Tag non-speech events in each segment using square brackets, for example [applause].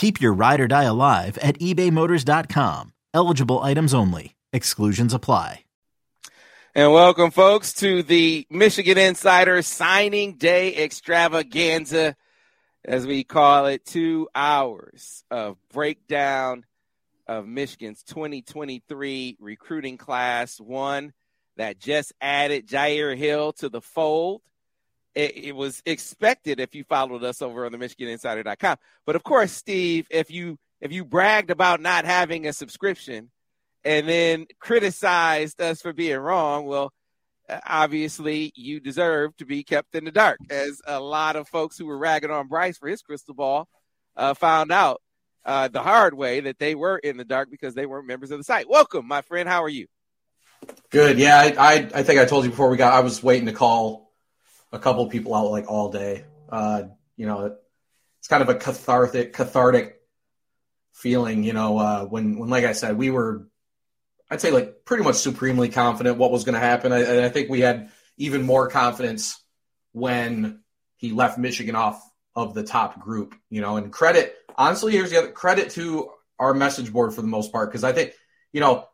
Keep your ride or die alive at ebaymotors.com. Eligible items only. Exclusions apply. And welcome, folks, to the Michigan Insider Signing Day Extravaganza, as we call it. Two hours of breakdown of Michigan's 2023 recruiting class, one that just added Jyaire Hill to the fold it, it, was expected if you followed us over on the MichiganInsider.com. But of course, Steve, if you if you bragged about not having a subscription and then criticized us for being wrong, well, obviously you deserve to be kept in the dark. As a lot of folks who were ragging on Brice for his crystal ball uh, found out uh, the hard way that they were in the dark because they weren't members of the site. Welcome, my friend. How are you? Good. Yeah, I, I, I think I told you before we got. I was waiting to call a couple people out like all day. Uh, you know, it's kind of a cathartic cathartic feeling. You know, uh, when when like I said, we were, I'd say like pretty much supremely confident what was going to happen. I, I think we had even more confidence when he left Michigan off of the top group. You know, and credit honestly, here's the other credit to our message board for the most part because I think you know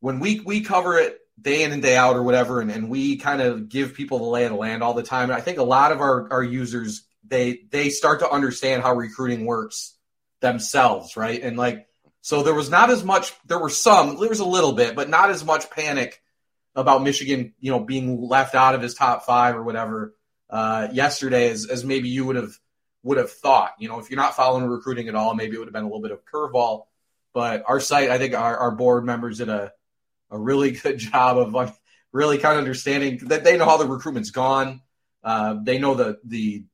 when we we cover it day in and day out or whatever, and, and we kind of give people the lay of the land all the time. And I think a lot of our, our users they they start to understand how recruiting works themselves, right? And like so there was not as much there were some, there was a little bit, but not as much panic about Michigan, you know, being left out of his top five or whatever uh, yesterday as, as maybe you would have would have thought. You know, if you're not following recruiting at all, maybe it would have been a little bit of curveball. But our site, I think our, our board members did a a really [laughs] good job of like really kind of understanding that they know how the recruitment's gone. Uh, they know the the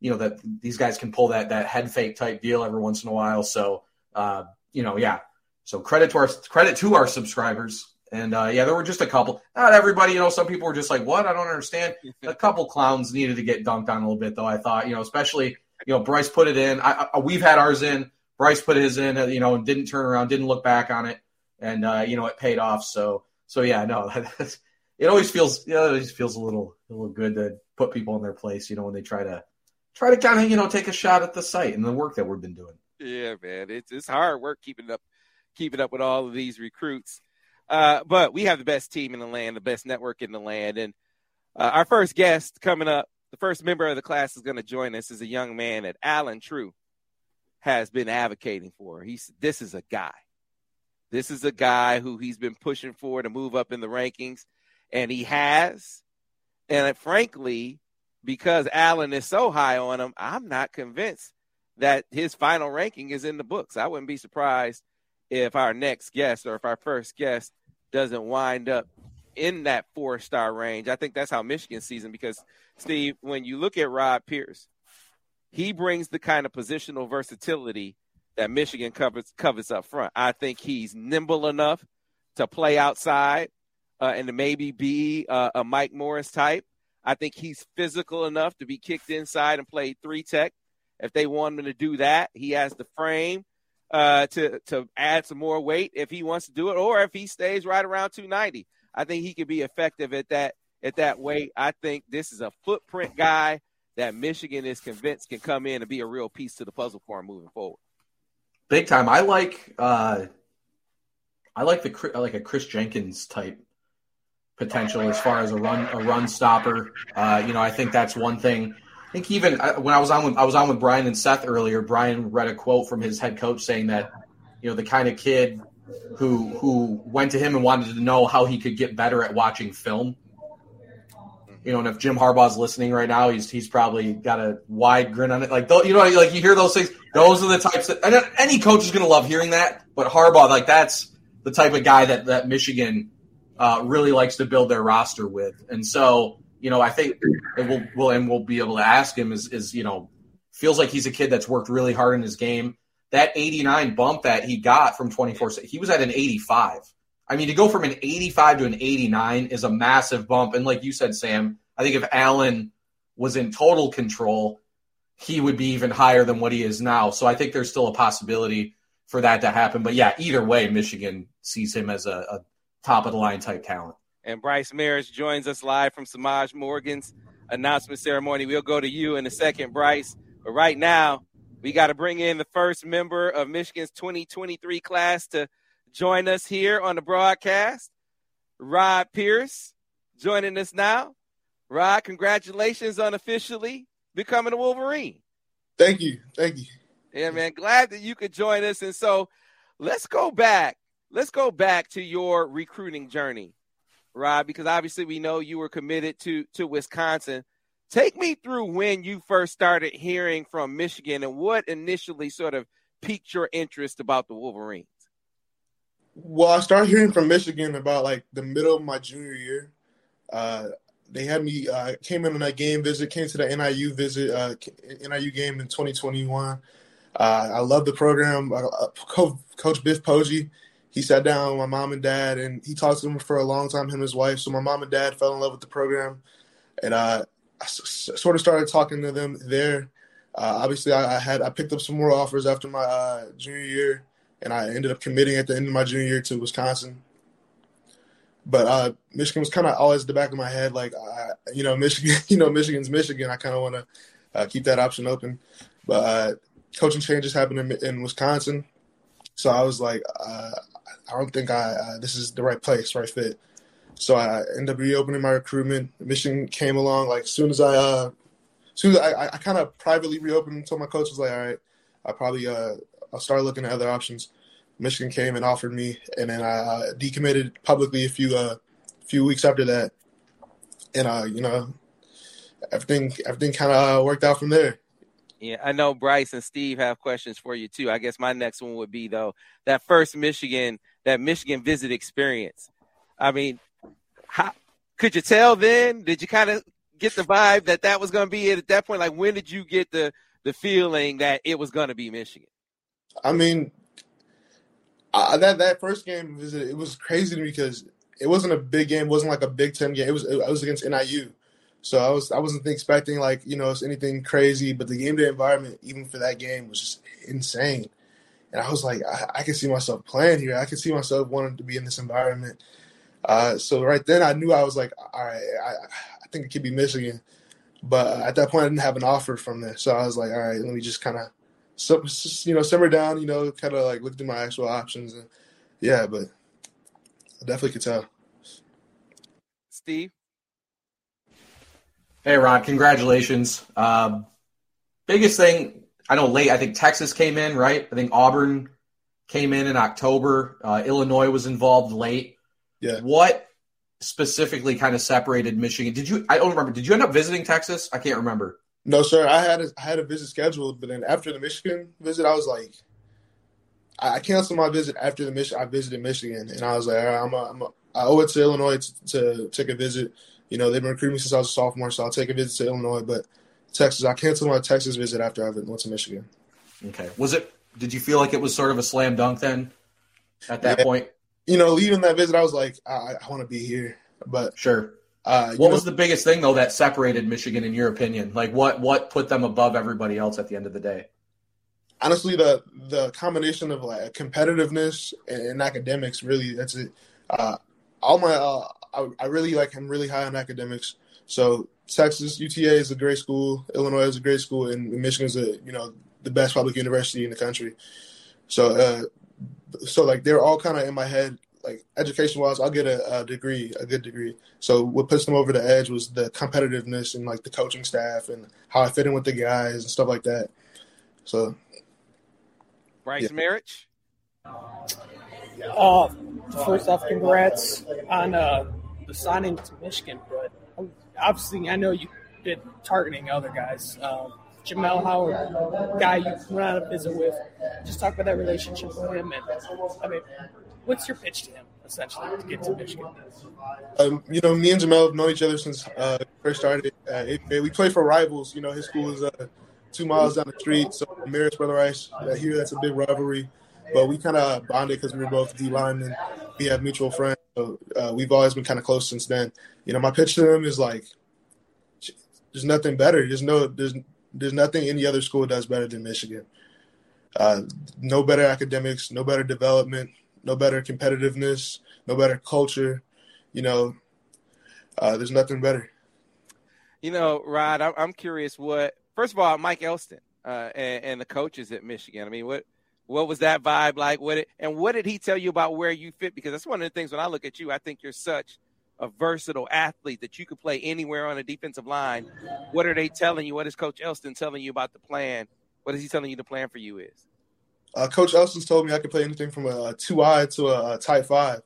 you know that these guys can pull that that head fake type deal every once in a while. So uh, you know, yeah. So credit to our credit to our subscribers. And uh, yeah, there were just a couple. Not everybody, you know. Some people were just like, "What? I don't understand." [laughs] a couple clowns needed to get dunked on a little bit, though. I thought, you know, especially you know Brice put it in. I, I, we've had ours in. Brice put his in, you know, and didn't turn around, didn't look back on it and uh, you know it paid off. So so yeah, no, [laughs] it always feels yeah, it always feels a little a little good to put people in their place. You know when they try to try to kind of you know take a shot at the site and the work that we've been doing. Yeah, man, it's it's hard work keeping up keeping up with all of these recruits. Uh, but we have the best team in the land, the best network in the land, and uh, our first guest coming up, the first member of the class is going to join us is a young man that Alan True has been advocating for. He's this is a guy this is a guy who he's been pushing for to move up in the rankings, and he has. And frankly, because Allen is so high on him, I'm not convinced that his final ranking is in the books. I wouldn't be surprised if our next guest or if our first guest doesn't wind up in that four star range. I think that's how Michigan sees him because, Steve, when you look at Rob Pierce, he brings the kind of positional versatility that Michigan covers covers up front. I think he's nimble enough to play outside uh, and to maybe be uh, a Mike Morris type. I think he's physical enough to be kicked inside and play three tech. If they want him to do that, he has the frame uh, to to add some more weight if he wants to do it, or if he stays right around 290. I think he could be effective at that at that weight. I think this is a footprint guy that Michigan is convinced can come in and be a real piece to the puzzle for him moving forward big time. I like uh, I like the like a Chris Jenkins type potential as far as a run a run stopper. Uh, you know, I think that's one thing. I think even uh, when I was on with I was on with Brian and Seth earlier. Brian read a quote from his head coach saying that you know the kind of kid who who went to him and wanted to know how he could get better at watching film. you know, and if Jim Harbaugh's listening right now, he's he's probably got a wide grin on it. Like you know, like you hear those things. Those are the types that any coach is going to love hearing that. But Harbaugh, like that's the type of guy that that Michigan uh, really likes to build their roster with. And so, you know, I think it will, will and we'll be able to ask him is is you know, feels like he's a kid that's worked really hard in his game. That 89 bump that he got from 24, he was at an 85 I mean, to go from an 85 to an 89 is a massive bump. And like you said, Sam, I think if Allen was in total control, he would be even higher than what he is now. So I think there's still a possibility for that to happen. But yeah, either way, Michigan sees him as a, a top of the line type talent. And Brice Marich joins us live from Semaj Morgan's announcement ceremony. We'll go to you in a second, Brice. But right now, we got to bring in the first member of Michigan's 2023 class to join us here on the broadcast. Rod Pierce joining us now. Rod, congratulations on officially becoming a Wolverine. Thank you. Thank you. Yeah, man. Glad that you could join us. And so let's go back. Let's go back to your recruiting journey, Rob, because obviously we know you were committed to to Wisconsin. Take me through when you first started hearing from Michigan and what initially sort of piqued your interest about the Wolverines. Well, I started hearing from Michigan about like the middle of my junior year. Uh, they had me uh, came in on that game visit, came to the NIU visit, uh, NIU game in 2021. Uh, I love the program. Uh, Coach, Coach Biff Poggi, he sat down with my mom and dad, and he talked to them for a long time. Him and his wife. So my mom and dad fell in love with the program, and uh, I s- sort of started talking to them there. Uh, obviously, I, I, had I picked up some more offers after my junior year and I ended up committing at the end of my junior year to Wisconsin. But uh, Michigan was kind of always at the back of my head, like uh, you know, Michigan, [laughs] you know, Michigan's Michigan. I kind of want to uh, keep that option open. But uh, coaching changes happened in, in, Wisconsin, so I was like, uh, I don't think I uh, this is the right place, right fit. So I ended up reopening my recruitment. Michigan came along like as soon as I, uh, soon as I, I kind of privately reopened told my coach was like, all right, I probably uh, I started looking at other options. Michigan came and offered me, and then I uh, decommitted publicly a few uh, few weeks after that, and uh, you know, everything everything kind of uh, worked out from there. Yeah, I know Brice and Steve have questions for you too. I guess my next one would be though that first Michigan that Michigan visit experience. I mean, how could you tell then? Did you kind of get the vibe that that was going to be it at that point? Like, when did you get the the feeling that it was going to be Michigan? I mean, I, that that first game it was crazy to me because it wasn't a big game, it wasn't like a Big Ten game. It was it, was against NIU, so I was I wasn't expecting like you know anything crazy, but the game day environment even for that game was just insane, and I was like I, I can see myself playing here. I can see myself wanting to be in this environment. Uh, so right then I knew I was like, all right, I, I think it could be Michigan, but at that point I didn't have an offer from there, so I was like, all right, let me just kind of so you know simmer down you know kind of like look through my actual options and yeah but i definitely could tell. Steve? Hey ron congratulations. Um, biggest thing i know late i think texas came in right? I think auburn came in in october. Uh, illinois was involved late. Yeah. What specifically kind of separated michigan? Did you i don't remember did you end up visiting texas? I can't remember no, sir. I had a, I had a visit scheduled, but then after the Michigan visit, I was like, I, canceled my visit after the Mich- I visited Michigan, and I was like, right, I'm a, I'm a, I owe it to Illinois to, to, take a visit. You know, they've been recruiting me since I was a sophomore, so I'll take a visit to Illinois. But Texas, I canceled my Texas visit after I went to Michigan. Okay. Was it? Did you feel like it was sort of a slam dunk then? At that yeah. point, you know, leaving that visit, I was like, I, I want to be here. But sure, uh, what know, was the biggest thing though that separated Michigan in your opinion? Like what what put them above everybody else at the end of the day? Honestly, the the combination of like competitiveness and, academics really that's it. Uh, all my uh, I, I, really like I'm really high on academics. So Texas UTA is a great school, Illinois is a great school, and Michigan is a you know the best public university in the country. So uh, so like they're all kind of in my head like education wise, I'll get a, a, degree, a good degree. So what pushed them over the edge was the competitiveness and like the coaching staff and how I fit in with the guys and stuff like that. So, Brice yeah. Marich. Uh, first off, congrats on uh, the signing to Michigan. But obviously, I know you've been targeting other guys. Um, Jamel Howard, guy you went on a visit with. Just talk about that relationship with him, and I mean, what's your pitch to him essentially to get to Michigan? Um, you know, me and Jamel have known each other since uh, first started. We play for rivals. You know, his school is uh, two miles down the street, so Marist Brother Rice. Uh, here, that's a big rivalry. But we kind of bonded because we were both D linemen. We have mutual friends, so uh, we've always been kind of close since then. You know, my pitch to him is like, there's nothing better. There's no, there's there's nothing any other school does better than Michigan. Uh, no better academics, no better development, no better competitiveness, no better culture. You know, uh, there's nothing better. You know, Rod, I'm curious what. First of all, Mike Elston uh, and, and, the coaches at Michigan. I mean, what what was that vibe like? What it, and what did he tell you about where you fit? Because that's one of the things when I look at you, I think you're such a versatile athlete that you could play anywhere on a defensive line. What are they telling you? What is Coach Elston telling you about the plan? What is he telling you the plan for you is? Uh, Coach Elston's told me I could play anything from a two eye to a, a tight five.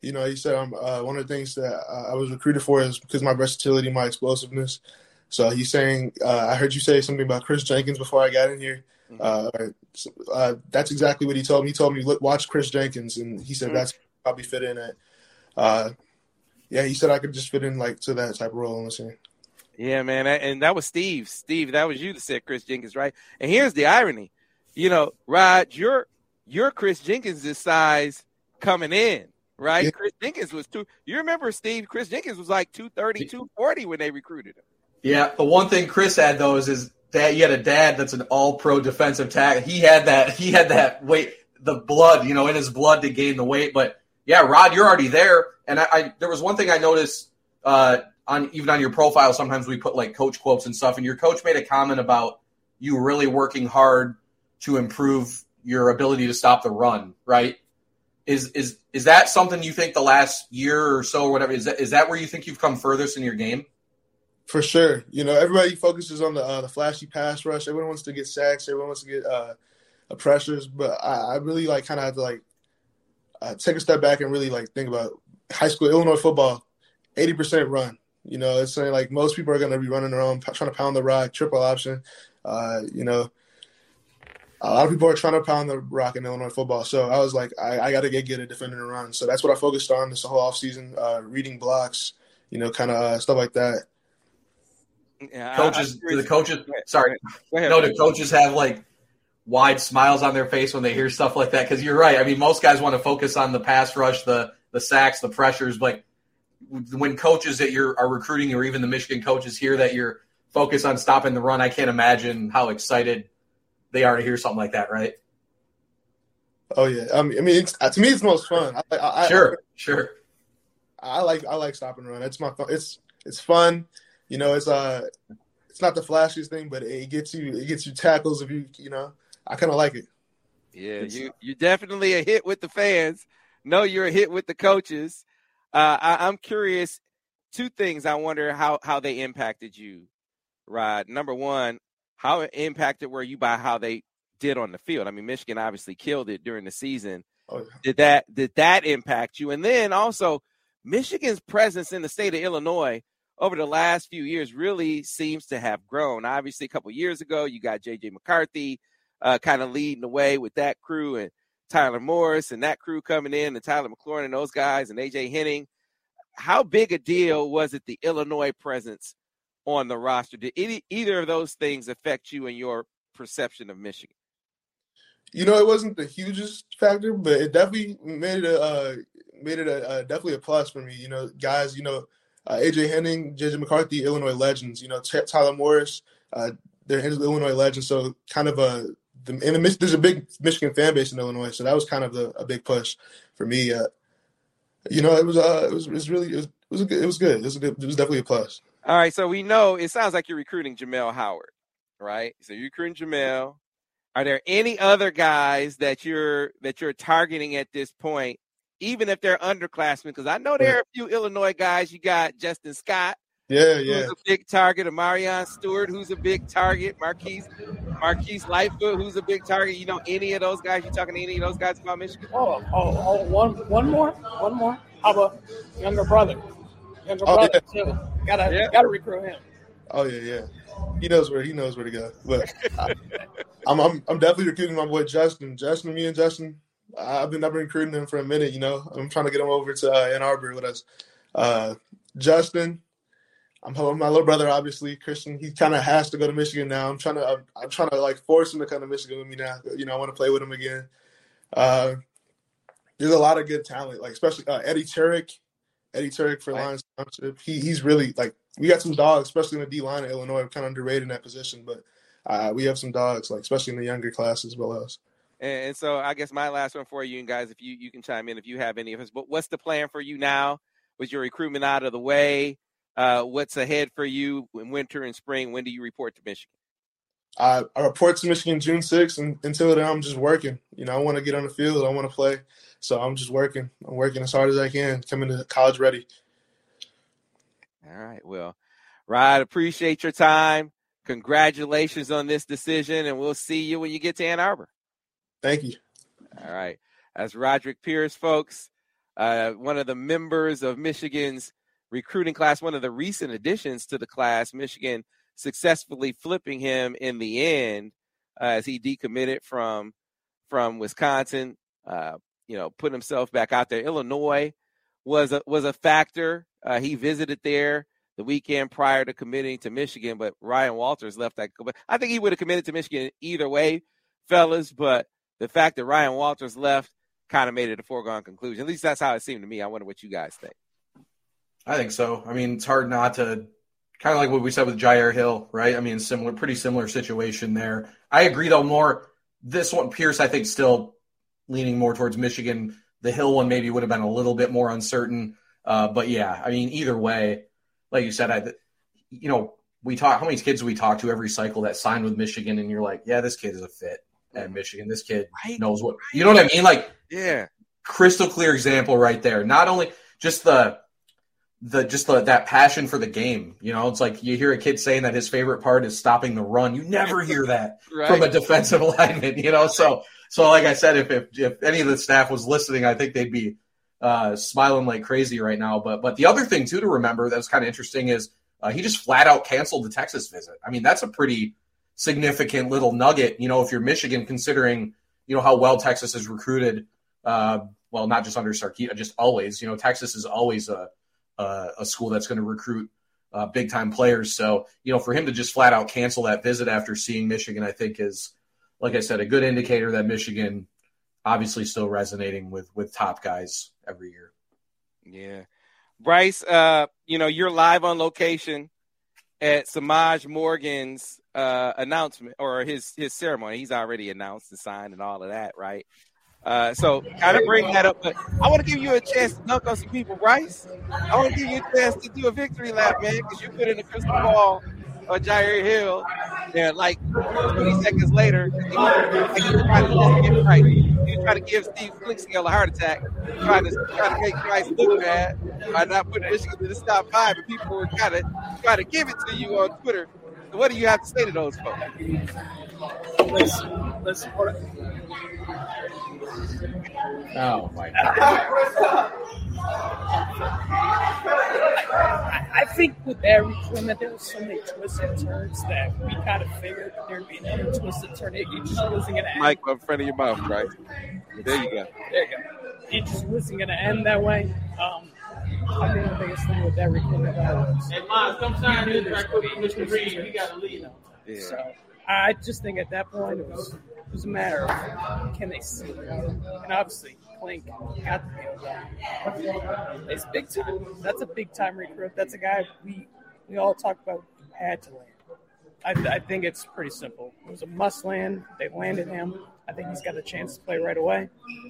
You know, he said I'm uh, one of the things that I was recruited for is because my versatility, my explosiveness. So he's saying, uh, I heard you say something about Chris Jenkins before I got in here. Mm-hmm. Uh, uh, that's exactly what he told me. He told me, look, watch Chris Jenkins, and he said mm-hmm. that's probably fit in at. Uh, yeah, he said I could just fit in like to that type of role. I'm saying. Yeah, man, and that was Steve. Steve, that was you that said Chris Jenkins, right? And here's the irony, you know, Rod, you're you're Chris Jenkins' size coming in, right? Yeah. Chris Jenkins was two. You remember Steve? Chris Jenkins was like 230, 240 when they recruited him. Yeah, the one thing Chris had though is his dad. You had a dad that's an All-Pro defensive tackle. He had that. He had that weight, the blood, you know, in his blood to gain the weight. But yeah, Rod, you're already there. And I, I there was one thing I noticed uh, on even on your profile. Sometimes we put like coach quotes and stuff, and your coach made a comment about you really working hard to improve your ability to stop the run. Right? Is is is that something you think the last year or so or whatever is that is that where you think you've come furthest in your game? For sure, you know everybody focuses on the uh, the flashy pass rush. Everyone wants to get sacks. Everyone wants to get uh, pressures, but I, I really like kind of have to like uh, take a step back and really like think about high school Illinois football, 80% run. You know, it's saying like most people are going to be running around trying to pound the rock, triple option. Uh, you know, a lot of people are trying to pound the rock in Illinois football. So I was like, I, I got to get good at defending the run. So that's what I focused on this whole offseason, uh, reading blocks, you know, kind of uh, stuff like that. Yeah, coaches, do the coaches, sorry, ahead, no, do coaches have like wide smiles on their face when they hear stuff like that? Because you're right. I mean, most guys want to focus on the pass rush, the the sacks, the pressures. But when coaches that you're are recruiting, or even the Michigan coaches hear that you're focused on stopping the run, I can't imagine how excited they are to hear something like that, right? Oh yeah, I mean, I mean to me, it's most fun. I, I, sure, I, sure. I like I like stop and run. It's my it's it's fun. You know, it's uh, it's not the flashiest thing, but it gets you it gets you tackles if you you know. I kind of like it. Yeah, it's, you you definitely a hit with the fans No, you're a hit with the coaches. Uh, I, I'm curious. Two things I wonder how how they impacted you, Rod. Number one, how impacted were you by how they did on the field? I mean, Michigan obviously killed it during the season. Oh, yeah. Did that did that impact you? And then also, Michigan's presence in the state of Illinois over the last few years really seems to have grown. Obviously, a couple years ago, you got J.J. McCarthy uh, kind of leading the way with that crew, and Tyler Morris and that crew coming in, and Tyler McLaurin and those guys, and AJ Henning. How big a deal was it the Illinois presence on the roster? Did any, either of those things affect you and your perception of Michigan? You know, it wasn't the hugest factor, but it definitely made it a uh, made it a, uh, definitely a plus for me. You know, guys, you know, uh, AJ Henning, JJ McCarthy, Illinois legends. You know, T- Tyler Morris, uh, they're Illinois legends. So kind of a the, and the, there's a big Michigan fan base in Illinois, so that was kind of the, a big push for me. Uh, you know, it was it was, it was really it was it was, good, it was good. It was, good, it was definitely a plus. All right, so we know it sounds like you're recruiting Jamel Howard, right? So you're recruiting Jamel. Are there any other guys that you're that you're targeting at this point, even if they're underclassmen? Because I know there are a few Illinois guys. You got Justin Scott, yeah, yeah. Who's a big target? of Marion Stewart, who's a big target? Marquise Marquise Lightfoot, who's a big target? You know any of those guys? You talking to any of those guys about Michigan? Oh, oh, oh one, one more, one more. How about younger brother? Younger Oh, brother too. Gotta Yeah. gotta recruit him. Oh yeah, yeah. He knows where he knows where to go. But I, [laughs] I'm, I'm I'm definitely recruiting my boy Justin. Justin, me and Justin, I've been I've been recruiting him for a minute. You know, I'm trying to get him over to uh, Ann Arbor with us. Uh, Justin, I'm hoping my little brother, obviously Christian. He kind of has to go to Michigan now. I'm trying to I'm, I'm trying to like force him to come to Michigan with me now. You know, I want to play with him again. Uh, there's a lot of good talent, like especially uh, Eddie Tuerk. Eddie Tuerk for Right. Lyons Township. He he's really like we got some dogs, especially in the D line at Illinois. We're kind of underrated in that position, but uh, we have some dogs, like especially in the younger class as well as. And, and so I guess my last one for you, and guys, if you you can chime in if you have any of us. But what's the plan for you now? With your recruitment out of the way, uh, what's ahead for you in winter and spring? When do you report to Michigan? I, I report to Michigan June 6th, and until then, I'm just working. You know, I want to get on the field, I want to play, so I'm just working. I'm working as hard as I can, coming to college ready. All right. Well, Rod, appreciate your time. Congratulations on this decision, and we'll see you when you get to Ann Arbor. Thank you. All right. As Roderick Pierce, folks, uh, one of the members of Michigan's recruiting class, one of the recent additions to the class. Michigan successfully flipping him in the end uh, as he decommitted from from Wisconsin. Uh, you know, put himself back out there. Illinois was a was a factor. Uh, he visited there the weekend prior to committing to Michigan, but Ryan Walters left that. I think he would have committed to Michigan either way, fellas. But the fact that Ryan Walters left kind of made it a foregone conclusion. At least that's how it seemed to me. I wonder what you guys think. I think so. I mean, it's hard not to kind of like what we said with Jyaire Hill, right? I mean, similar, pretty similar situation there. I agree though more this one Pierce I think still leaning more towards Michigan. The Hill one maybe would have been a little bit more uncertain. Uh, but yeah, I mean, either way, like you said, I, you know, we talk how many kids we talk to every cycle that signed with Michigan, and you're like, yeah, this kid is a fit at Michigan. This kid Right. knows what you know what I mean. Like Yeah. crystal clear example right there. Not only just the the just the, that passion for the game. You know, it's like you hear a kid saying that his favorite part is stopping the run. You never hear that [laughs] Right. from a defensive [laughs] lineman. You know, so so like I said, if if, if any of the staff was listening, I think they'd be uh, smiling like crazy right now. But but the other thing too to remember that was kind of interesting is uh, he just flat out canceled the Texas visit. I mean, that's a pretty significant little nugget. You know, if you're Michigan, considering you know how well Texas is recruited. Uh, well, not just under Sarkisian, just always. You know, Texas is always a a, a school that's going to recruit uh, big time players. So you know, for him to just flat out cancel that visit after seeing Michigan, I think is, like I said, a good indicator that Michigan obviously still resonating with with top guys every year. Yeah. Brice, uh, you know, you're live on location at Semaj Morgan's uh, announcement or his his ceremony. He's already announced and signed and all of that, right? Uh, so kind of bring that up, but I want to give you a chance to dunk on some people, Brice. I want to give you a chance to do a victory lap, man, because you put in a crystal ball on Jyaire Hill, and like 20 seconds later, you like you trying to get right. You try to give Steve Clinkscale a heart attack, trying to try to make Brice look bad by not putting Michigan in the top five, but people were kind of trying to give it to you on Twitter. So what do you have to say to those folks? Listen, listen. What, Oh my god! I, I think with that recruitment, there was so many twists and turns that we kind of figured there'd be another twist and turn. It, it just wasn't going to end. Mike up in front of your mouth, right? There you go. There you go. It just wasn't going to end that way. Um, I think the biggest thing with that recruitment was Hey, Miles, come sign we this there's right quick. gonna be Mr. twists Reed, and we got to turns, leave. Yeah. So I just think at that point it was it was a matter of can they see? And obviously Clink got the deal. It's big time. That's a big time recruit. That's a guy we we all talk about had to land. I, I think it's pretty simple. It was a must land. They landed him. I think he's got a chance to play right away.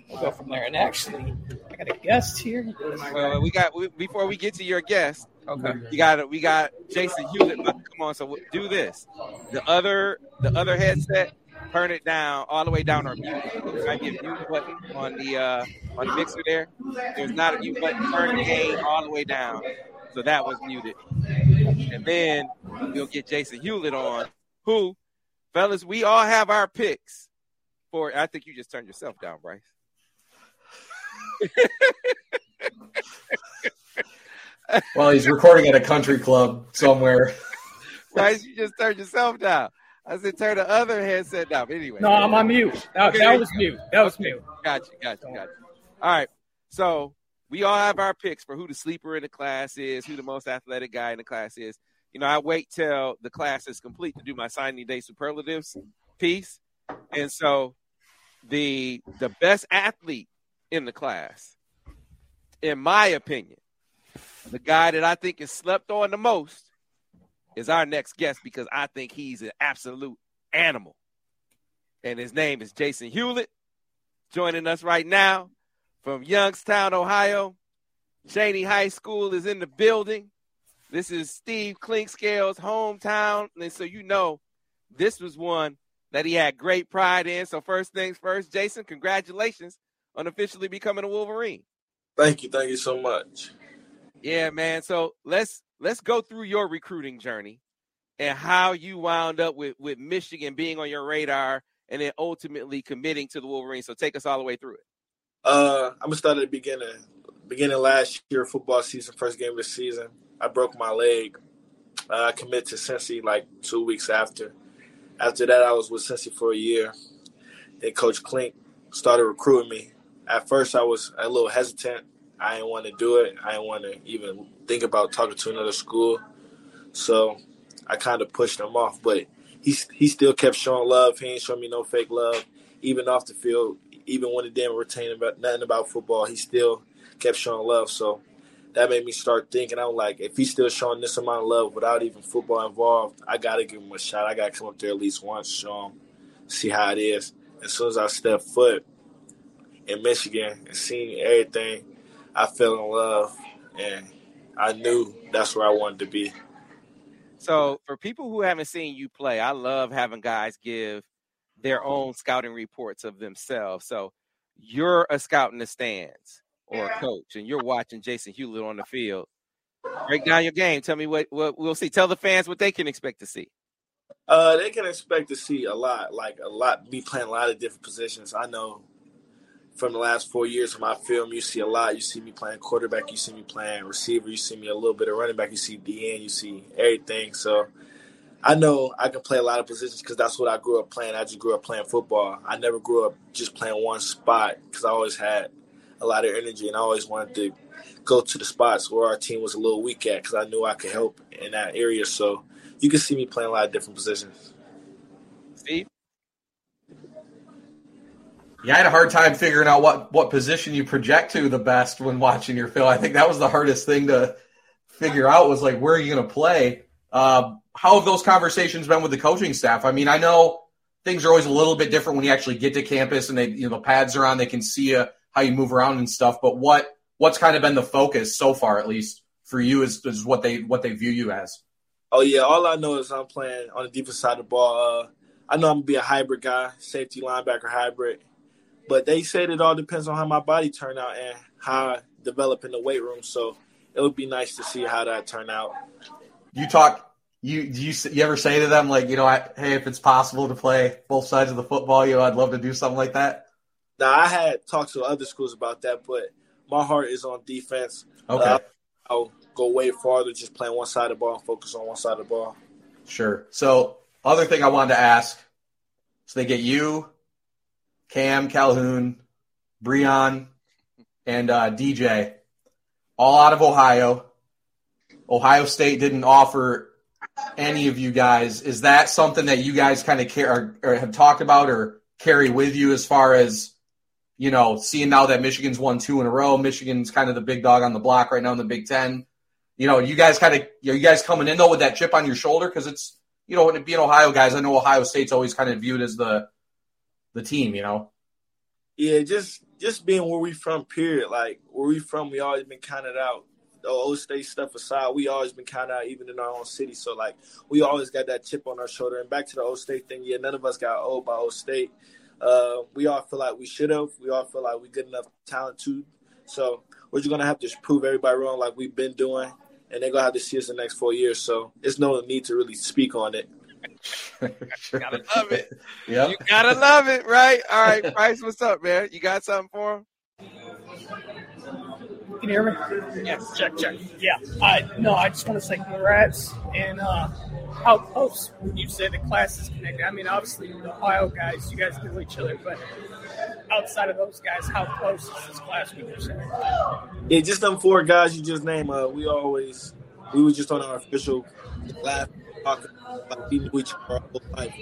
We'll go from there. And actually, I got a guest here. Well, we got we, before we get to your guest. Okay. You got it. we got Jason Hewlett about to come on. So do this. The other the other headset, turn it down all the way down or mute. Be a mute button on the uh, on the mixer there. There's not a mute button. Turn the gain all the way down. So that was muted. And then we'll get Jason Hewlett on, who, fellas, we all have our picks for. I think you just turned yourself down, Brice. [laughs] well, he's recording at a country club somewhere. [laughs] right? You just turn yourself down. I said turn the other headset down. But anyway. No, I'm on mute. That, that was mute. That was mute. Got you, got you, got you. All right. So we all have our picks for who the sleeper in the class is, who the most athletic guy in the class is. You know, I wait till the class is complete to do my signing day superlatives piece. And so the the best athlete in the class, in my opinion, the guy that I think is slept on the most is our next guest because I think he's an absolute animal. And his name is Jason Hewlett, joining us right now from Youngstown, Ohio. Chaney High School is in the building. This is Steve Clinkscale's hometown. And so you know this was one that he had great pride in. So first things first, Jason, congratulations on officially becoming a Wolverine. Thank you. Thank you so much. Yeah, man. So let's let's go through your recruiting journey and how you wound up with with Michigan being on your radar and then ultimately committing to the Wolverines. So take us all the way through it. Uh, I'm gonna start at the beginning. Beginning last year, football season, first game of the season, I broke my leg. Uh, I committed to Cincy like two weeks after. After that, I was with Cincy for a year. Then Coach Clink started recruiting me. At first, I was a little hesitant. I didn't want to do it. I didn't want to even think about talking to another school. So I kind of pushed him off. But he he still kept showing love. He ain't showing me no fake love, even off the field. Even when he didn't retain about nothing about football, he still kept showing love. So that made me start thinking. I'm like, if he's still showing this amount of love without even football involved, I gotta give him a shot. I gotta come up there at least once, show him, see how it is. As soon as I step foot in Michigan and seeing everything, I fell in love, and I knew that's where I wanted to be. So, for people who haven't seen you play, I love having guys give their own scouting reports of themselves. So, you're a scout in the stands or a coach, and you're watching Jason Hewlett on the field. Break down your game. Tell me what, what we'll see. Tell the fans what they can expect to see. Uh, they can expect to see a lot, like a lot, me playing a lot of different positions. I know from the last four years of my film, you see a lot. You see me playing quarterback, you see me playing receiver, you see me a little bit of running back, you see DN, you see everything. So I know I can play a lot of positions because that's what I grew up playing. I just grew up playing football. I never grew up just playing one spot because I always had a lot of energy and I always wanted to go to the spots where our team was a little weak at because I knew I could help in that area. So you can see me playing a lot of different positions. Steve? Yeah, I had a hard time figuring out what, what position you project to the best when watching your film. I think that was the hardest thing to figure out was like, where are you going to play? Uh, how have those conversations been with the coaching staff? I mean, I know things are always a little bit different when you actually get to campus and they, you know, the pads are on, they can see you, how you move around and stuff. But what, what's kind of been the focus so far, at least for you is, is what they, what they view you as? Oh yeah. All I know is I'm playing on the defense side of the ball. Uh, I know I'm gonna be a hybrid guy, safety linebacker hybrid. But they said it all depends on how my body turn out and how I develop in the weight room. So it would be nice to see how that turn out. You talk. You you you ever say to them like you know I, hey if it's possible to play both sides of the football you know I'd love to do something like that. Now I had talked to other schools about that, but my heart is on defense. Okay. Uh, I'll go way farther just playing one side of the ball and focus on one side of the ball. Sure. So other thing I wanted to ask, so they get you, Cam Calhoun, Breon, and uh, DJ, all out of Ohio. Ohio State didn't offer any of you guys. Is that something that you guys kind of care or, or have talked about or carry with you as far as you know, seeing now that Michigan's won two in a row, Michigan's kind of the big dog on the block right now in the Big Ten. You know, you guys kind of, you, you guys coming in though with that chip on your shoulder because it's, you know, being Ohio guys, I know Ohio State's always kind of viewed as the the team, you know. Yeah, just just being where we from, period. Like where we from, we always been counted out. The old state stuff aside, we always been counted out, even in our own city. So like we always got that chip on our shoulder. And back to the old state thing, yeah, none of us got old by old state. Uh, we all feel like we should have. We all feel like we good enough talent too. So we're just gonna have to prove everybody wrong, like we've been doing, and they're gonna have to see us the next four years. So it's no need to really speak on it. Sure. Gotta [laughs] love it. Yeah, you gotta love it, right? All right, Brice, what's up, man? You got something for him? Can you hear me? Yes. Check, check. Yeah. I no, I just want to say congrats and uh, how close would you say the class is connected. I mean, obviously the Ohio guys, you guys know each other, but outside of those guys, how close is this class with each other? Yeah, just them four guys you just named. Uh, we always we were just on our official laugh talking like we knew each other our whole life.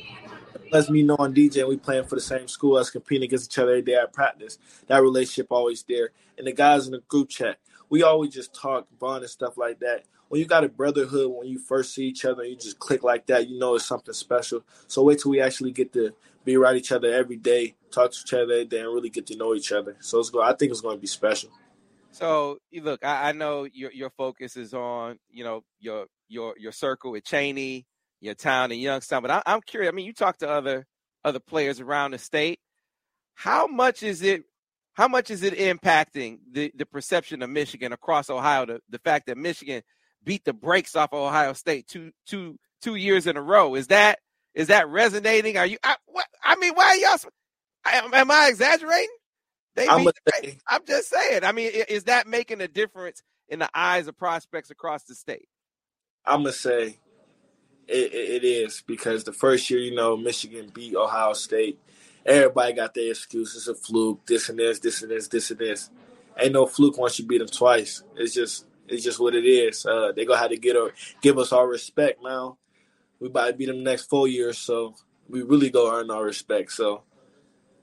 Plus me knowing DJ and we playing for the same school, us competing against each other every day at practice. That relationship always there. And the guys in the group chat, we always just talk, bond and stuff like that. When you got a brotherhood, when you first see each other, you just click like that, you know it's something special. So wait till we actually get to be around each other every day, talk to each other every day, and really get to know each other. So it's going. I think it's going to be special. So look, I, I know your your focus is on you know your your your circle with Chaney, your town in Youngstown, but I, I'm curious. I mean, you talk to other other players around the state. How much is it? How much is it impacting the, the perception of Michigan across Ohio? The, the fact that Michigan beat the brakes off of Ohio State two two two years in a row is that is that resonating? Are you? I, what, I mean, why are y'all? Am, am I exaggerating? They I'm, beat the. I'm just saying. I mean, is that making a difference in the eyes of prospects across the state? I'm gonna say it, it, it is because the first year, you know, Michigan beat Ohio State. Everybody got their excuses, a fluke, this and this, this and this, this and this. Ain't no fluke once you beat them twice. It's just it's just what it is. Uh, they gonna have to get our, give us our respect now. We about to beat them the next four years, so we really go earn our respect. So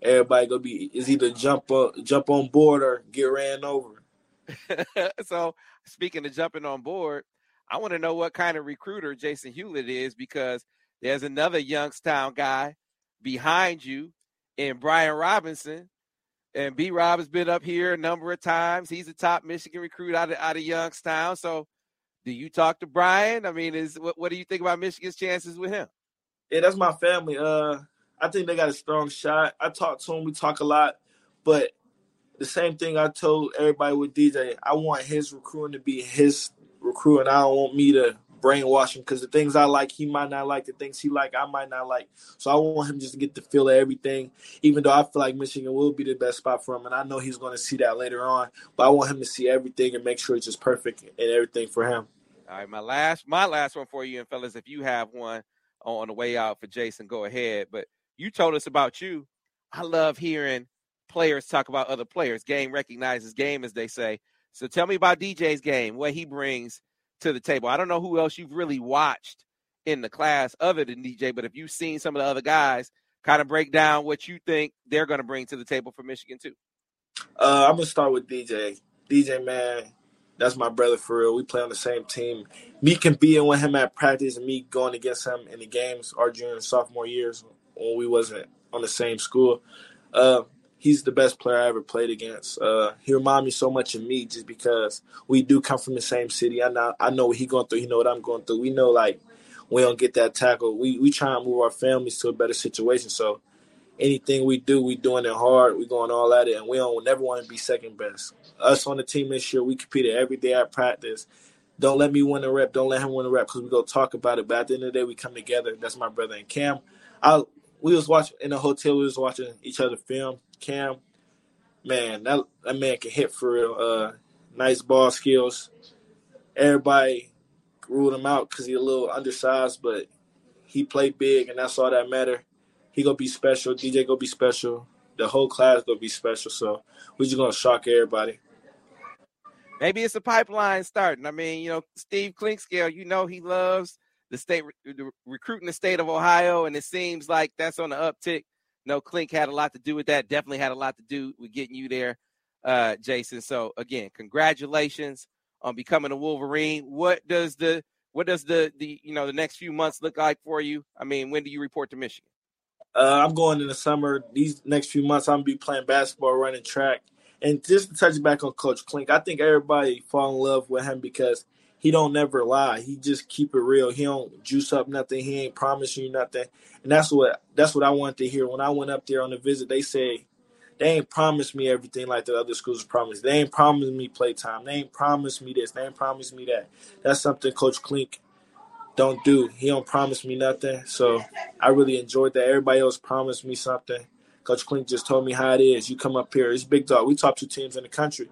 everybody gonna be is either jump up, jump on board or get ran over. [laughs] so, speaking of jumping on board, I want to know what kind of recruiter Jason Hewlett is because there's another Youngstown guy behind you in Brian Robinson. And B Rob has been up here a number of times. He's a top Michigan recruit out of, out of Youngstown. So, do you talk to Brian? I mean, is what, what do you think about Michigan's chances with him? Yeah, that's my family. Uh, I think they got a strong shot. I talk to him. We talk a lot, but the same thing I told everybody with DJ. I want his recruiting to be his recruiting. I don't want me to brainwash him because the things I like, he might not like. The things he like, I might not like. So I want him just to get the feel of everything. Even though I feel like Michigan will be the best spot for him, and I know he's going to see that later on. But I want him to see everything and make sure it's just perfect and everything for him. All right, my last my last one for you, and fellas, if you have one on the way out for Jason, go ahead. But you told us about you. I love hearing players talk about other players. Game recognizes game, as they say. So tell me about DJ's game, what he brings to the table. I don't know who else you've really watched in the class other than DJ, but if you've seen some of the other guys, kind of break down what you think they're going to bring to the table for Michigan too. Uh, I'm gonna start with DJ. DJ, man, that's my brother for real. We play on the same team. Me competing with him at practice and me going against him in the games our junior and sophomore years when we wasn't on the same school. Uh, he's the best player I ever played against. Uh, he reminds me so much of me just because we do come from the same city. I know I know what he going through. He know what I'm going through. We know like we don't get that tackle. We we try and move our families to a better situation. So anything we do, we doing it hard. We going all at it, and we don't never want to be second best. Us on the team this year, we competed every day at practice. Don't let me win a rep. Don't let him win a rep because we go talk about it. But at the end of the day, we come together. That's my brother and Cam. I we was watching in the hotel. We was watching each other film. Cam, man, that that man can hit for real. Uh, nice ball skills. Everybody ruled him out because he's a little undersized, but he played big, and that's all that matter. He gonna be special. DJ gonna be special. The whole class gonna be special. So we just gonna shock everybody. Maybe it's a pipeline starting. I mean, you know, Steve Clinkscale, you know, he loves the state the recruiting the state of Ohio, and it seems like that's on the uptick. No, Clink had a lot to do with that. Definitely had a lot to do with getting you there, uh, Jason. So again, congratulations on becoming a Wolverine. What does the what does the the you know the next few months look like for you? I mean, when do you report to Michigan? Uh, I'm going in the summer. These next few months, I'm gonna be playing basketball, running track, and just to touch back on Coach Clink, I think everybody fall in love with him because he don't never lie. He just keep it real. He don't juice up nothing. He ain't promise you nothing, and that's what that's what I wanted to hear when I went up there on the visit. They say they ain't promised me everything like the other schools promised. They ain't promised me playtime. They ain't promised me this. They ain't promised me that. That's something Coach Clink don't do. He don't promise me nothing. So I really enjoyed that. Everybody else promised me something. Coach Clink just told me how it is. You come up here. It's big dog. We top two teams in the country.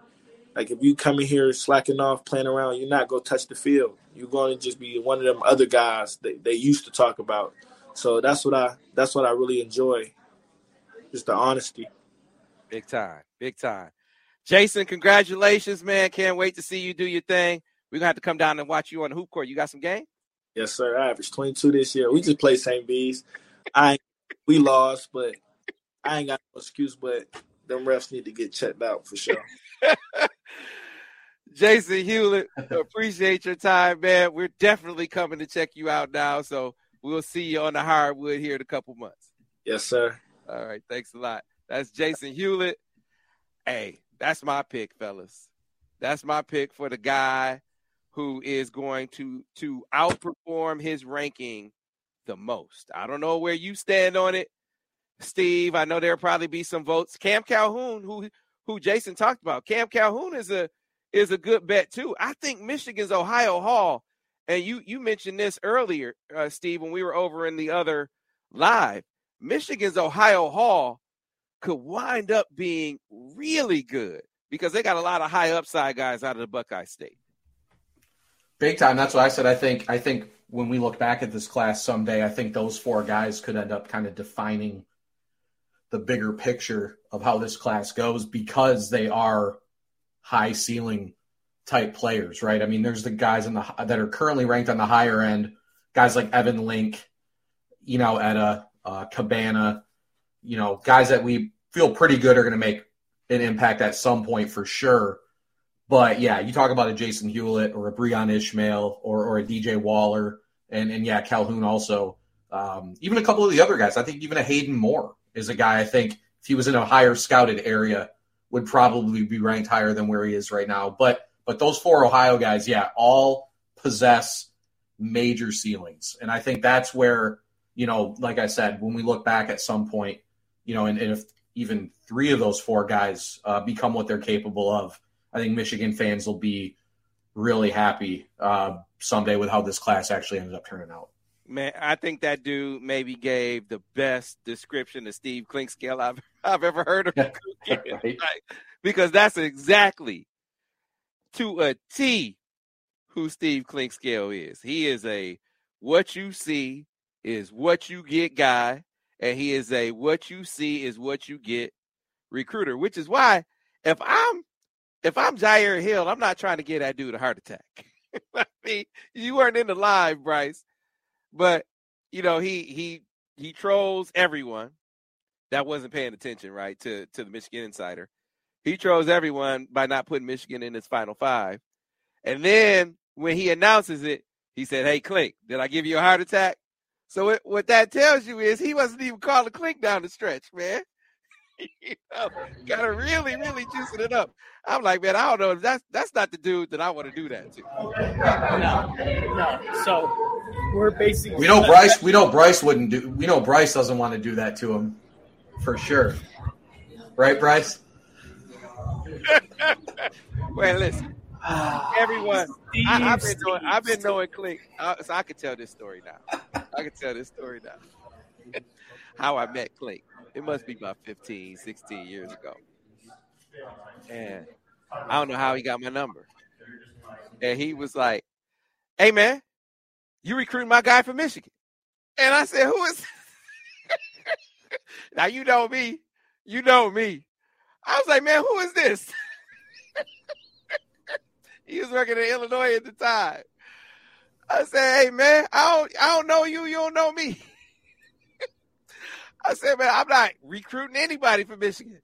Like if you come in here slacking off, playing around, you're not gonna touch the field. You're going to just be one of them other guys that they used to talk about. So that's what I that's what I really enjoy. Just the honesty. Big time, big time. Jason, congratulations, man! Can't wait to see you do your thing. We're gonna have to come down and watch you on the hoop court. You got some game? Yes, sir. I averaged 22 this year. We just played St. B's. I we lost, but I ain't got no excuse. But them refs need to get checked out for sure. [laughs] Jason Hewlett, [laughs] appreciate your time, man. We're definitely coming to check you out now. So we'll see you on the hardwood here in a couple months. Yes, sir. All right. Thanks a lot. That's Jason Hewlett. Hey, that's my pick, fellas. That's my pick for the guy who is going to to outperform his ranking the most. I don't know where you stand on it, Steve. I know there'll probably be some votes. Cam Calhoun, who who Jason talked about. Cam Calhoun is a is a good bet too. I think Michigan's Ohio haul, and you you mentioned this earlier, uh, Steve, when we were over in the other live. Michigan's Ohio haul could wind up being really good because they got a lot of high upside guys out of the Buckeye State. Big time. That's what I said. I think. I think when we look back at this class someday, I think those four guys could end up kind of defining the bigger picture of how this class goes because they are high ceiling type players, right? I mean, there's the guys in the that are currently ranked on the higher end, guys like Evan Link, you know, at a uh, Cabana, you know, guys that we feel pretty good are going to make an impact at some point for sure. But yeah, you talk about a Jason Hewlett or a Breon Ishmael or, or a DJ Waller, and, and yeah, Calhoun also. Um, even a couple of the other guys. I think even a Hayden Moore is a guy I think if he was in a higher scouted area would probably be ranked higher than where he is right now. But but those four Ohio guys, yeah, all possess major ceilings. And I think that's where, you know, like I said, when we look back at some point, you know, and, and if even three of those four guys uh, become what they're capable of, I think Michigan fans will be really happy uh, someday with how this class actually ended up turning out. Man, I think that dude maybe gave the best description of Steve Clinkscale I've [laughs] I've ever heard of. [laughs] right. [laughs] Because that's exactly to a T who Steve Clinkscale is. He is a what you see is what you get guy, and he is a what you see is what you get recruiter, which is why if I'm if I'm Jyaire Hill, I'm not trying to get that dude a heart attack. I mean, you weren't in the live, Brice, but you know he he he trolls everyone that wasn't paying attention, right, to to the Michigan Insider. He trolls everyone by not putting Michigan in his final five. And then when he announces it, he said, Hey, Clink, did I give you a heart attack? So it, what that tells you is he wasn't even calling Clink down the stretch, man. [laughs] you know, gotta really, really juicing it up. I'm like, man, I don't know. That's that's not the dude that I want to do that to. No, no. So we're basically we know Brice. We know Brice wouldn't do. We know Brice doesn't want to do that to him, for sure. Right, Brice? [laughs] well, listen, [sighs] everyone. I, have been knowing. I've been knowing Clink, uh, so I can tell this story now. I can tell this story now. How I met Clink. It must be about 15, 16 years ago. And I don't know how he got my number. And he was like, "Hey man, you recruiting my guy from Michigan?" And I said, "Who is?" [laughs] now you know me. You know me. I was like, man, who is this? [laughs] he was working in Illinois at the time. I said, hey man, I don't I don't know you, you don't know me. [laughs] I said, man, I'm not recruiting anybody from Michigan.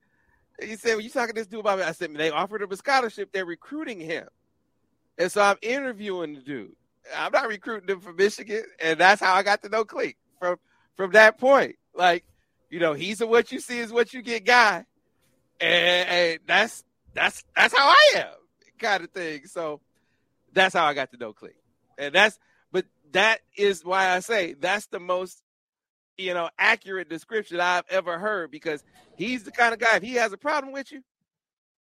He said, well, you talking this dude about me? I said, man, they offered him a scholarship, they're recruiting him. And so I'm interviewing the dude. I'm not recruiting him from Michigan. And that's how I got to know Clink from from that point. Like, you know, he's a what you see is what you get guy and, and that's that's that's how I am, kind of thing. So that's how I got to know Clink, and that's but that is why I say that's the most you know accurate description I've ever heard because he's the kind of guy if he has a problem with you,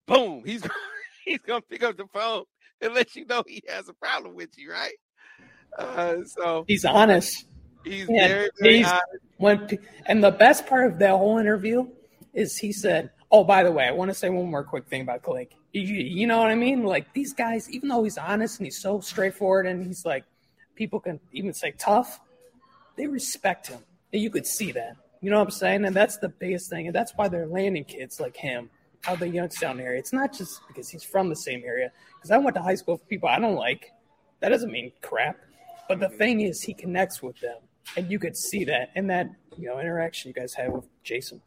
boom, he's [laughs] he's gonna pick up the phone and let you know he has a problem with you, right? Uh, so he's honest. He's very, very he's, honest. When, and the best part of that whole interview is he said, Oh, by the way, I want to say one more quick thing about Clink. You, you know what I mean? Like these guys, even though he's honest and he's so straightforward and he's like, people can even say tough, they respect him. And you could see that. You know what I'm saying? And that's the biggest thing. And that's why they're landing kids like him out of the Youngstown area. It's not just because he's from the same area. Because I went to high school with people I don't like. That doesn't mean crap. But the thing is, he connects with them. And you could see that in that you know interaction you guys had with Jason.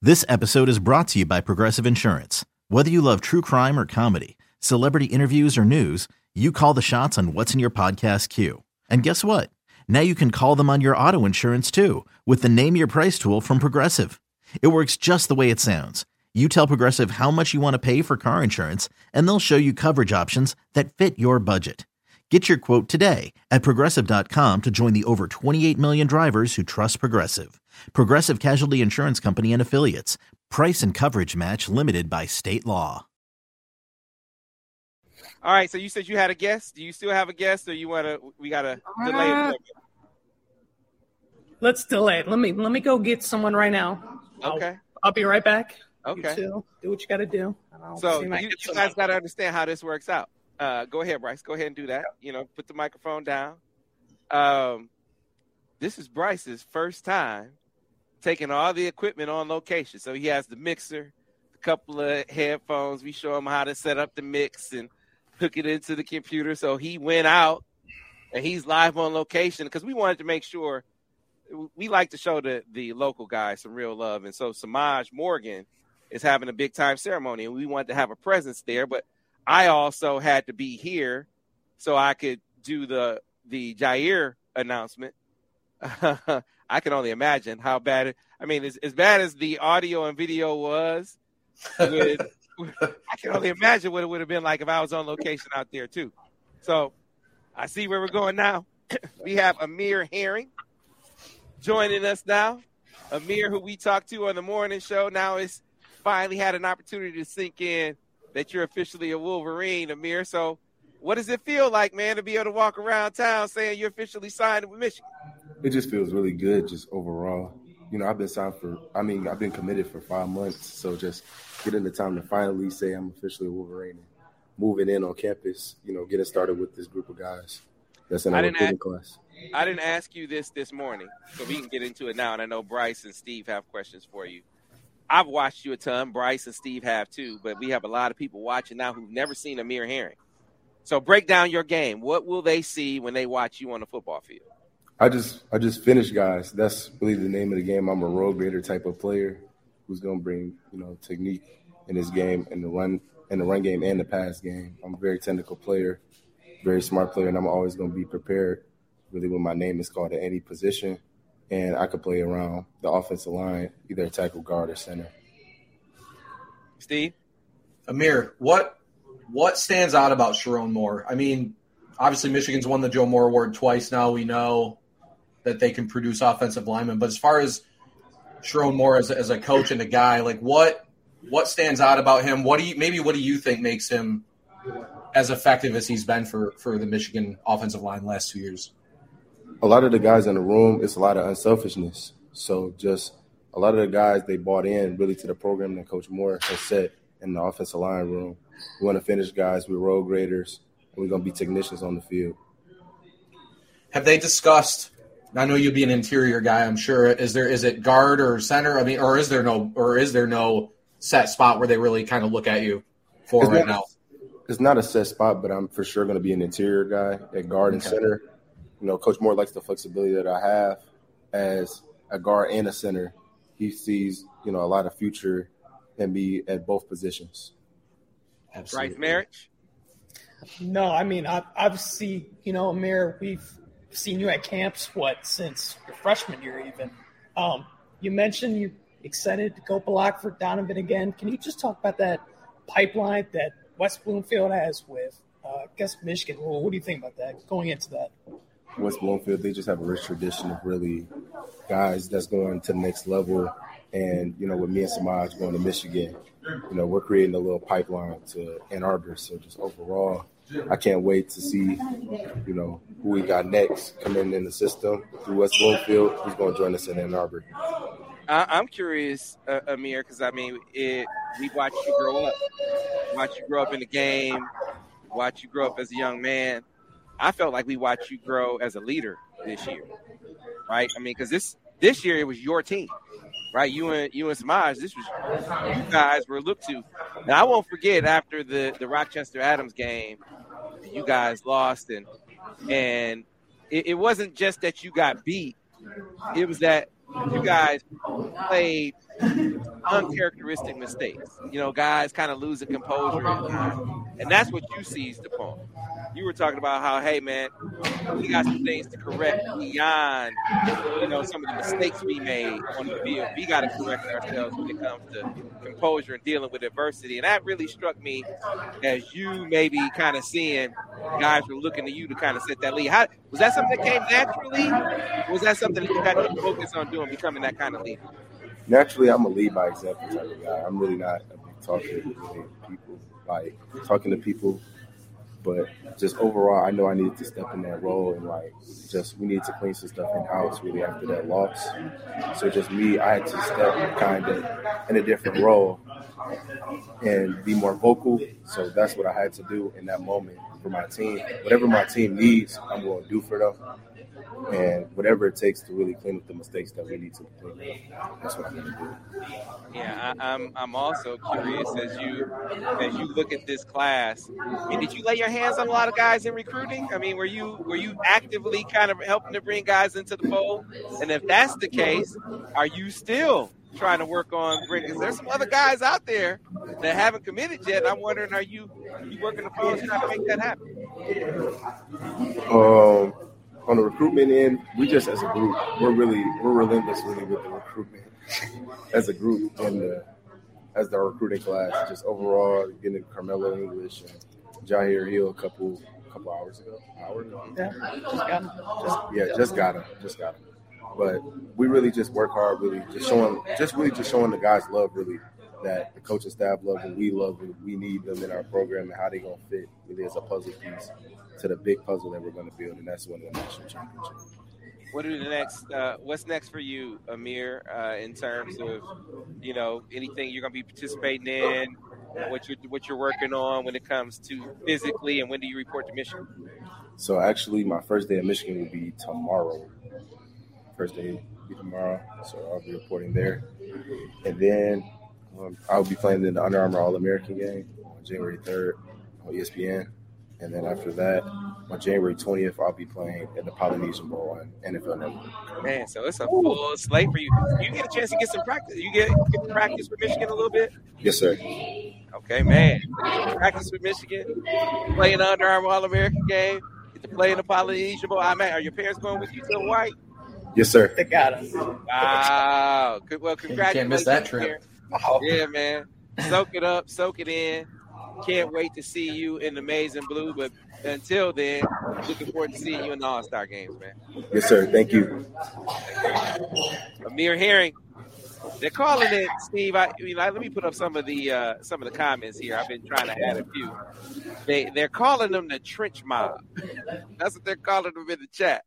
This episode is brought to you by Progressive Insurance. Whether you love true crime or comedy, celebrity interviews or news, you call the shots on what's in your podcast queue. And guess what? Now you can call them on your auto insurance too with the Name Your Price tool from Progressive. It works just the way it sounds. You tell Progressive how much you want to pay for car insurance, and they'll show you coverage options that fit your budget. Get your quote today at progressive.com to join the over 28 million drivers who trust Progressive. Progressive Casualty Insurance Company and Affiliates. Price and coverage match limited by state law. All right, so you said you had a guest. Do you still have a guest, or you want to? We gotta delay Uh, it. Let's delay it. Let me let me go get someone right now. I'll- Okay. I'll, be right back. Okay. two, do what you got to do. So see if I you, you guys got to understand how this works out. Uh, go ahead, Brice. Go ahead and do that. You know, put the microphone down. Um, this is Brice's first time taking all the equipment on location. So he has the mixer, a couple of headphones. We show him how to set up the mix and hook it into the computer. So he went out and he's live on location because we wanted to make sure we like to show the the local guys some real love. And so Semaj Morgan is having a big time ceremony, and we wanted to have a presence there. But I also had to be here so I could do the the Jyaire announcement. [laughs] I can only imagine how bad it. I mean, as, as bad as the audio and video was, with, [laughs] I can only imagine what it would have been like if I was on location out there too. So I see where we're going now. [clears throat] we have Amir Herring joining us now. Amir, who we talked to on the morning show, now is finally had an opportunity to sink in that you're officially a Wolverine, Amir. So, what does it feel like, man, to be able to walk around town saying you're officially signed with Michigan? It just feels really good, just overall. You know, I've been signed for, I mean, I've been committed for five months. So just getting the time to finally say I'm officially a Wolverine and moving in on campus, you know, getting started with this group of guys that's in our recruiting class. I didn't ask you this this morning, so we can get into it now. And I know Brice and Steve have questions for you. I've watched you a ton. Brice and Steve have too, but we have a lot of people watching now who've never seen Amir Herring. So break down your game. What will they see when they watch you on the football field? I just I just finished guys. That's really the name of the game. I'm a road grader type of player who's gonna bring, you know, technique in this game in the run in the run game and the pass game. I'm a very technical player, very smart player, and I'm always gonna be prepared really when my name is called at any position. And I could play around the offensive line, either tackle, guard, or center. Steve? Amir, what what stands out about Sherrone Moore? I mean, obviously Michigan's won the Joe Moore Award twice now. We know that they can produce offensive linemen, but as far as Sherrone Moore as a, as a coach and a guy, like what what stands out about him? What do you maybe what do you think makes him as effective as he's been for for the Michigan offensive line last two years? A lot of the guys in the room, it's a lot of unselfishness. So just a lot of the guys they bought in really to the program that Coach Moore has set in the offensive line room. We want to finish guys, we're road graders, and we're gonna be technicians on the field. Have they discussed? I know you'll be an interior guy. I'm sure. Is there is it guard or center? I mean, or is there no or is there no set spot where they really kind of look at you for It's right not- now? It's not a set spot, but I'm for sure gonna be an interior guy at guard and center. You know, Coach Moore likes the flexibility that I have as a guard and a center. He sees, you know, a lot of future in me at both positions. Brice Marich? No, I mean, I've seen, you know, Amir, we've seen you at camps, what, since your freshman year even. Um, you mentioned you excited to go block for Donovan again. Can you just talk about that pipeline that West Bloomfield has with, uh, I guess, Michigan? Well, what do you think about that going into that? West Bloomfield, they just have a rich tradition of really guys that's going to the next level. And, you know, with me and Semaj going to Michigan, you know, we're creating a little pipeline to Ann Arbor. So just overall, I can't wait to see, you know, who we got next coming in the system through West Bloomfield, who's going to join us in Ann Arbor. I, am curious, uh, Amir, because I mean, it, we watched you grow up, watch you grow up in the game, watch you grow up as a young man. I felt like we watched you grow as a leader this year, right? I mean, because this this year it was your team, right? You and you and Semaj, this was you guys were looked to. Now I won't forget after the the Rochester Adams game, you guys lost, and and it, it wasn't just that you got beat; it was that you guys played [laughs] uncharacteristic mistakes. You know, guys kind of losing composure, and that's what you seized upon. You were talking about how, hey man, we got some things to correct beyond, you know, some of the mistakes we made on the field. We got to correct ourselves when it comes to composure and dealing with adversity, and that really struck me as you maybe kind of seeing guys were looking to you to kind of set that lead. How was that something that came naturally? was that something that you had to focus on doing, becoming that kind of leader? Naturally, I'm a lead by example type of guy. I'm really not a big talker to people, like talking to people. But just overall, I know I needed to step in that role and like just we needed to clean some stuff in house really after that loss. So just me, I had to step kind of in a different role and be more vocal. So that's what I had to do in that moment for my team. Whatever my team needs, I'm going to do for them and whatever it takes to really clean up the mistakes that we need to clean up. That's what I'm going to do. Yeah, I, am I'm, I'm also curious as you as you look at this class. I mean, did you lay your hands on a lot of guys in recruiting? I mean, were you were you actively kind of helping to bring guys into the fold? And if that's the case, are you still trying to work on bringing? There's some other guys out there that haven't committed yet. I'm wondering, are you are you working the phones trying to make that happen? Um on the recruitment end, we just as a group, we're really we're relentless really with the recruitment [laughs] as a group and the, as the recruiting class. Just overall getting Carmelo English and Jyaire Hill a couple couple hours ago. Hour ago. Yeah, just got him. Just, yeah, just got him. Just got him. But we really just work hard, really just showing, just really just showing the guys love, really that the coaching staff love and we love and we need them in our program and how they gonna fit really as a puzzle piece to the big puzzle that we're going to build, and that's winning the national championship. What are the next? Uh, what's next for you, Amir? Uh, in terms of you know anything you're going to be participating in, what you're what you're working on when it comes to physically, and when do you report to Michigan? So actually, my first day in Michigan will be tomorrow. First day will be tomorrow, so I'll be reporting there, and then um, I'll be playing in the Under Armour All American game on January 3rd on ESPN. And then after that, on January 20th, I'll be playing in the Polynesian Bowl on NFL Network. Man, so it's a full slate for you. You get a chance to get some practice. You get, get practice with Michigan a little bit? Yes, sir. Okay, man. Practice with Michigan, playing the Under Armour All American game, get to play in the Polynesian Bowl. Ah, I mean, are your parents going with you to Hawaii? Yes, sir. They got us. Wow. Good. Well, congratulations. You can't miss that trip. Oh. Yeah, man. Soak it up, soak it in. Can't wait to see you in the maize and blue. But until then, looking forward to seeing you in the All Star games, man. Yes, sir. Thank you. Amir Herring. They're calling it, Steve. I, you know, let me put up some of the uh, some of the comments here. I've been trying to add a few. They they're calling them the trench mob. [laughs] That's what they're calling them in the chat.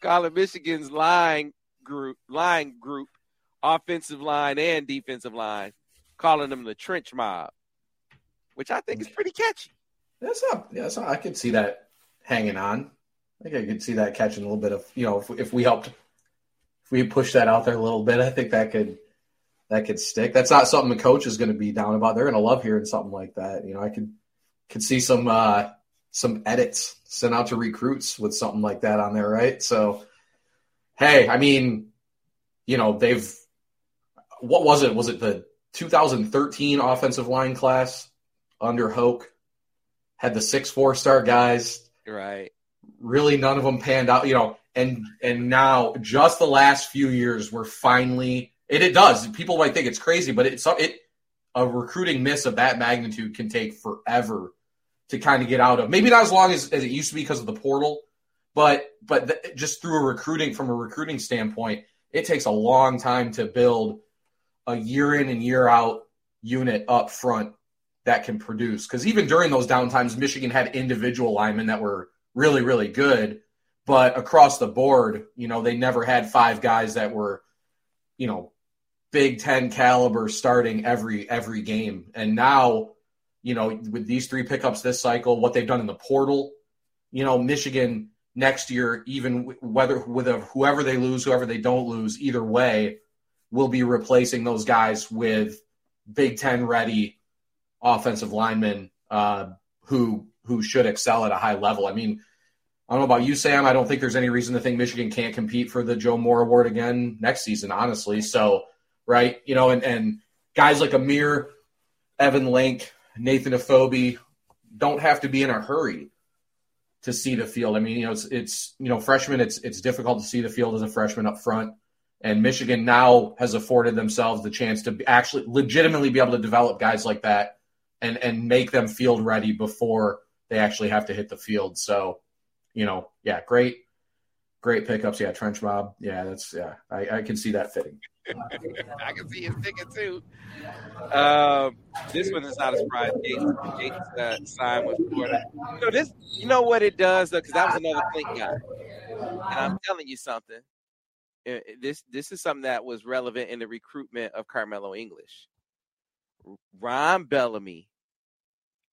Calling Michigan's line group, line group, offensive line and defensive line, calling them the trench mob which I think is pretty catchy. That's not. Yeah, not, I could see that hanging on. I think I could see that catching a little bit of you know if, if we helped if we push that out there a little bit, I think that could that could stick. That's not something the coach is going to be down about. They're going to love hearing something like that. You know, I could could see some uh, some edits sent out to recruits with something like that on there, right? So, hey, I mean, you know, they've what was it? Was it the 2013 offensive line class under Hoke. Had the six four star guys. Right. Really, none of them panned out. You know, and and now just the last few years, we're finally. It, it does. People might think it's crazy, but it's it a recruiting miss of that magnitude can take forever to kind of get out of. Maybe not as long as, as it used to be because of the portal, but but the, just through a recruiting from a recruiting standpoint, it takes a long time to build a year in and year out unit up front that can produce. Because even during those downtimes, Michigan had individual linemen that were really, really good. But across the board, you know, they never had five guys that were, you know, Big Ten caliber starting every every game. And now, you know, with these three pickups this cycle, what they've done in the portal, you know, Michigan next year, even whether with whoever they lose, whoever they don't lose, either way, will be replacing those guys with Big Ten ready offensive linemen uh, who who should excel at a high level. I mean, I don't know about you, Sam. I don't think there's any reason to think Michigan can't compete for the Joe Moore Award again next season, honestly. So, right, you know, and, and guys like Amir, Evan Link, Nathan Efobi don't have to be in a hurry to see the field. I mean, you know, it's, it's you know, freshmen, it's it's difficult to see the field as a freshman up front. And Michigan now has afforded themselves the chance to actually legitimately be able to develop guys like that and and make them field ready before they actually have to hit the field. So, you know, yeah, great, great pickups. Yeah, trench mob. Yeah, that's yeah, I, I can see that fitting. [laughs] I can see it sticking too. Um, this one is not a surprise. Jason, Jason's uh, sign with Florida. You know this. You know what it does though, because that was another Clink guy. And I'm telling you something. Uh, this this is something that was relevant in the recruitment of Carmelo English. Ron Bellamy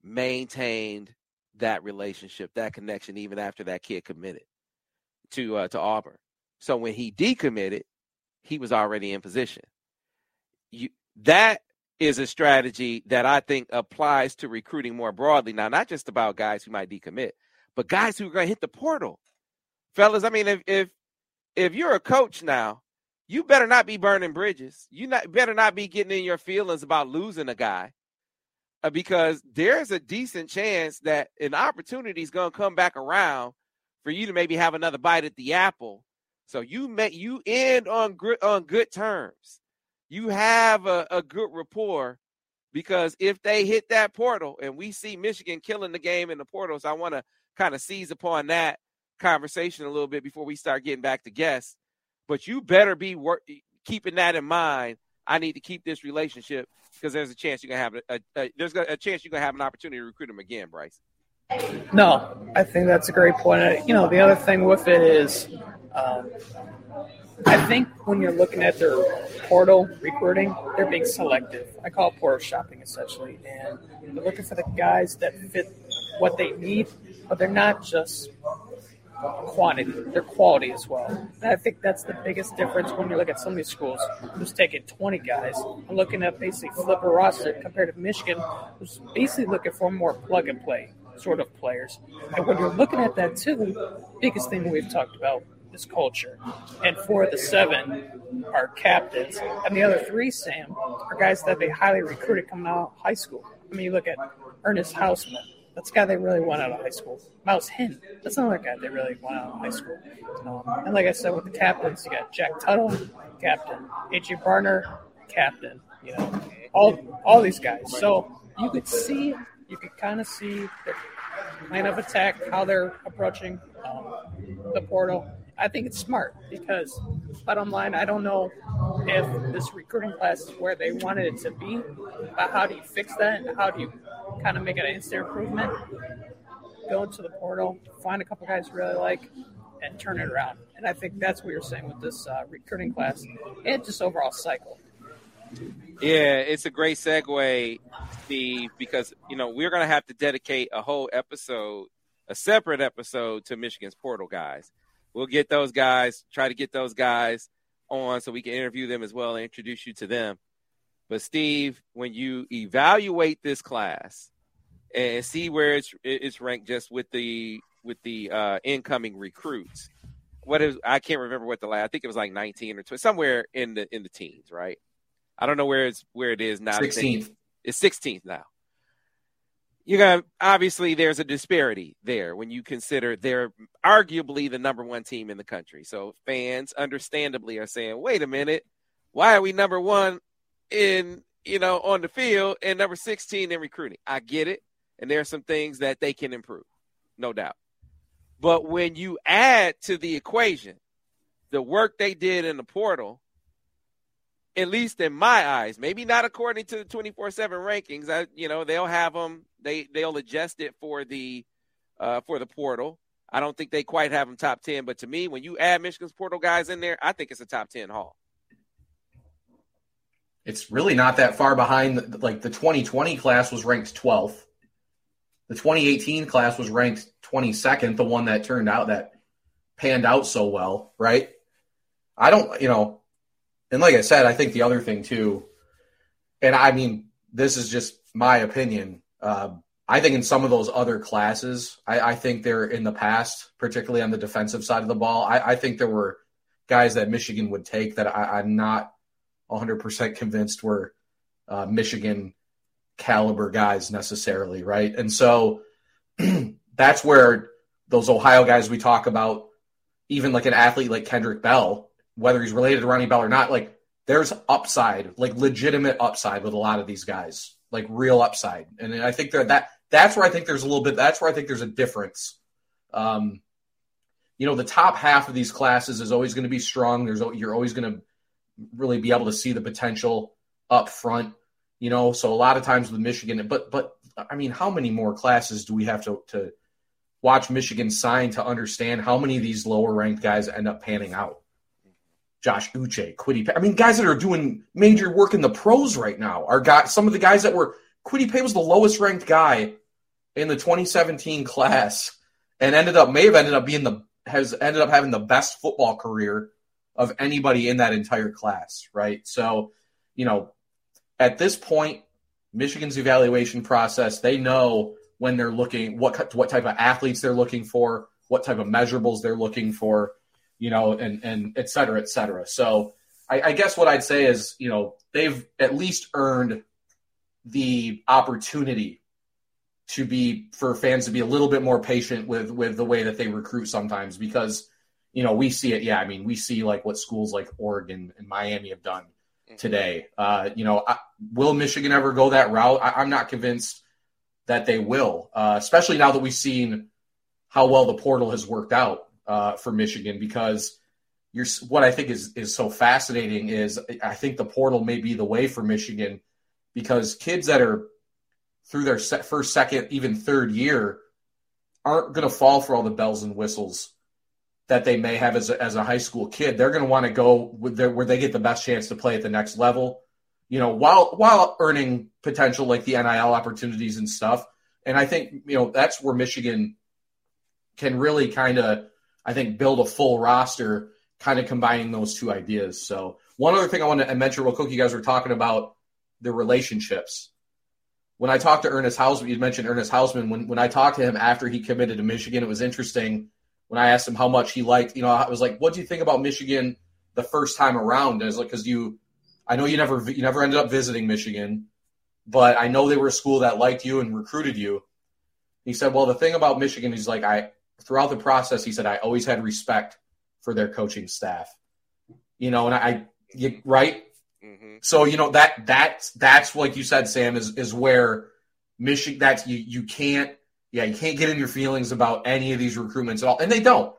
maintained that relationship, that connection, even after that kid committed to uh, to Auburn. So when he decommitted, he was already in position. You that is a strategy that I think applies to recruiting more broadly. Now, not just about guys who might decommit, but guys who are going to hit the portal. Fellas, I mean, if if if you're a coach now, you better not be burning bridges. You not better not be getting in your feelings about losing a guy, Uh, because there's a decent chance that an opportunity is going to come back around for you to maybe have another bite at the apple. So you may you end on good on good terms. You have a, a good rapport because if they hit that portal and we see Michigan killing the game in the portals, I want to kind of seize upon that conversation a little bit before we start getting back to guests. But you better be wor- keeping that in mind. I need to keep this relationship because there's a chance you're gonna have a, a, there's a chance you're gonna have an opportunity to recruit him again, Brice. No, I think that's a great point. You know, the other thing with it is, um, I think when you're looking at their portal recruiting, they're being selective. I call it portal shopping essentially, and they're looking for the guys that fit what they need, but they're not just quantity, they're quality as well. And I think that's the biggest difference when you look at some of these schools who's taking 20 guys and looking at basically flip a roster compared to Michigan, who's basically looking for more plug and play sort of players. And when you're looking at that too, biggest thing we've talked about is culture. And four of the seven are captains, and the other three, Sam, are guys that they highly recruited coming out of high school. I mean, you look at Ernest Hausmann. That's the guy they really want out of high school. Myles Hinton. That's another guy they really want out of high school. Um, and like I said, with the captains, you got Jack Tuttle, captain. AJ Barner, captain. You know, all all these guys. So you could see, you could kind of see the plan of attack, how they're approaching um, the portal. I think it's smart because, bottom line, I don't know if this recruiting class is where they wanted it to be, but how do you fix that? And how do you kind of make an instant improvement? Go into the portal, find a couple guys you really like, and turn it around. And I think that's what you're saying with this uh, recruiting class and just overall cycle. Yeah, it's a great segue, Steve, because you know we're going to have to dedicate a whole episode, a separate episode to Michigan's portal guys. We'll get those guys, try to get those guys on so we can interview them as well and introduce you to them. But Steve, when you evaluate this class and see where it's it's ranked just with the with the uh, incoming recruits, what is I can't remember what the last I think it was like 19 or 20, somewhere in the in the teens, right? I don't know where it's where it is now. 16th. It's 16th now. You're gonna obviously there's a disparity there when you consider they're arguably the number one team in the country. So fans understandably are saying, wait a minute, why are we number one in you know on the field and number 16 in recruiting? I get it. And there are some things that they can improve, no doubt. But when you add to the equation the work they did in the portal at least in my eyes, maybe not according to the 24/7 rankings. I, you know, they'll have them. They they'll adjust it for the uh, for the portal. I don't think they quite have them top 10, but to me, when you add Michigan's portal guys in there, I think it's a top 10 haul. it's really not that far behind. Like the 2020 class was ranked 12th. The 2018 class was ranked 22nd, the one that turned out that panned out so well, right? I don't, you know, and like I said, I think the other thing too, and I mean, this is just my opinion. Uh, I think in some of those other classes, I, I, think they're in the past, particularly on the defensive side of the ball. I, I think there were guys that Michigan would take that I, am not 100% convinced were uh, Michigan caliber guys necessarily, right? And so [clears throat] that's where those Ohio guys we talk about, even like an athlete like Kendrick Bell, whether he's related to Ronnie Bell or not, like there's upside, like legitimate upside with a lot of these guys, like real upside. And I think that that that's where I think there's a little bit. That's where I think there's a difference. Um, you know, the top half of these classes is always going to be strong. There's you're always going to really be able to see the potential up front. You know, so a lot of times with Michigan, but but I mean, how many more classes do we have to to watch Michigan sign to understand how many of these lower ranked guys end up panning out? Josh Uche, Kwity. I mean, guys that are doing major work in the pros right now are got some of the guys that were Kwity Paye was the lowest ranked guy in the 2017 class and ended up may have ended up being the has ended up having the best football career of anybody in that entire class, right? So, you know, at this point, Michigan's evaluation process, they know when they're looking what what type of athletes they're looking for, what type of measurables they're looking for, you know, and and et cetera, et cetera. So I, I guess what I'd say is, you know, they've at least earned the opportunity to be for fans to be a little bit more patient with with the way that they recruit sometimes because you know we see it yeah i mean we see like what schools like oregon and miami have done mm-hmm. today uh, you know I, will michigan ever go that route I, am not convinced that they will uh, especially now that we've seen how well the portal has worked out uh, for michigan because you're what i think is is so fascinating is i think the portal may be the way for michigan because kids that are through their first, second, even third year aren't going to fall for all the bells and whistles that they may have as a, as a high school kid. They're going to want to go their, where they get the best chance to play at the next level, you know, while while earning potential like the NIL opportunities and stuff. And I think you know that's where Michigan can really kind of, I think, build a full roster, kind of combining those two ideas. So one other thing I want to mention real quick, you guys were talking about the relationships when I talked to Ernest Hausmann, you mentioned Ernest Hausmann. When when I talked to him after he committed to Michigan, it was interesting. When I asked him how much he liked, you know, I was like, "What do you think about Michigan the first time around?" Is like because you, I know you never you never ended up visiting Michigan, but I know they were a school that liked you and recruited you. He said, "Well, the thing about Michigan is like I throughout the process, he said I always had respect for their coaching staff, you know, and I, you, right." Mm-hmm. So you know that that's that's like you said, Sam, is is where Michigan. That's you you can't yeah you can't get in your feelings about any of these recruitments at all, and they don't.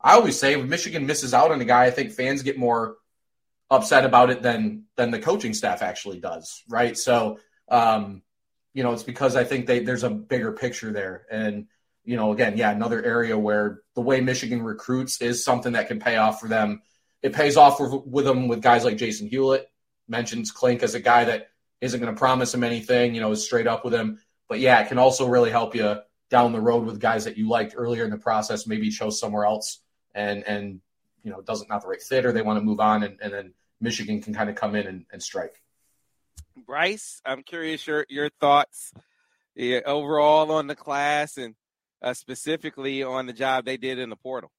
I always say if Michigan misses out on a guy, I think fans get more upset about it than than the coaching staff actually does, right? So um, you know it's because I think they there's a bigger picture there, and you know again, yeah, another area where the way Michigan recruits is something that can pay off for them. It pays off with, with them with guys like Jason Hewlett mentions Clink as a guy that isn't going to promise him anything, you know, is straight up with him. But yeah, it can also really help you down the road with guys that you liked earlier in the process, maybe chose somewhere else and and you know doesn't not the right fit or they want to move on and, and then Michigan can kind of come in and, and strike. Brice, I'm curious your your thoughts yeah, overall on the class and uh, specifically on the job they did in the portal.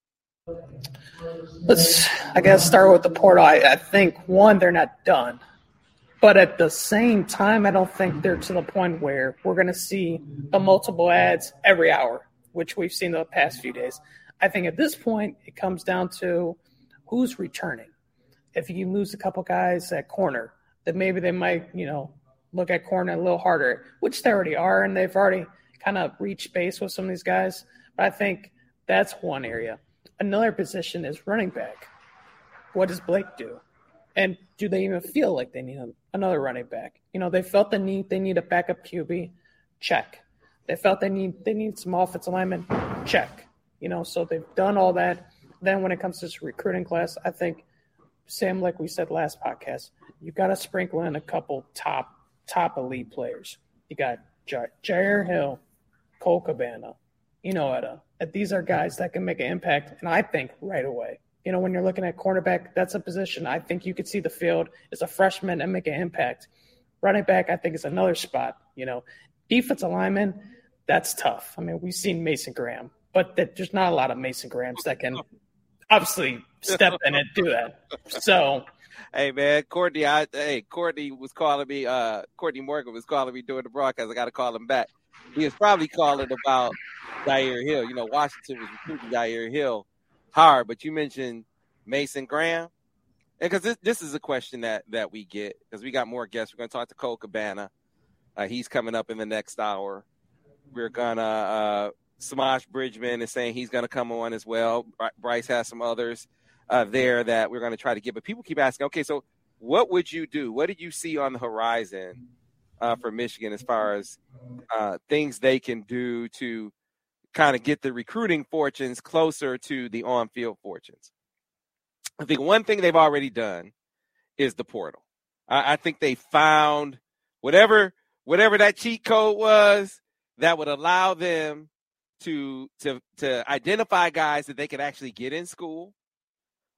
Let's, I guess, start with the portal. I, I think, one, they're not done. But at the same time, I don't think they're to the point where we're going to see a multiple ads every hour, which we've seen the past few days. I think at this point, it comes down to who's returning. If you lose a couple guys at corner, then maybe they might, you know, look at corner a little harder, which they already are, and they've already kind of reach base with some of these guys. But I think that's one area. Another position is running back. What does Blake do? And do they even feel like they need another running back? You know, they felt the need they need a backup QB. Check. They felt they need they need some offensive linemen. Check. You know, so they've done all that. Then when it comes to this recruiting class, I think Sam, like we said last podcast, you got to sprinkle in a couple top top elite players. You got Jyaire Hill, Cole Cabana, you know, Etta. These are guys that can make an impact, and I think right away. You know, when you're looking at cornerback, that's a position I think you could see the field as a freshman and make an impact. Running back, I think, is another spot. You know, defensive lineman, that's tough. I mean, we've seen Mason Graham, but that, there's not a lot of Mason Grahams that can obviously step in and do that. So, hey man, Courtney, I hey Courtney was calling me. Uh, Courtney Morgan was calling me during the broadcast. I got to call him back. He was probably calling about Jyaire Hill. You know, Washington was recruiting Jyaire Hill hard, but you mentioned Mason Graham. And because this, this is a question that that we get because we got more guests. We're going to talk to Cole Cabana. Uh, he's coming up in the next hour. We're gonna uh, Samaje Bridgman is saying he's going to come on as well. Brice has some others uh, there that we're going to try to get. But people keep asking, okay, so what would you do? What did you see on the horizon uh, for Michigan as far as uh, things they can do to kind of get the recruiting fortunes closer to the on-field fortunes? I think one thing they've already done is the portal. I, I think they found whatever whatever that cheat code was that would allow them to to to identify guys that they could actually get in school,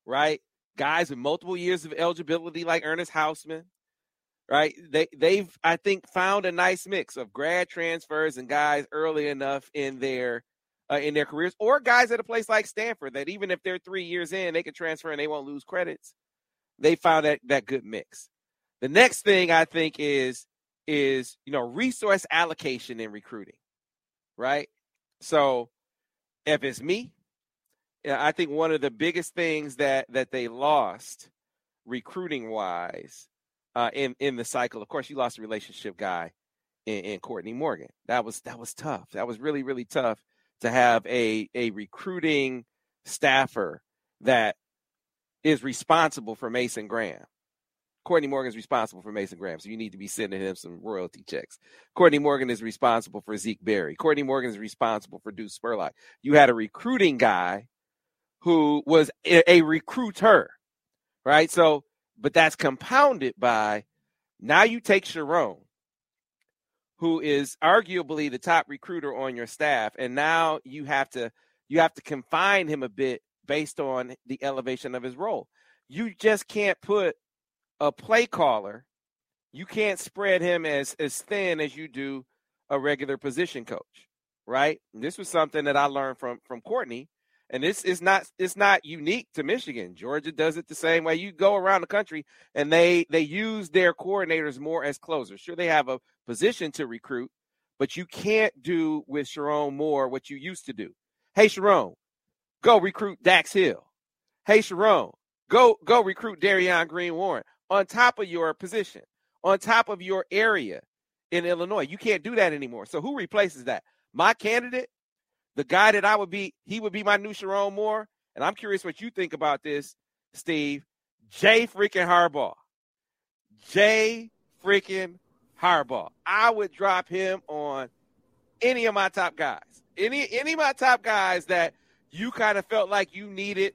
right? Guys with multiple years of eligibility, like Ernest Hausmann, right? They they've I think found a nice mix of grad transfers and guys early enough in their uh, in their careers, or guys at a place like Stanford that even if they're three years in, they can transfer and they won't lose credits. They found that that good mix. The next thing I think is is you know resource allocation in recruiting, right? So if it's me, I think one of the biggest things that that they lost recruiting wise uh, in in the cycle, of course, you lost a relationship guy in, in Courtney Morgan. That was that was tough. That was really really tough to have a a recruiting staffer that is responsible for Mason Graham. Courtney Morgan is responsible for Mason Graham, so you need to be sending him some royalty checks. Courtney Morgan is responsible for Zeke Berry. Courtney Morgan is responsible for Deuce Spurlock. You had a recruiting guy who was a, a recruiter, right? So, but that's compounded by now you take Sherrone, who is arguably the top recruiter on your staff, and now you have to you have to confine him a bit based on the elevation of his role. You just can't put a play caller, you can't spread him as as thin as you do a regular position coach, right? And this was something that I learned from from Courtney, and this is not it's not unique to Michigan. Georgia does it the same way. You go around the country and they they use their coordinators more as closers. Sure, they have a position to recruit, but you can't do with Sherrone Moore what you used to do. Hey, Sherrone, go recruit Dax Hill. Hey, Sherrone, go go recruit Darion Green Warren on top of your position, on top of your area in Illinois. You can't do that anymore. So who replaces that? My candidate, the guy that I would be, he would be my new Sherrone Moore. And I'm curious what you think about this, Steve. Jay freaking Harbaugh. Jay freaking Harbaugh. I would drop him on any of my top guys. Any any of my top guys that you kind of felt like you needed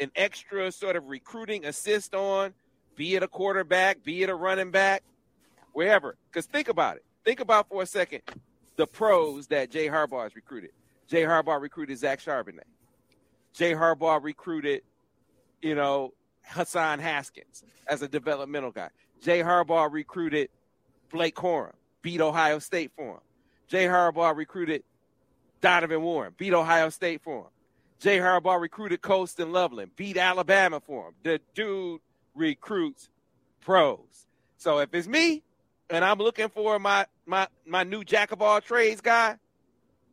an extra sort of recruiting assist on be it a quarterback, be it a running back, wherever. Because think about it. Think about for a second the pros that Jay Harbaugh has recruited. Jay Harbaugh recruited Zach Charbonnet. Jay Harbaugh recruited, you know, Hassan Haskins as a developmental guy. Jay Harbaugh recruited Blake Corum, beat Ohio State for him. Jay Harbaugh recruited Donovan Warren, beat Ohio State for him. Jay Harbaugh recruited Colston Loveland, beat Alabama for him. The dude recruits pros. So if it's me and I'm looking for my my my new jack of all trades guy,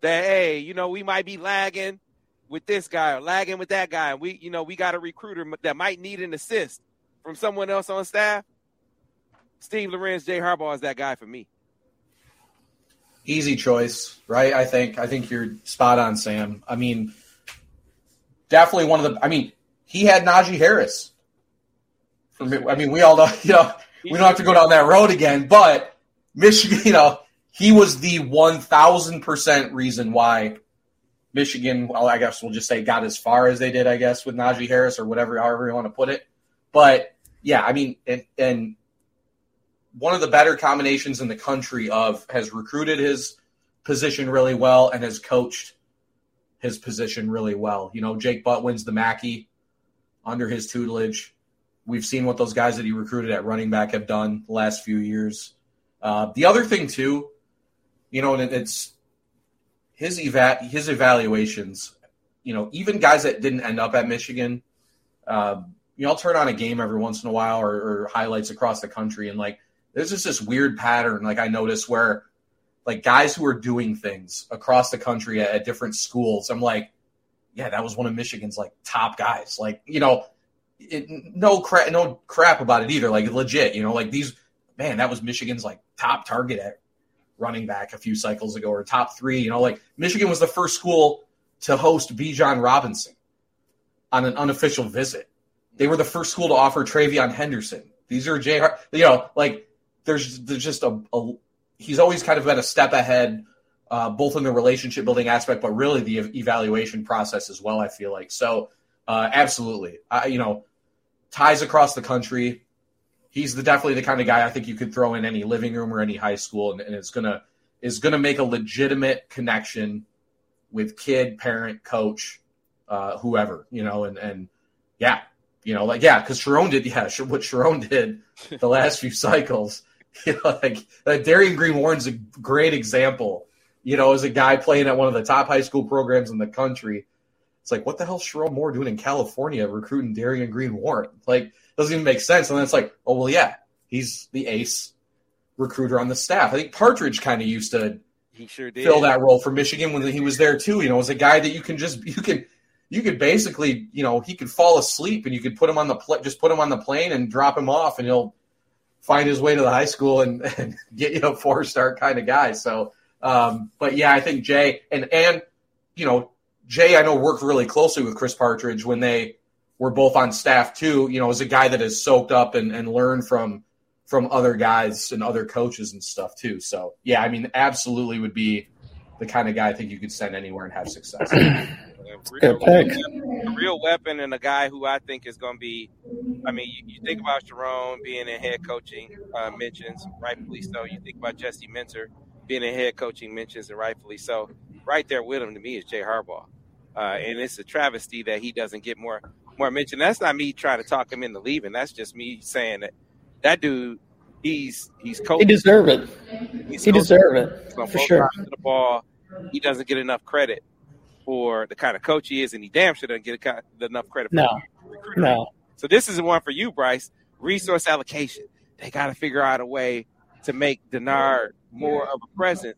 that hey, you know, we might be lagging with this guy or lagging with that guy, and we you know we got a recruiter that might need an assist from someone else on staff. Steve Lorenz, Jay Harbaugh is that guy for me. Easy choice, right? I think I think you're spot on, Sam. I mean, definitely one of the. I mean, he had Najee Harris I mean, we all know, [laughs] you know, we don't have to go down that road again, but Michigan, [laughs] you know, he was the 1000% reason why Michigan, well, I guess we'll just say got as far as they did, I guess, with Najee Harris or whatever, however you want to put it. But yeah, I mean, and, and one of the better combinations in the country of has recruited his position really well and has coached his position really well. You know, Jake Butt wins the Mackey under his tutelage. We've seen what those guys that he recruited at running back have done the last few years. Uh, the other thing too, you know, and it's his eva- his evaluations. You know, even guys that didn't end up at Michigan, uh, you know, I'll turn on a game every once in a while or, or highlights across the country, and like there's just this weird pattern. Like I notice where like guys who are doing things across the country at, at different schools. I'm like, yeah, that was one of Michigan's like top guys. Like you know, it, no crap, no crap about it either. Like legit, you know, like these man, that was Michigan's like top target at running back a few cycles ago, or top three. You know, like Michigan was the first school to host Bijan Robinson on an unofficial visit. They were the first school to offer TreVeyon Henderson. These are Jay, you know, like there's there's just a, a he's always kind of been a step ahead, uh, both in the relationship building aspect, but really the evaluation process as well. I feel like so, uh, absolutely. I, you know, ties across the country. He's the definitely the kind of guy I think you could throw in any living room or any high school, and, and it's gonna is gonna make a legitimate connection with kid, parent, coach, uh, whoever, you know, and and yeah, you know, like yeah, because Sherrone did, yeah, [laughs] what Sherrone did [laughs] the last few cycles, [laughs] you know, like, like Darion Green Warren's a great example. You know, as a guy playing at one of the top high school programs in the country, it's like, what the hell Sherrone Moore doing in California recruiting Darion Green Warren? Like, doesn't even make sense. And then it's like, oh well, yeah, he's the ace recruiter on the staff. I think Partridge kind of used to he sure did. fill that role for Michigan when he was there too. You know, as a guy that you can just you can you could basically you know he could fall asleep and you could put him on the pl- just put him on the plane and drop him off and he'll find his way to the high school and, [laughs] and get you a four star kind of guy. So, um, but yeah, I think Jay and and you know Jay I know worked really closely with Chris Partridge when they were both on staff too. You know, as a guy that has soaked up and, and learned from from other guys and other coaches and stuff too. So yeah, I mean, absolutely would be the kind of guy I think you could send anywhere and have success. [clears throat] Good pick. A real weapon and a guy who I think is going to be. I mean, you, you, think about Sherrone being in head coaching uh, mentions, rightfully so. You think about Jesse Minter being in head coaching mentions, and rightfully so. Right there with him to me is Jay Harbaugh, uh, and it's a travesty that he doesn't get more more mention. That's not me trying to talk him into leaving. That's just me saying that that dude, he's he's coaching. He deserve it. He's he deserve it for sure. The ball, he doesn't get enough credit for the kind of coach he is, and he damn sure doesn't get enough credit. no, no. So this is one for you, Brice. Resource allocation. They got to figure out a way to make Denard more of a presence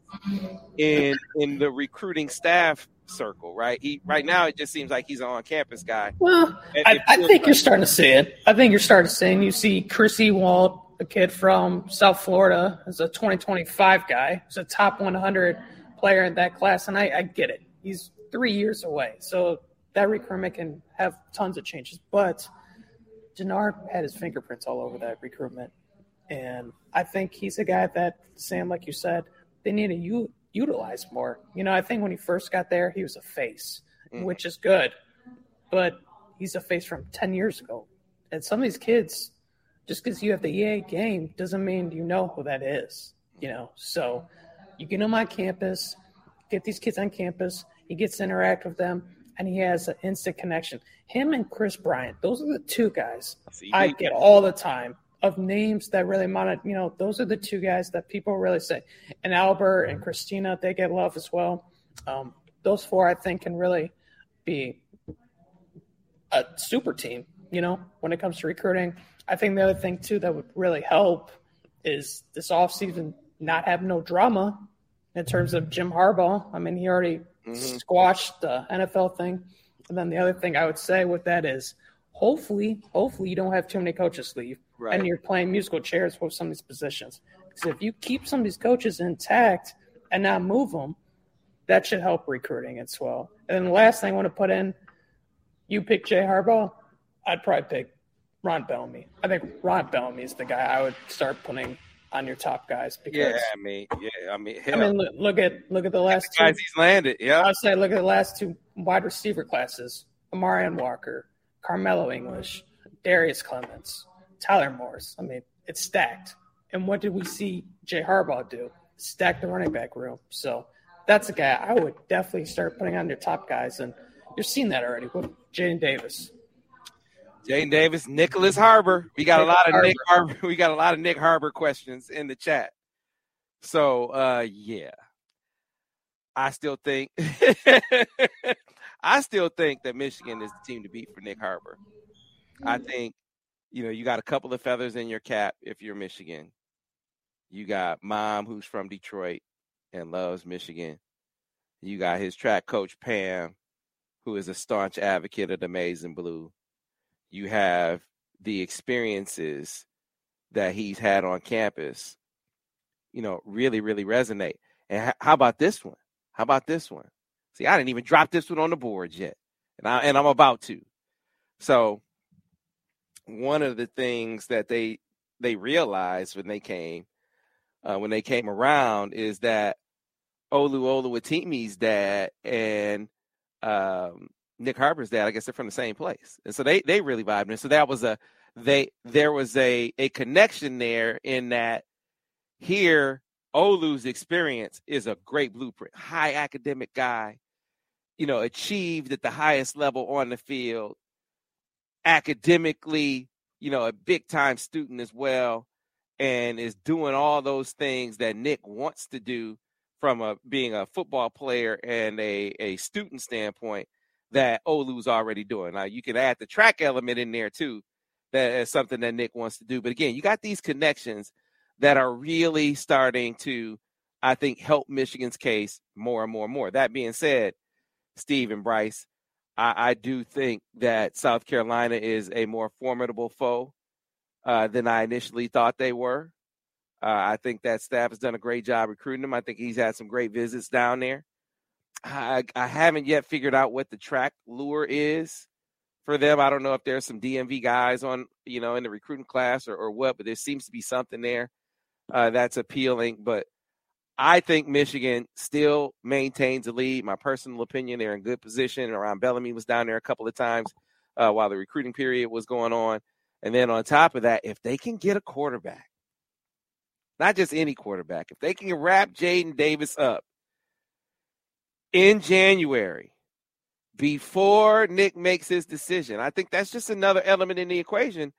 in in the recruiting staff circle, right? He right now it just seems like he's an on campus guy. Well, I, I, think like you're starting to see it. I think you're starting to see it. You see Chris Ewald, a kid from South Florida, is a 2025 guy. He's a top 100 player in that class, and I, I get it. He's three years away. So that recruitment can have tons of changes. But Denard had his fingerprints all over that recruitment. And I think he's a guy that, Sam, like you said, they need a u- utilize more. You know, I think when he first got there, he was a face, mm. which is good. But he's a face from 10 years ago. And some of these kids, just because you have the EA game doesn't mean you know who that is. You know, so you get them on campus, get these kids on campus, he gets to interact with them, and he has an instant connection. Him and Chris Bryant, those are the two guys I get all the time of names that really matter. You know, those are the two guys that people really say. And Albert and Christina, they get love as well. Um, those four, I think, can really be a super team. You know, when it comes to recruiting, I think the other thing too that would really help is this offseason not have no drama in terms of Jim Harbaugh. I mean, he already mm-hmm. squashed the NFL thing. And then the other thing I would say with that is hopefully, hopefully you don't have too many coaches leave right. and you're playing musical chairs with some of these positions. Because if you keep some of these coaches intact and not move them, that should help recruiting as well. And then the last thing I want to put in, you pick Jay Harbaugh, I'd probably pick Ron Bellamy. I think Ron Bellamy is the guy I would start putting on your top guys. Because, yeah, I mean, yeah, I mean, hell, I mean, look, look, at look at the last the guys two, he's landed. Yeah, I'd say look at the last two wide receiver classes: Amorion Walker, Karmello English, Darrius Clemons, Tyler Morris. I mean, it's stacked. And what did we see Jay Harbaugh do? Stack the running back room. So that's a guy I would definitely start putting on your top guys. And you're seeing that already with Jadyn Davis. Jadyn Davis, Nicholas Harbor. [laughs] We got a lot of Nick Harbor. We got a lot of Nick Harbor questions in the chat. So uh yeah. I still think [laughs] I still think that Michigan is the team to beat for Nick Harbor. I think, you know, you got a couple of feathers in your cap if you're Michigan. You got mom who's from Detroit and loves Michigan. You got his track coach Pam, who is a staunch advocate of the maize and blue. You have the experiences that he's had on campus, you know, really, really resonate. And how about this one? How about this one? See, I didn't even drop this one on the board yet, and I and I'm about to. So, one of the things that they they realized when they came uh, when they came around is that Olu Oluwatimi's dad and um, Nick Harbor's dad, I guess they're from the same place, and so they they really vibed. And so that was a they there was a a connection there in that here Olu's experience is a great blueprint. High academic guy, you know, achieved at the highest level on the field, academically, you know, a big time student as well, and is doing all those things that Nick wants to do from a being a football player and a, a student standpoint that Olu's already doing. Now you can add the track element in there too. That is something that Nick wants to do. But again, you got these connections that are really starting to, I think, help Michigan's case more and more and more. That being said, Steve and Brice, I, I do think that South Carolina is a more formidable foe uh, than I initially thought they were. Uh, I think that staff has done a great job recruiting him. I think he's had some great visits down there. I, I haven't yet figured out what the track lure is for them. I don't know if there's some DMV guys on, you know, in the recruiting class or, or what, but there seems to be something there uh, that's appealing. But I think Michigan still maintains the lead. My personal opinion, they're in good position. Around Bellamy was down there a couple of times uh, while the recruiting period was going on. And then on top of that, if they can get a quarterback, not just any quarterback, if they can wrap Jadyn Davis up in January before Nick makes his decision, I think that's just another element in the equation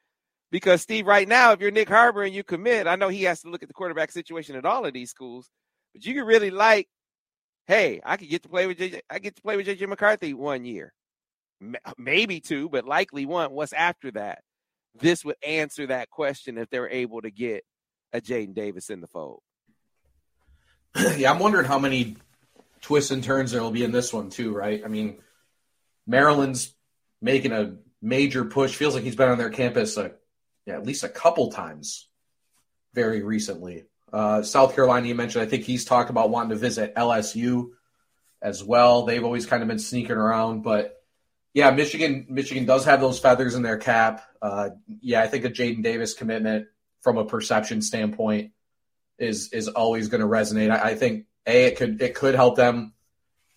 because Steve, right now, if you're Nick Harbor and you commit, I know he has to look at the quarterback situation at all of these schools, but you can really like, hey, I could get to play with JJ, I get to play with JJ McCarthy one year, uh, maybe two, but likely one. What's after that? This would answer that question if they're able to get a Jadyn Davis in the fold. [clears throat] Yeah, I'm wondering how many twists and turns there will be in this one too, right? I mean, Maryland's making a major push. Feels like he's been on their campus a yeah, at least a couple times very recently. Uh, South Carolina, you mentioned, I think he's talked about wanting to visit LSU as well. They've always kind of been sneaking around, but yeah, Michigan, Michigan does have those feathers in their cap. Uh, yeah, I think a Jadyn Davis commitment from a perception standpoint is is always going to resonate. I, I, think a it could it could help them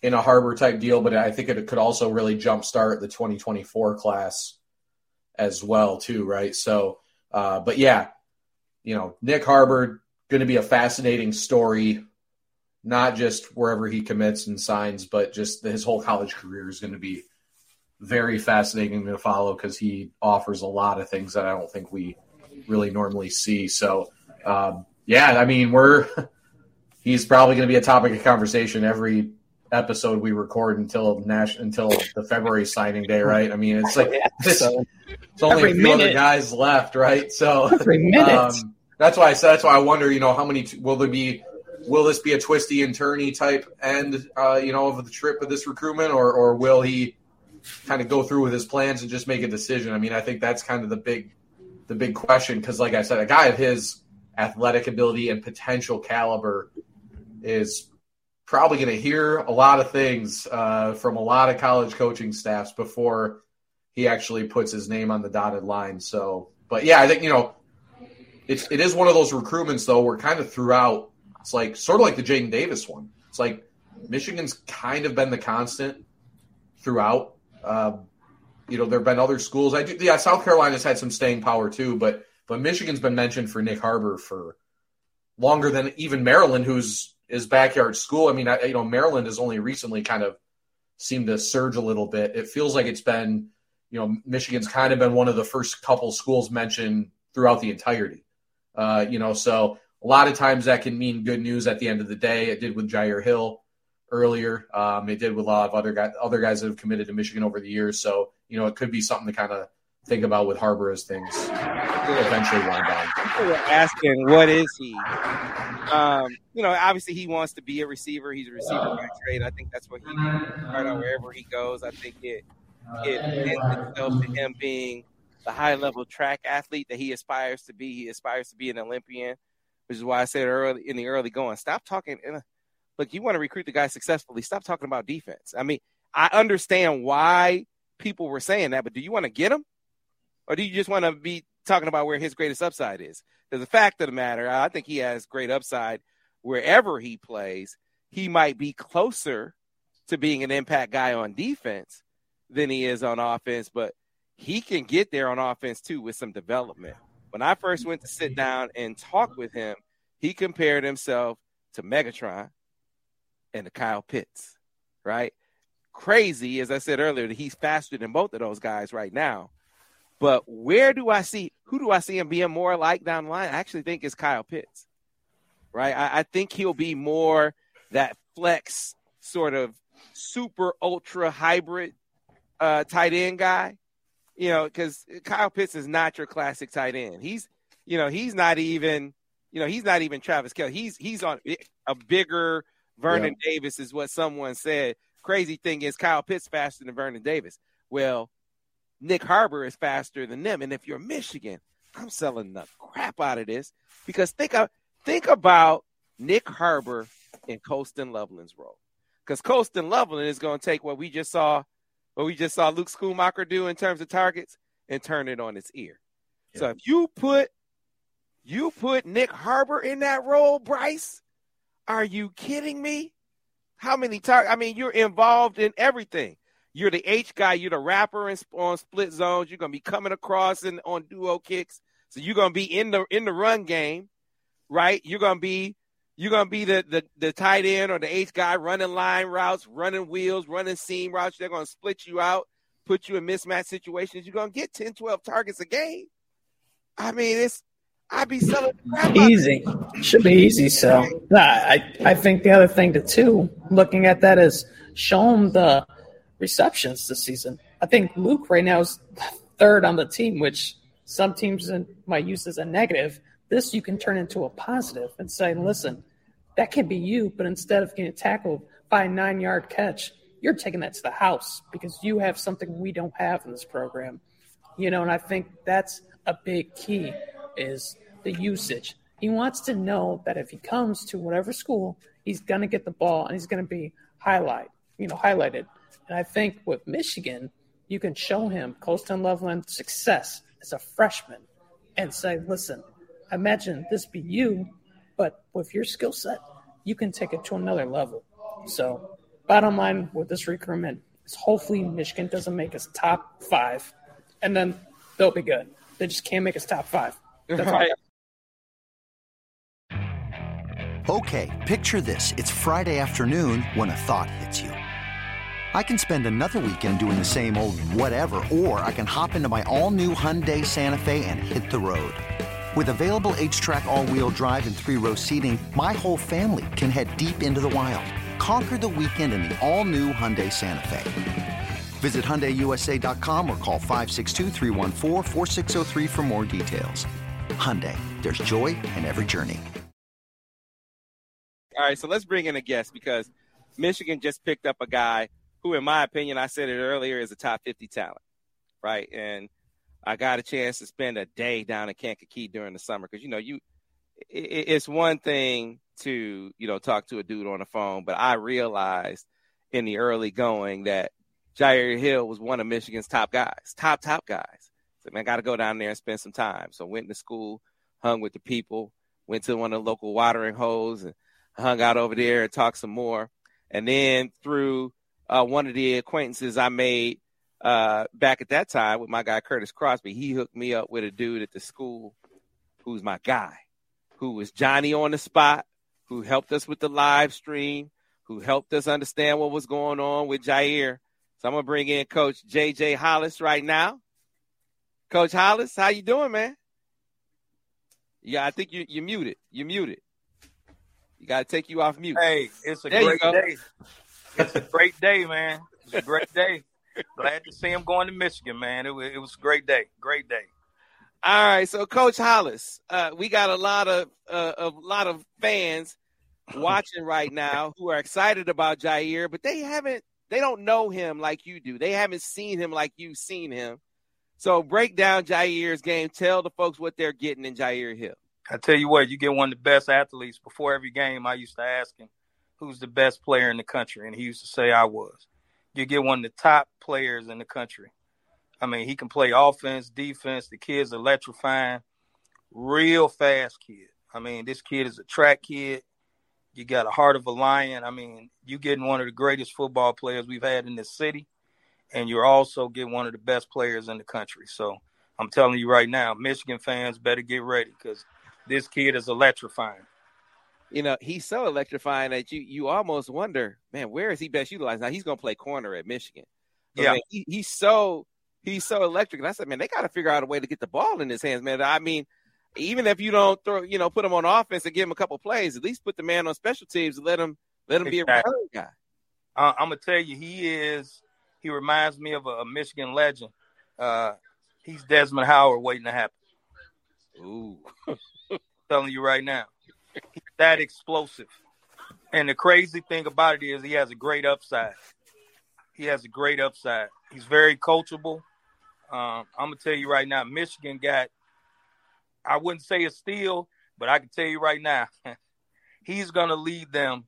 in a Harbor type deal, but I think it could also really jumpstart the 2024 class as well too, right? So, uh, but yeah, you know, Nick Harbor going to be a fascinating story, not just wherever he commits and signs, but just his whole college career is going to be very fascinating to follow because he offers a lot of things that I don't think we really normally see. So, um, yeah, I mean, we're [laughs] he's probably going to be a topic of conversation every episode we record until Nash until the February signing day, right? I mean, it's like [laughs] it's, it's only Every a few minute. other guys left, right? So every um, that's why I said that's why I wonder, you know, how many will there be? Will this be a twisty and turny type end, uh, you know, of the trip of this recruitment, or or will he kind of go through with his plans and just make a decision? I mean, I think that's kind of the big the big question because, like I said, a guy of his athletic ability and potential caliber is probably going to hear a lot of things uh, from a lot of college coaching staffs before he actually puts his name on the dotted line. So, but yeah, I think you know, it's it is one of those recruitments though where kind of throughout it's like sort of like the Jadyn Davis one. It's like Michigan's kind of been the constant throughout. Uh, you know, there have been other schools. I do, yeah, South Carolina's had some staying power too, but but Michigan's been mentioned for Nick Harbor for longer than even Maryland, who's his backyard school. I mean, I, you know, Maryland has only recently kind of seemed to surge a little bit. It feels like it's been, you know, Michigan's kind of been one of the first couple schools mentioned throughout the entirety. Uh, you know, so a lot of times that can mean good news at the end of the day. It did with Jyaire Hill earlier. Um, it did with a lot of other guys, other guys that have committed to Michigan over the years. So you know, it could be something to kind of think about with Harbor as things eventually wind down. People were asking, what is he? Um, you know, obviously he wants to be a receiver. He's a receiver by trade. I think that's what he right on wherever he goes. I think it it lends itself to him being the high level track athlete that he aspires to be. He aspires to be an Olympian, which is why I said early in the early going, stop talking. Look, you want to recruit the guy successfully. Stop talking about defense. I mean, I understand why people were saying that, but do you want to get him? Or do you just want to be talking about where his greatest upside is? Because the fact of the matter, I think he has great upside wherever he plays. He might be closer to being an impact guy on defense than he is on offense, but he can get there on offense too with some development. When I first went to sit down and talk with him, he compared himself to Megatron and to Kyle Pitts, right? Crazy, as I said earlier, that he's faster than both of those guys right now. But where do I see who do I see him being more like down the line? I actually think it's Kyle Pitts, right? I, I think he'll be more that flex sort of super ultra hybrid uh, tight end guy, you know, because Kyle Pitts is not your classic tight end. He's, you know, he's not even, you know, he's not even Travis Kelce. He's he's on a bigger Vernon yeah. Davis is what someone said. Crazy thing is Kyle Pitts faster than Vernon Davis. Well, Nick Harbor is faster than them. And if you're Michigan, I'm selling the crap out of this because think of, think about Nick Harbor in Colston Loveland's role. Because Colston Loveland is going to take what we just saw, what we just saw Luke Schoonmaker do in terms of targets and turn it on its ear. Yeah. So if you put you put Nick Harbor in that role, Brice, are you kidding me? How many targets? I mean, you're involved in everything. You're the H guy. You're the rapper in, on split zones. You're gonna be coming across and on duo kicks. So you're gonna be in the in the run game, right? You're gonna be you're gonna be the the, the tight end or the H guy running line routes, running wheels, running seam routes. They're gonna split you out, put you in mismatch situations. You're gonna get 10, 12 targets a game. I mean, it's I'd be selling easy. Should be easy. So I I think the other thing to too, looking at that is show them the receptions this season. I think Luke right now is third on the team, which some teams might use as a negative. This you can turn into a positive and say, listen, that could be you, but instead of getting tackled by a nine yard catch, you're taking that to the house because you have something we don't have in this program. You know, and I think that's a big key is the usage. He wants to know that if he comes to whatever school, he's gonna get the ball and he's gonna be highlight, you know, highlighted. And I think with Michigan, you can show him Colston Loveland success as a freshman and say, listen, imagine this be you, but with your skill set, you can take it to another level. So, bottom line with this recruitment is hopefully Michigan doesn't make us top five, and then they'll be good. They just can't make us top five. That's right. Okay, picture this. It's Friday afternoon when a thought hits you. I can spend another weekend doing the same old whatever, or I can hop into my all-new Hyundai Santa Fe and hit the road. With available H-Track all-wheel drive and three-row seating, my whole family can head deep into the wild. Conquer the weekend in the all-new Hyundai Santa Fe. Visit HyundaiUSA.com or call 562 for more details. Hyundai, there's joy in every journey. All right, so let's bring in a guest because Michigan just picked up a guy – who, in my opinion, I said it earlier, is a top 50 talent, right? And I got a chance to spend a day down in Kankakee during the summer because, you know, you it, it's one thing to, you know, talk to a dude on the phone, but I realized in the early going that Jyaire Hill was one of Michigan's top guys, top, top guys. So, man, I got to go down there and spend some time. So, went to school, hung with the people, went to one of the local watering holes and hung out over there and talked some more. And then through uh, one of the acquaintances I made uh, back at that time with my guy Curtis Crosby. He hooked me up with a dude at the school who's my guy. who was Johnny on the spot, who helped us with the live stream, who helped us understand what was going on with Jyaire. So I'm gonna bring in Coach JJ Hollis right now. Coach Hollis, how you doing, man? Yeah, I think you you muted. You muted. You gotta take you off mute. Hey, it's a There great day. It's a great day, man. It's a great day. Glad to see him going to Michigan, man. It was, it was a great day. Great day. All right, so Coach Hollis, uh, we got a lot of uh, a lot of fans watching right now who are excited about Jyaire, but they haven't they don't know him like you do. They haven't seen him like you've seen him. So break down Jyaire's game. Tell the folks what they're getting in Jyaire Hill. I tell you what, you get one of the best athletes. Before every game, I used to ask him, who's the best player in the country? And he used to say I was. You get one of the top players in the country. I mean, he can play offense, defense. The kid's electrifying. Real fast kid. I mean, this kid is a track kid. You got a heart of a lion. I mean, you getting one of the greatest football players we've had in this city. And you're also getting one of the best players in the country. So I'm telling you right now, Michigan fans better get ready because this kid is electrifying. You know, he's so electrifying that you you almost wonder, man, where is he best utilized? Now he's gonna play corner at Michigan. But, Yeah. man, he, he's so he's so electric. And I said, man, they got to figure out a way to get the ball in his hands, man. I mean, even if you don't throw, you know, put him on offense and give him a couple plays, at least put the man on special teams and let him let him be a Exactly. return guy. Uh, I'm gonna tell you, he is. He reminds me of a, a Michigan legend. Uh, he's Desmond Howard waiting to happen. Ooh, [laughs] telling you right now, he's that explosive. And the crazy thing about it is, he has a great upside. He has a great upside. He's very coachable. Um, I'm gonna tell you right now, Michigan got. I wouldn't say a steal, but I can tell you right now, [laughs] he's gonna lead them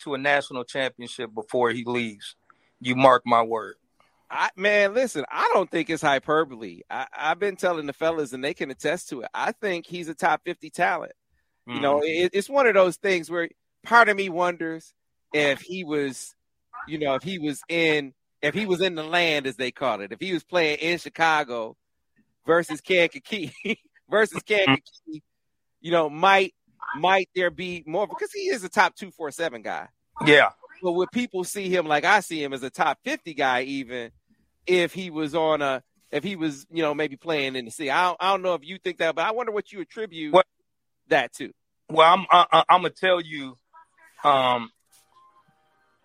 to a national championship before he leaves. You mark my word. I man, listen, I don't think it's hyperbole. I, I've been telling the fellas, and they can attest to it. I think he's a top fifty talent. You mm. know, it, it's one of those things where part of me wonders if he was, you know, if he was in, if he was in the land as they call it, if he was playing in Chicago versus Kankakee [laughs] versus mm-hmm. Kankakee, you know, might might there be more because he is a top two four seven guy. yeah, But would people see him like I see him as a top fifty guy, even if he was on a if he was, you know, maybe playing in the city? I don't, I don't know if you think that, but I wonder what you attribute What- that to. Well, I'm I, I'm gonna tell you, um,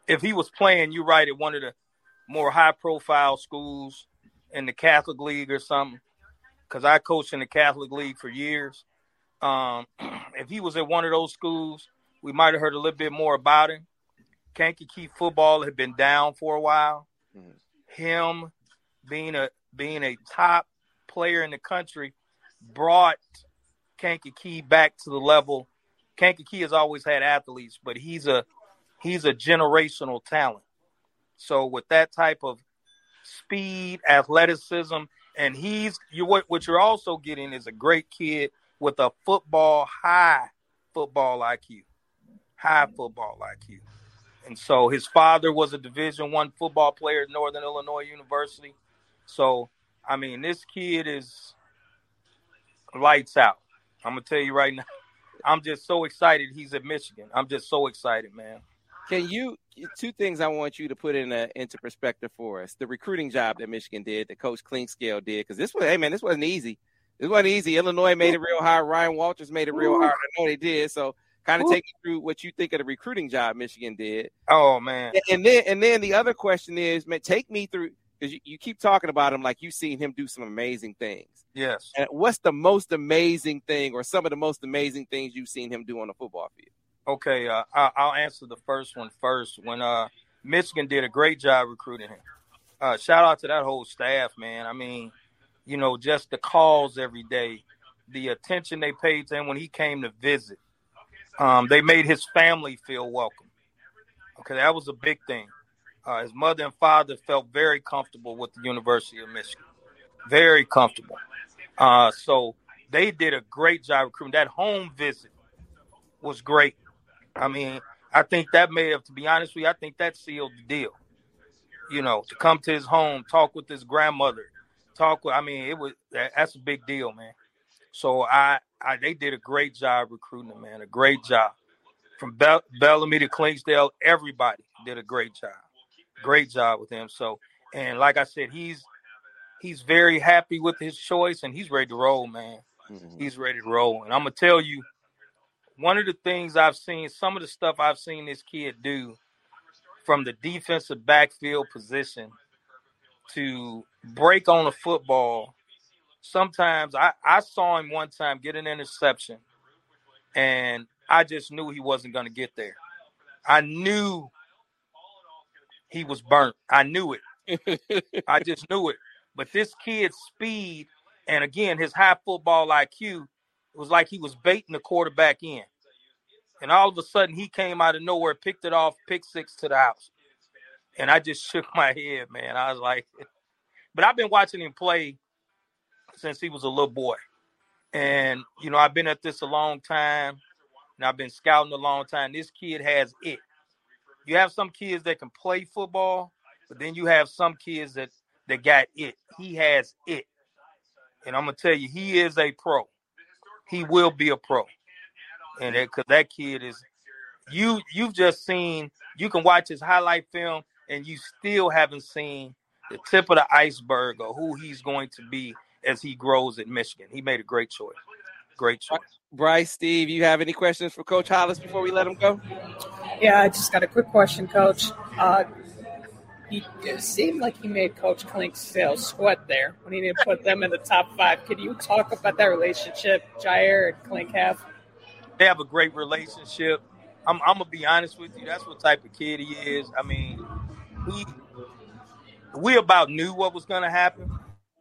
if he was playing, you're right at one of the more high profile schools in the Catholic League or something. Because I coached in the Catholic League for years. Um, [clears throat] if he was at one of those schools, we might have heard a little bit more about him. Kankakee football had been down for a while. Mhm. Him being a being a top player in the country brought Kankakee back to the level. Kankakee has always had athletes, but he's a he's a generational talent. So with that type of speed, athleticism, and he's you what what you're also getting is a great kid with a football high football IQ, high football IQ. And so his father was a Division One football player at Northern Illinois University. So I mean, this kid is lights out. I'm gonna tell you right now. I'm just so excited he's at Michigan. I'm just so excited, man. Can you two things I want you to put in a, into perspective for us? The recruiting job that Michigan did, that Coach Clinkscale did, because this was hey man, this wasn't easy. This wasn't easy. Illinois made it real hard. Ryan Walters made it real hard. I know they did. So kind of Ooh. take me through what you think of the recruiting job Michigan did. Oh man. And then and then the other question is, man, take me through because you, you keep talking about him like you've seen him do some amazing things. Yes. And what's the most amazing thing, or some of the most amazing things you've seen him do on the football field? Okay, uh, I- I'll answer the first one first. When uh, Michigan did a great job recruiting him. Uh, shout out to that whole staff, man. I mean, you know, just the calls every day, the attention they paid to him when he came to visit. Um, they made his family feel welcome. Okay, that was a big thing. Uh, his mother and father felt very comfortable with the University of Michigan, very comfortable. Uh, so they did a great job recruiting. That home visit was great. I mean, I think that may have, to be honest with you, I think that sealed the deal. You know, to come to his home, talk with his grandmother, talk with. I mean, it was that's a big deal, man. So I, I they did a great job recruiting him, man, a great job. From Bell, Bellamy to Clinkscale. everybody did a great job, great job with him. So, and like I said, he's he's very happy with his choice, and he's ready to roll, man. Mm-hmm. He's ready to roll, and I'm gonna tell you, one of the things I've seen, some of the stuff I've seen this kid do from the defensive backfield position to break on a football. Sometimes I, I saw him one time get an interception, and I just knew he wasn't going to get there. I knew he was burnt. I knew it. [laughs] I just knew it. But this kid's speed and again his high football IQ, it was like he was baiting the quarterback in. And all of a sudden he came out of nowhere, picked it off, pick six to the house. And I just [laughs] shook my head, man. I was like, [laughs] but I've been watching him play since he was a little boy. And, you know, I've been at this a long time and I've been scouting a long time. This kid has it. You have some kids that can play football, but then you have some kids that that got it. He has it. And I'm gonna tell you, he is a pro. He will be a pro. And because that, that kid is you you've just seen you can watch his highlight film and you still haven't seen the tip of the iceberg of who he's going to be as he grows at Michigan. He made a great choice. Great choice. Brice, Steve, you have any questions for Coach Hollis before we let him go? Yeah, I just got a quick question, Coach. Uh, he, it seemed like he made Coach Clinkscale sweat there when he didn't put them in the top five. Could you talk about that relationship Jyaire and Clink have? They have a great relationship. I'm, I'm gonna be honest with you. That's what type of kid he is. I mean, he we about knew what was gonna happen.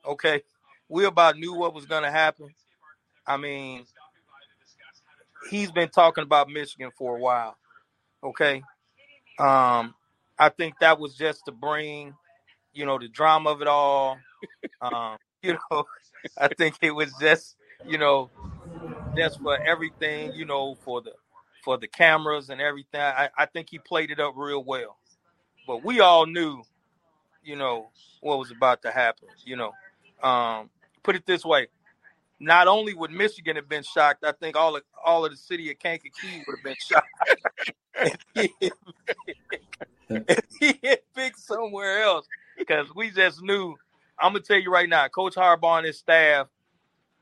Okay, we about knew what was gonna happen. I mean, he's been talking about Michigan for a while. Okay. Um, I think that was just to bring, you know, the drama of it all. Um, [laughs] you know, I think it was just, you know, just for everything, you know, for the for the cameras and everything. I, I think he played it up real well. But we all knew, you know, what was about to happen. You know, um, put it this way: not only would Michigan have been shocked, I think all of all of the city of Kankakee would have been shocked. if he had picked somewhere else, because we just knew. I'm gonna tell you right now, Coach Harbaugh and his staff,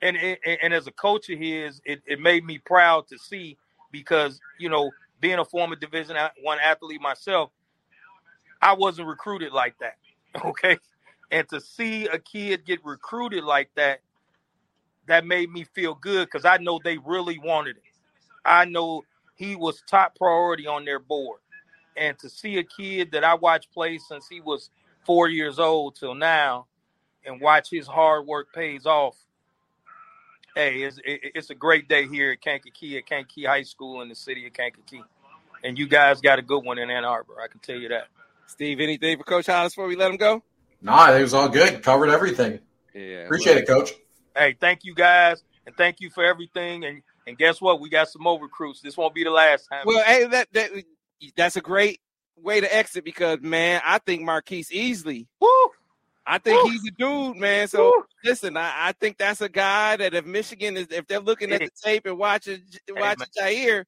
and and, and as a coach of his, it, it made me proud to see because you know being a former Division One athlete myself, I wasn't recruited like that. [laughs] Okay, and to see a kid get recruited like that that made me feel good because I know they really wanted it. I know he was top priority on their board. And to see a kid that I watched play since he was four years old till now and watch his hard work pays off. Hey, it's, it's a great day here at Kankakee, at Kankakee High School in the city of Kankakee. And you guys got a good one in Ann Arbor. I can tell you that. Steve, anything for Coach Hollis before we let him go? No, nah, it was all good. Covered everything. Yeah. Appreciate well, it, Coach hey, thank you guys, and thank you for everything. And and guess what? We got some more recruits. This won't be the last time. Well, hey, that that that's a great way to exit because man, I think Marquise Easley. Woo! I think Woo! he's a dude, man. So Woo! listen, I, I, think that's a guy that if Michigan is if they're looking at the tape and watching watching hey, Jyaire,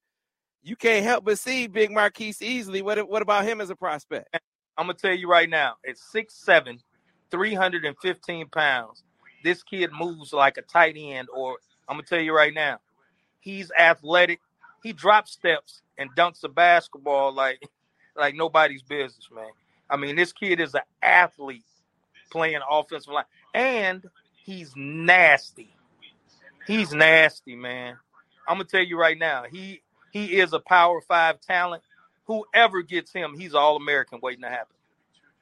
you can't help but see big Marquise Easley. What what about him as a prospect? I'm gonna tell you right now, at six seven, 315 pounds this kid moves like a tight end, or I'm gonna tell you right now, he's athletic. He drops steps and dunks a basketball like [laughs] like nobody's business, man. I mean, this kid is an athlete playing offensive line, and he's nasty. He's nasty, man. I'm gonna tell you right now, he he is a power five talent. Whoever gets him, he's all American waiting to happen.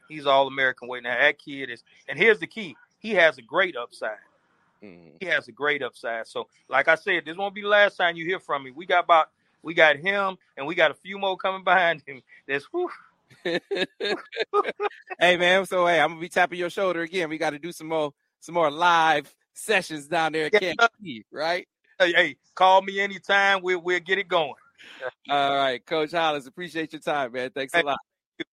He's all American waiting to happen. That kid is, and here's the key: he has a great upside. Mm-hmm. He has a great upside. So, like I said, this won't be the last time you hear from me. We got about we got him, and we got a few more coming behind him. That's whew. [laughs] hey man, so hey, I'm gonna be tapping your shoulder again. We got to do some more some more live sessions down there at Camp right? Hey, hey, call me anytime. We'll we'll get it going. All right, Coach Hollis, appreciate your time, man. Thanks a lot.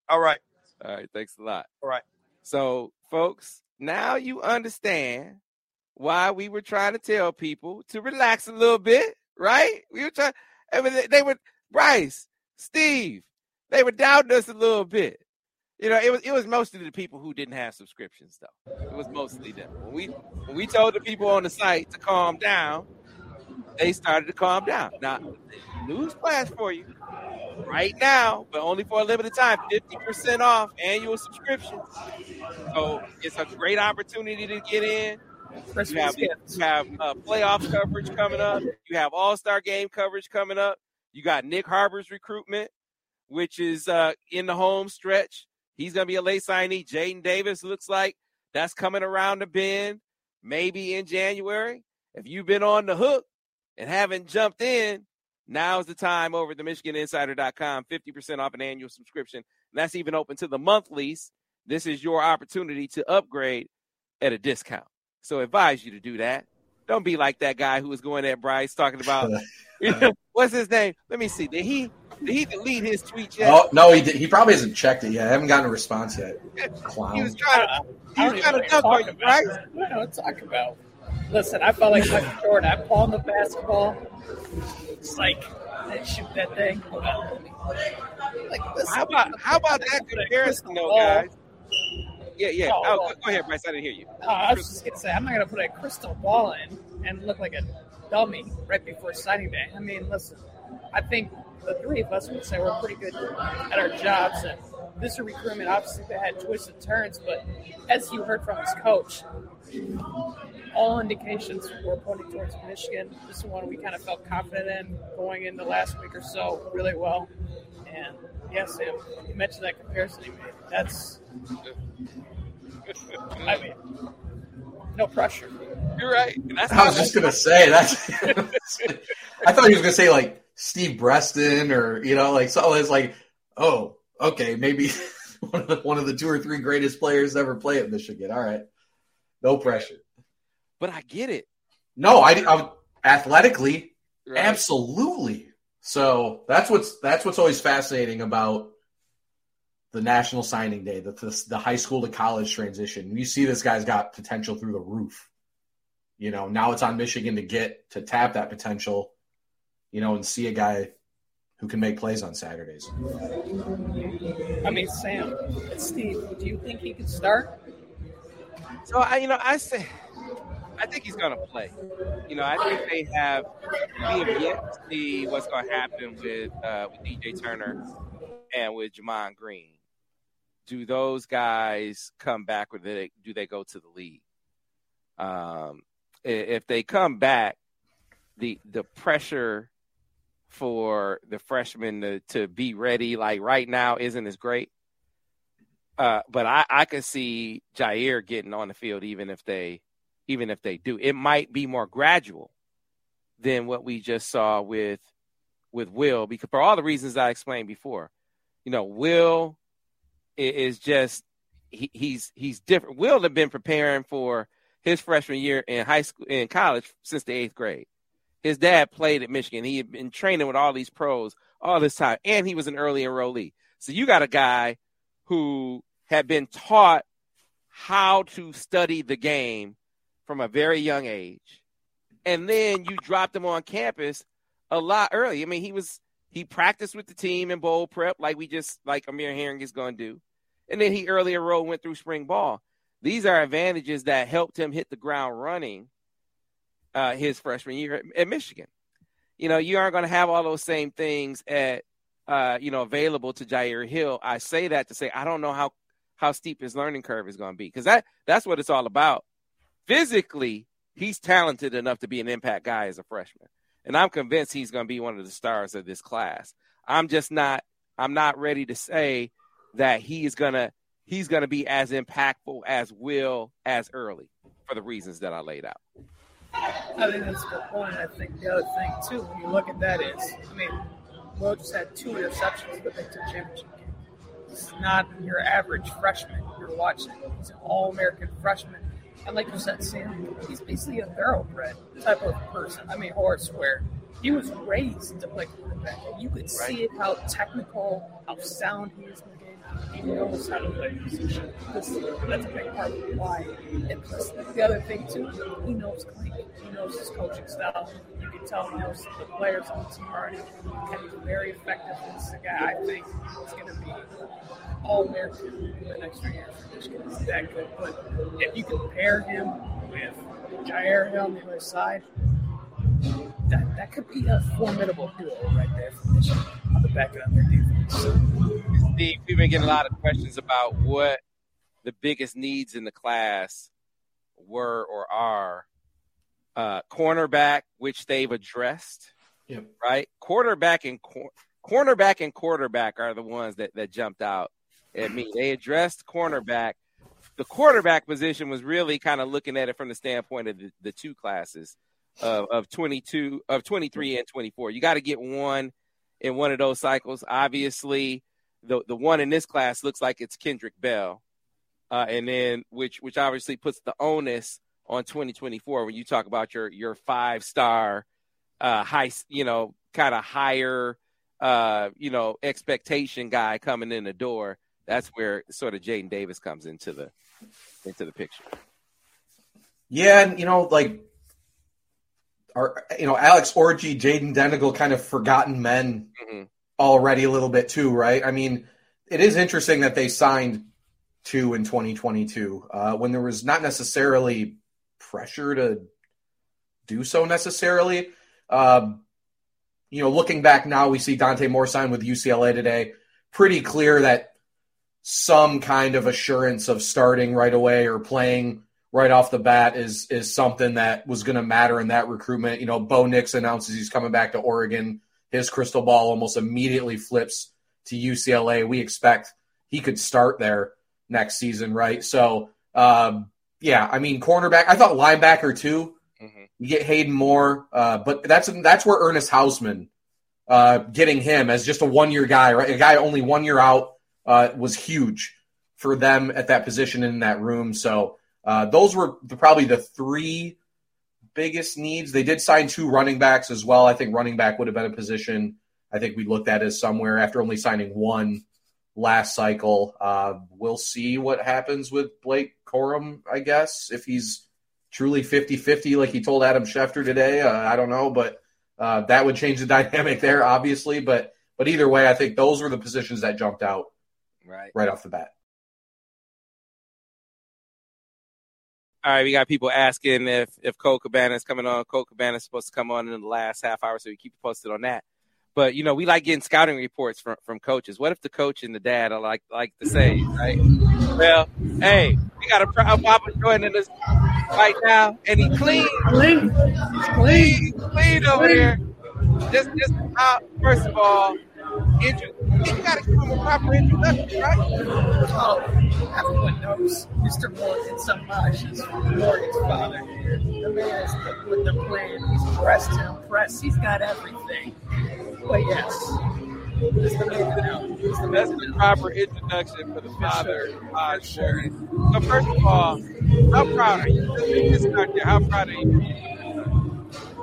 All right. All right, thanks a lot. All right. So, folks, now you understand why we were trying to tell people to relax a little bit, right? We were trying, I mean, they, were Brice, Steve, they were doubting us a little bit. You know, it was it was mostly the people who didn't have subscriptions though. It was mostly them. When we when we told the people on the site to calm down, they started to calm down. Now, news flash for you right now, but only for a limited time, 50% off annual subscription. So it's a great opportunity to get in. You have, you have uh, playoff coverage coming up. You have All Star game coverage coming up. You got Nick Harbor's recruitment, which is uh, in the home stretch. He's going to be a late signee. Jadyn Davis looks like that's coming around the bend, maybe in January. If you've been on the hook and haven't jumped in, now's the time over at the MichiganInsider.com, 50% off an annual subscription. And that's even open to the monthlies. This is your opportunity to upgrade at a discount. So I advise you to do that. Don't be like that guy who was going at Brice talking about [laughs] [laughs] you know, what's his name? Let me see. Did he did he delete his tweet yet? Oh no, he did. he probably hasn't checked it yet. I haven't gotten a response yet. Clown. [laughs] He was trying to he was trying to dunk on you, right? What do I talk about? Listen, I felt like Michael Jordan. I'm palmed the basketball. It's like I shoot that thing. Like, listen, how about how about that comparison, though, guys? Yeah, yeah. Oh, oh, go ahead, Brice. I didn't hear you. Uh, I was just gonna say I'm not gonna put a crystal ball in and look like a dummy right before signing day. I mean, listen, I think the three of us would say we're pretty good at our jobs. And this is a recruitment, obviously, they had twists and turns, but as you heard from his coach, all indications were pointing towards Michigan. This is one we kind of felt confident in going in the last week or so really well. And yes, Sam, you mentioned that comparison he made. That's, I mean, no pressure. You're right. I was just gonna say that's. [laughs] I thought he was gonna say like Steve Breaston or you know like so it's like oh okay maybe [laughs] one of, the, one of the two or three greatest players ever play at Michigan. All right, no pressure. But I get it. No, I, I athletically, right. absolutely. So that's what's that's what's always fascinating about the national signing day, the, the, the high school to college transition. You see this guy's got potential through the roof. You know, now it's on Michigan to get to tap that potential, you know, and see a guy who can make plays on Saturdays. I mean, Sam, Steve, do you think he could start? So I, you know, I say, I think he's going to play. You know, I think they have we have yet to see what's going to happen with uh, with DJ Turner and with Gemon Green. Do those guys come back, or do they, do they go to the league? Um, if they come back, the the pressure for the freshmen to, to be ready like right now isn't as great. Uh, but I, I could see Jyaire getting on the field even if they even if they do. It might be more gradual than what we just saw with with Will because for all the reasons I explained before. You know, Will is just he, he's he's different. Will have been preparing for his freshman year in high school in college since the eighth grade. His dad played at Michigan. He had been training with all these pros all this time, and he was an early enrollee. So you got a guy who had been taught how to study the game from a very young age, and then you dropped him on campus a lot early. I mean, he was he practiced with the team in bowl prep, like we just like Amir Herring is going to do, and then he early enrolled went through spring ball. These are advantages that helped him hit the ground running uh, his freshman year at, Michigan. You know, you aren't going to have all those same things at uh, you know available to Jyaire Hill. I say that to say I don't know how how steep his learning curve is going to be because that that's what it's all about. Physically, he's talented enough to be an impact guy as a freshman, and I'm convinced he's going to be one of the stars of this class. I'm just not I'm not ready to say that he's gonna he's gonna be as impactful as Will as early for the reasons that I laid out. I think that's a good point. I think the other thing too, when you look at that is, I mean, Will just had two interceptions, but they took championship game. He's not your average freshman you're watching. He's an all-American freshman, and like you said, Sam, he's basically a thoroughbred type of person. I mean, horse where he was raised to play quarterback. You could see it how technical, how sound he is He knows how to play position. That's, a big part of why. And plus, the other thing too, he knows. He knows his coaching style. You can tell he knows the players on the team and he's very effective. He's a guy I think is going to be all American in the next few years. He's that good. But if you compare him with Jyaire on the other side, that, that could be a formidable duo right there for Michigan on the back end of their defense. Steve, we've been getting a lot of questions about what the biggest needs in the class were or are. Uh, cornerback, which they've addressed, Yep. right? Quarterback and cor- cornerback and quarterback are the ones that, that jumped out at me. They addressed cornerback. The quarterback position was really kind of looking at it from the standpoint of the, the two classes of, of 22 of 23 and 24. You got to get one in one of those cycles. Obviously, the the one in this class looks like it's Kendrick Bell, uh, and then which which obviously puts the onus on 2024 when you talk about your your five star, uh, high you know kind of higher uh, you know expectation guy coming in the door. That's where sort of Jadyn Davis comes into the into the picture. Yeah, and you know, like our you know, Alex Orji, Jayden Denegal kind of forgotten men Mhm. already a little bit too, right? I mean, it is interesting that they signed two in 2022 uh, when there was not necessarily pressure to do so necessarily. Um, you know, looking back now, we see Dante Moore sign with UCLA today. Pretty clear that some kind of assurance of starting right away or playing right off the bat is is something that was going to matter in that recruitment. You know, Bo Nix announces he's coming back to Oregon. His crystal ball almost immediately flips to UCLA. We expect he could start there next season, right? So, um, yeah, I mean, cornerback. I thought linebacker too. Mhm. You get Hayden Moore, uh, but that's that's where Ernest Hausmann, uh, getting him as just a one year guy, right? A guy only one year out uh, was huge for them at that position in that room. So uh, those were the, probably the three biggest needs. They did sign two running backs as well. I think running back would have been a position I think we looked at as somewhere after only signing one last cycle. Uh, we'll see what happens with Blake Corum, I guess, if he's truly 50 50 like he told Adam Schefter today. Uh, I don't know, but uh, that would change the [laughs] dynamic there, obviously. But but either way, I think those were the positions that jumped out Right. right off the bat. All right, we got people asking if if Cole Cabana is coming on. Cole Cabana is supposed to come on in the last half hour, so we keep you posted on that. But you know, we like getting scouting reports from from coaches. What if the coach and the dad are like like to say, right? Well, hey, we got a proud Papa joining us right now, and he clean, Clean. clean, clean over here. Just just uh, first of all, intro, you got to give him a proper introduction, right? Oh, everyone knows Mr. Morgan Semaj is Morgan's father here. The man is the, with the plan. He's pressed him, pressed. He's got everything. But yes, it's the man now. The That's the proper introduction for the father. sure. Uh, sure. So first of all, how proud are you? Just out there, how proud are you?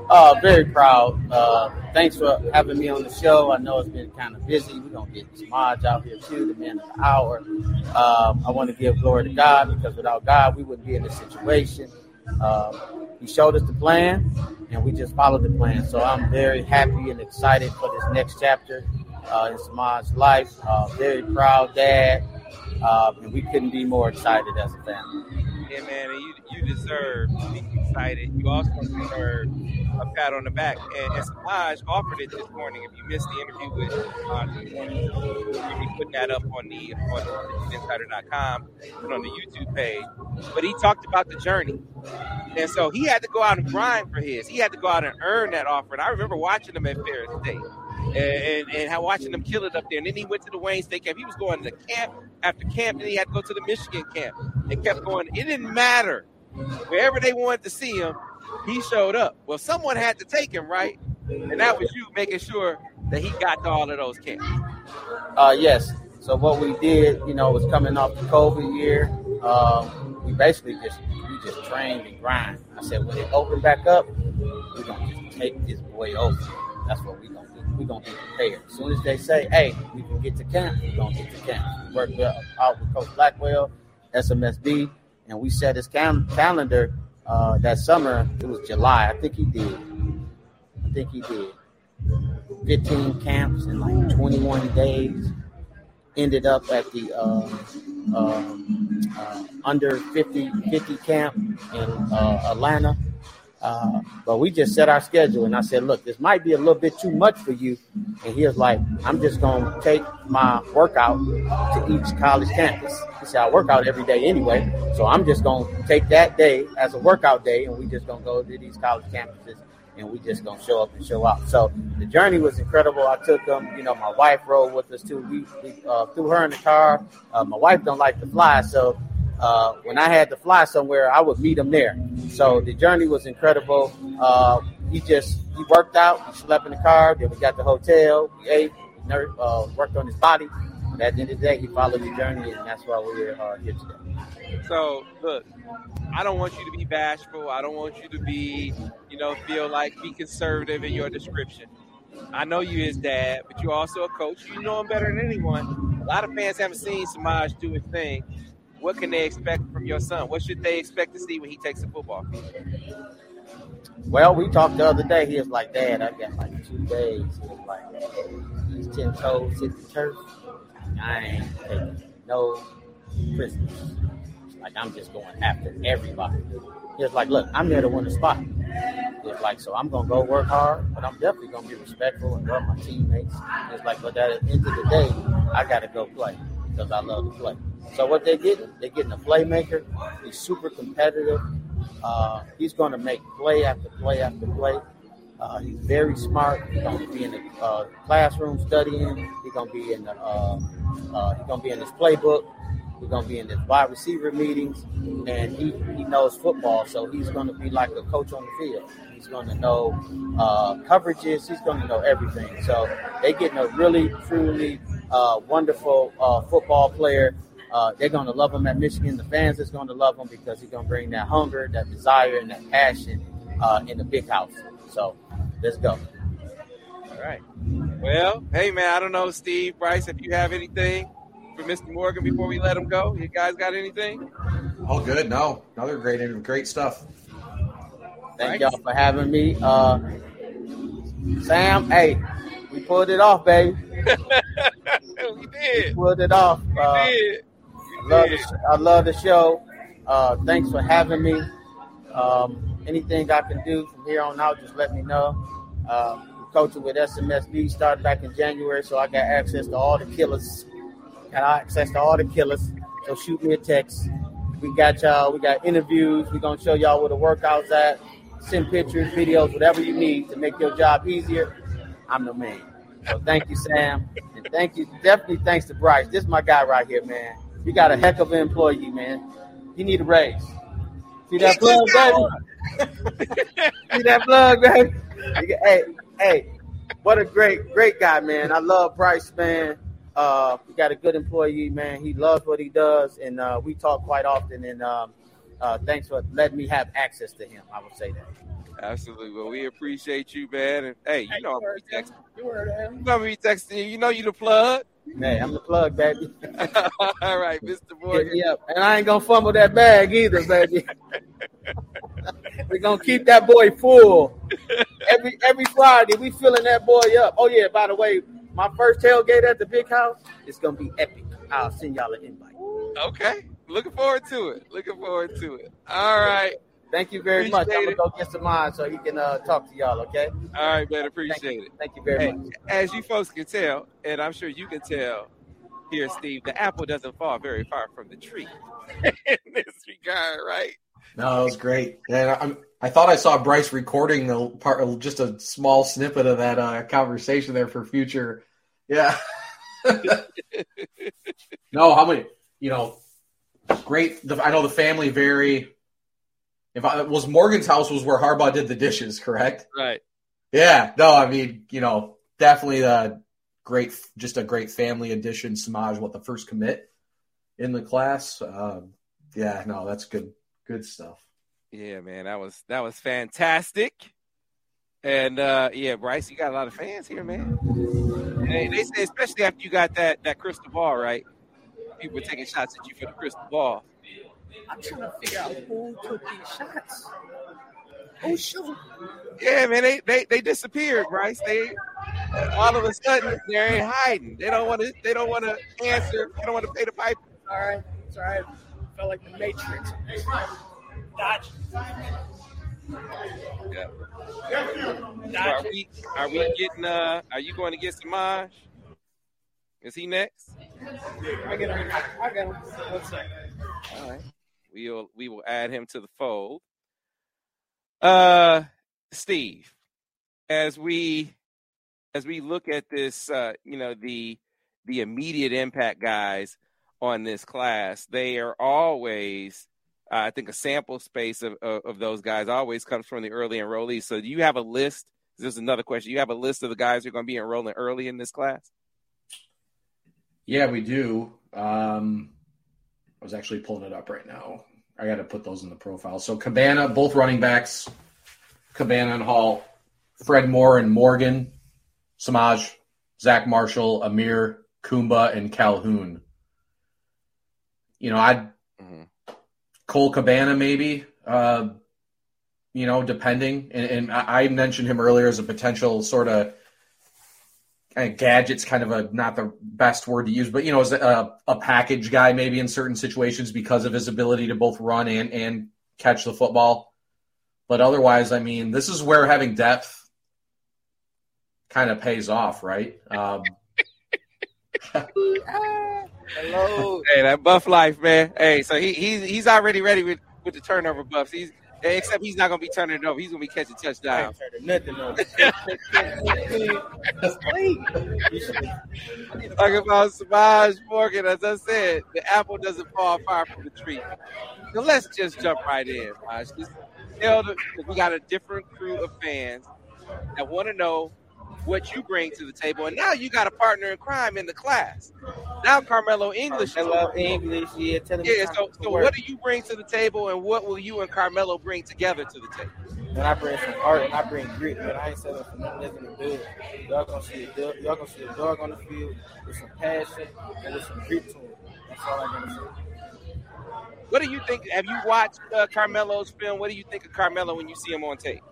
Uh, very proud. Uh, thanks for having me on the show. I know it's been kind of busy. We're gonna get Semaj out here too, the man of the hour. Um, I want to give glory to God because without God, we wouldn't be in this situation. Um, he showed us the plan, and we just followed the plan. So I'm very happy and excited for this next chapter uh, in Semaj's life. Uh, very proud dad, uh, and we couldn't be more excited as a family. Yeah, man, you, you deserve to be excited. You also deserve a pat on the back. And, and Semaj offered it this morning. If you missed the interview with Semaj this morning, we'll be putting that up on the on insider.com and on the YouTube page. But he talked about the journey. And so he had to go out and grind for his. He had to go out and earn that offer. And I remember watching him at Ferris State. And, and, how watching him kill it up there. And then he went to the Wayne State camp. He was going to camp after camp, and he had to go to the Michigan camp. It kept going. It didn't matter. Wherever they wanted to see him, he showed up. Well, someone had to take him, right? And that was you making sure that he got to all of those camps. Uh, yes. So what we did, you know, was coming off the COVID year. Um, we basically just we just trained and grind. I said when it opened back up, we're gonna just take this boy over. that's what we're gonna. We're gonna be prepared. As soon as they say, hey, we can get to camp, we're gonna get to camp. We work well, out with Coach Blackwell, SMSB, and we set his cam- calendar uh, that summer. It was July. I think he did. I think he did. 15 camps in like 21 days. Ended up at the uh, uh, uh, under 50 50 camp in uh, Atlanta. Uh, but we just set our schedule, and I said, "Look, this might be a little bit too much for you." And he was like, "I'm just gonna take my workout to each college campus." He said, "I work out every day anyway, so I'm just gonna take that day as a workout day, and we just gonna go to these college campuses, and we just gonna show up and show out." So the journey was incredible. I took them. You know, my wife rode with us too. We, we uh, threw her in the car. Uh, my wife don't like to fly, so uh, when I had to fly somewhere, I would meet him there. So the journey was incredible. Uh, he just he worked out, he slept in the car, then we got the hotel, we ate, we ner- uh, worked on his body. And at the end of the day, he followed the journey, and that's why we're uh, here today. So look, I don't want you to be bashful. I don't want you to be, you know, feel like be conservative in your description. I know you his dad, but you're also a coach. You know him better than anyone. A lot of fans haven't seen Semaj do his thing. What can they expect from your son? What should they expect to see when he takes the football? Well, we talked the other day. He was like, Dad, I got like two days. He was like, these 10 toes hit the turf. I ain't taking no prisoners. Like, I'm just going after everybody. He was like, Look, I'm here to win the spot. Was like, So I'm going to go work hard, but I'm definitely going to be respectful and love my teammates. Was like, But at the end of the day, I got to go play because I love to play. So what they getting? They're getting a playmaker. He's super competitive. Uh, he's going to make play after play after play. Uh, he's very smart. He's going to be in the uh, classroom studying. He's going to be in the. Uh, uh, he's going to be in his playbook. He's going to be in his wide receiver meetings, and he, he knows football, so he's going to be like a coach on the field. He's going to know uh, coverages. He's going to know everything. So they're getting a really, truly wonderful football player. Uh, they're going to love him at Michigan. The fans is going to love him because he's going to bring that hunger, that desire, and that passion uh, in the big house. So let's go. All right. Well, hey man, I don't know, Steve, Brice, if you have anything for Mr. Morgan before we let him go. You guys got anything? All good. No, another great, great stuff. Thank Right. y'all for having me. Uh, Sam, hey, we pulled it off, baby. [laughs] we did. We Pulled it off. We Uh, did. I love the, I love the show. Uh, thanks for having me. Um, anything I can do from here on out, just let me know. Uh, coaching with SMSB started back in January, so I got access to all the killers. Got access to all the killers. So shoot me a text. We got y'all. We got interviews. We're gonna show y'all where the workouts at. Send pictures, videos, whatever you need to make your job easier. I'm the man. So thank you, Sam, and thank you. Definitely thanks to Brice. This is my guy right here, man. You got a heck of an employee, man. You need a raise. See that plug, baby? See that plug, baby? Hey, hey, what a great, great guy, man. I love Brice, man. Uh, we got a good employee, man. He loves what he does, and uh, we talk quite often. And um, uh, thanks for letting me have access to him. I would say that. Absolutely. Well, we appreciate you, man. And hey, you know I'm heard be texting. You heard him. You know I'm be texting you. You know you the plug. Man, I'm the plug, baby. [laughs] All right, Mr. Hit Morgan. me up. And I ain't gonna fumble that bag either, baby. [laughs] We're gonna keep that boy full. Every every Friday, we filling that boy up. Oh yeah, by the way, my first tailgate at the big house is gonna be epic. I'll send y'all an invite. Okay. Looking forward to it. Looking forward to it. All right. Thank you very much. I'm gonna go get some mine so he can uh, talk to y'all. Okay. All right, man. Appreciate it. Thank you very Hey, much. as you folks can tell, and I'm sure you can tell here, Steve, the apple doesn't fall very far from the tree [laughs] in this regard, right? No, it was great. And I'm, I thought I saw Brice recording a part, just a small snippet of that uh, conversation there for future. Yeah. [laughs] no, how many? You know, great. The, I know the family very. If I was Morgan's house was where Harbaugh did the dishes, correct? Right. Yeah. No, I mean, you know, definitely a great, just a great family addition. Semaj, what the first commit in the class. Um, yeah, no, that's good, good stuff. Yeah, man. That was that was fantastic. And uh, yeah, Brice, you got a lot of fans here, man. And they say, especially after you got that that crystal ball, right? People were taking shots at you for the crystal ball. I'm trying to figure out who took these shots. Oh shoot! Yeah, man, they they, they disappeared, Brice. They all of a sudden they ain't hiding. They don't want to. They don't want to answer. They don't want to pay the piper. All right, it's all right. Felt like the Matrix. Dodge. Yeah. So are we are we getting uh are you going to get Semaj? Is he next? I get him. I get him. One second. All right. We will we will add him to the fold. Uh Steve, as we as we look at this uh, you know, the the immediate impact guys on this class, they are always uh, I think a sample space of, of, of those guys always comes from the early enrollees. So do you have a list? This is another question. You have a list of the guys who are going to be enrolling early in this class? Yeah, we do. Um, I was actually pulling it up right now. I got to put those in the profile. So Cabana, both running backs, Cabana and Hall, Fred Moore and Morgan, Semaj, Zach Marshall, Amir, Kumba, and Calhoun. You know, I'd Cole Cabana maybe. Uh, you know, depending. And, and I mentioned him earlier as a potential sort of gadgets, kind of a not the best word to use, but you know, as a, a package guy maybe in certain situations because of his ability to both run and and catch the football. But otherwise, I mean, this is where having depth kind of pays off, right? Um, Hello. [laughs] Hey, that buff life, man. Hey, so he he's he's already ready with, with the turnover buffs. He's except he's not gonna be turning it over. He's gonna be catching touchdowns. Nothing over. [laughs] Talking about Semaj Morgan, as I said, the apple doesn't fall far from the tree. So let's just jump right in. Just tell the, we got a different crew of fans that want to know what you bring to the table, and now you got a partner in crime in the class. Now Karmello English. I love English, yeah. Tell Yeah. So, so what do you bring to the table, and what will you and Karmello bring together to the table? And I bring some heart and I bring grit, but I ain't selling for nothing less than a dub. Y'all gonna see a dub, y'all gonna see a dog on the field with some passion and with some grit to him. That's all I'm gonna say. What do you think? Have you watched uh, Karmello's film? What do you think of Karmello when you see him on tape?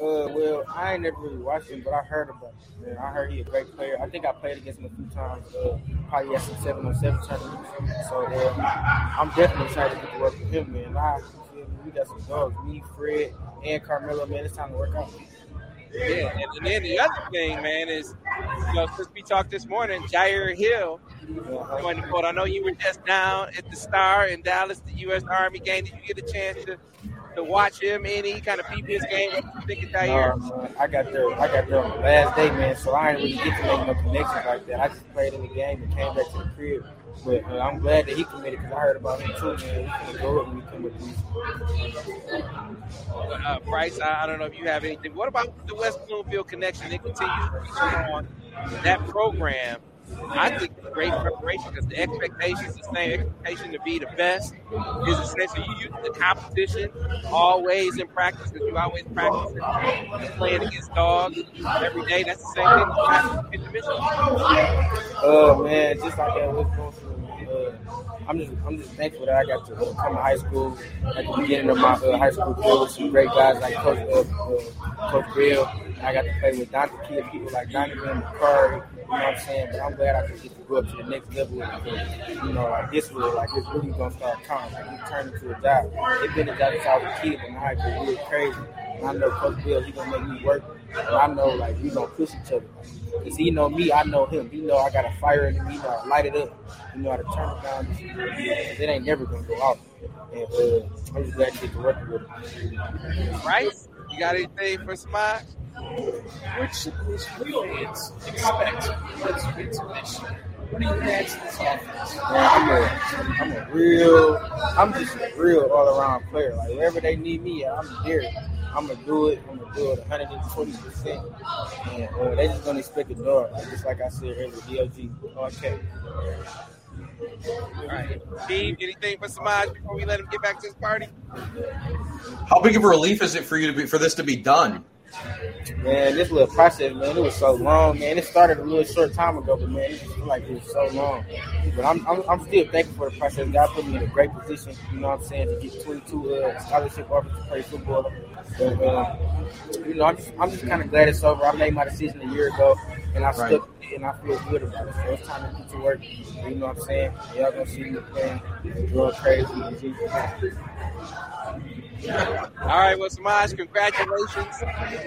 Uh, well, I ain't never really watched him, but I heard about him. Man, I heard he a great player. I think I played against him a few times. Uh, probably at some seven on seven tournaments. So uh, I'm definitely excited to get to work with him, man. I, you feel me? we got some dogs. Me, Fred, and Karmello, man. It's time to work out. Yeah, and, then the other thing, man, is you know since we talked this morning, Jyaire Hill joined the fold. I know you were just down at the Star in Dallas, the U.S. Army game. Did you get a chance to, to watch him any kind of peep his game? What you think of Jyaire? Um, uh, I got there. I got there on the last day, man. So I ain't really get to make no connections like that. I just played in the game and came back to the crib. But uh, I'm glad that he committed because I heard about him too, man. We can go up when we come with these. uh, Brice, I, I don't know if you have anything. What about the West Bloomfield connection? It continues to on that program. I think it's great preparation because the expectations, the same expectation to be the best, is essential. You use the competition always in practice because you always practice playing against dogs every day. That's the same thing. Uh, man, just like that man. Uh, I'm just, I'm just thankful that I got to uh, come to high school at the beginning of my uh, high school career with some great guys like Coach, uh, uh, Coach Bell. I got to play with Dante Kid, people like Donovan McCurry. You know what I'm saying? But I'm glad I could get to go up to the next level. Because, you know, like this was like it's really gonna start counting. Like it turned into a job. It's been a job since I was a kid, but now it's really crazy. And I know Coach Bell, he gonna make me work. And I know like we gonna push each other. Cause he know me, I know him. He know I got a fire in him. He know to light it up. He know how to turn it down. It ain't never gonna go off. And uh, I'm just glad to get to work with him. Brice, you got anything for Semaj? Which is fans expect What's wins this year? What do you add to this offense? Man, I'm a, I'm a real, I'm just a real all around player. Like wherever they need me, I'm there. I'm gonna do it. I'm gonna do it 120 percent, and uh, they just gonna expect a dog. Like, just like I said earlier, DLG. Okay. All right. Steve, anything for Semaj before we let him get back to his party? How big of a relief is it for you to be for this to be done? Man, this little process, man, it was so long, man. It started a little short time ago, but man, it just feel like it was so long. But I'm, I'm, I'm still thankful for the process. God put me in a great position, you know what I'm saying, to get 22 uh, scholarship offers to play football. But, uh, you know, I'm just, I'm just kind of glad it's over. I made my decision a year ago, and I Right. stuck and I feel good about it. So it's time to get to work. You know what I'm saying? Y'all gonna see me playing, going crazy. in Jesus' name. All right, well, Semaj, congratulations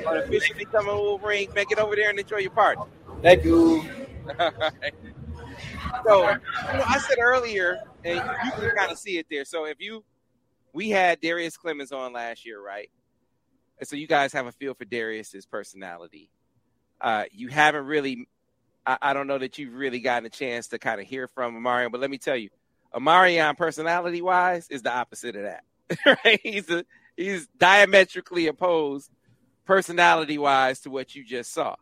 on officially becoming a Wolverine. Make it over there and enjoy your party. Thank you. Right. [laughs] So, you know, I said earlier, and you can kind of see it there. So, if you, we had Darrius Clemons on last year, right? And so you guys have a feel for Darrius's personality. Uh, you haven't really, I, I don't know that you've really gotten a chance to kind of hear from Amorion, but let me tell you, Amorion, personality wise, is the opposite of that. [laughs] right? He's a, he's diametrically opposed, personality wise, to what you just saw.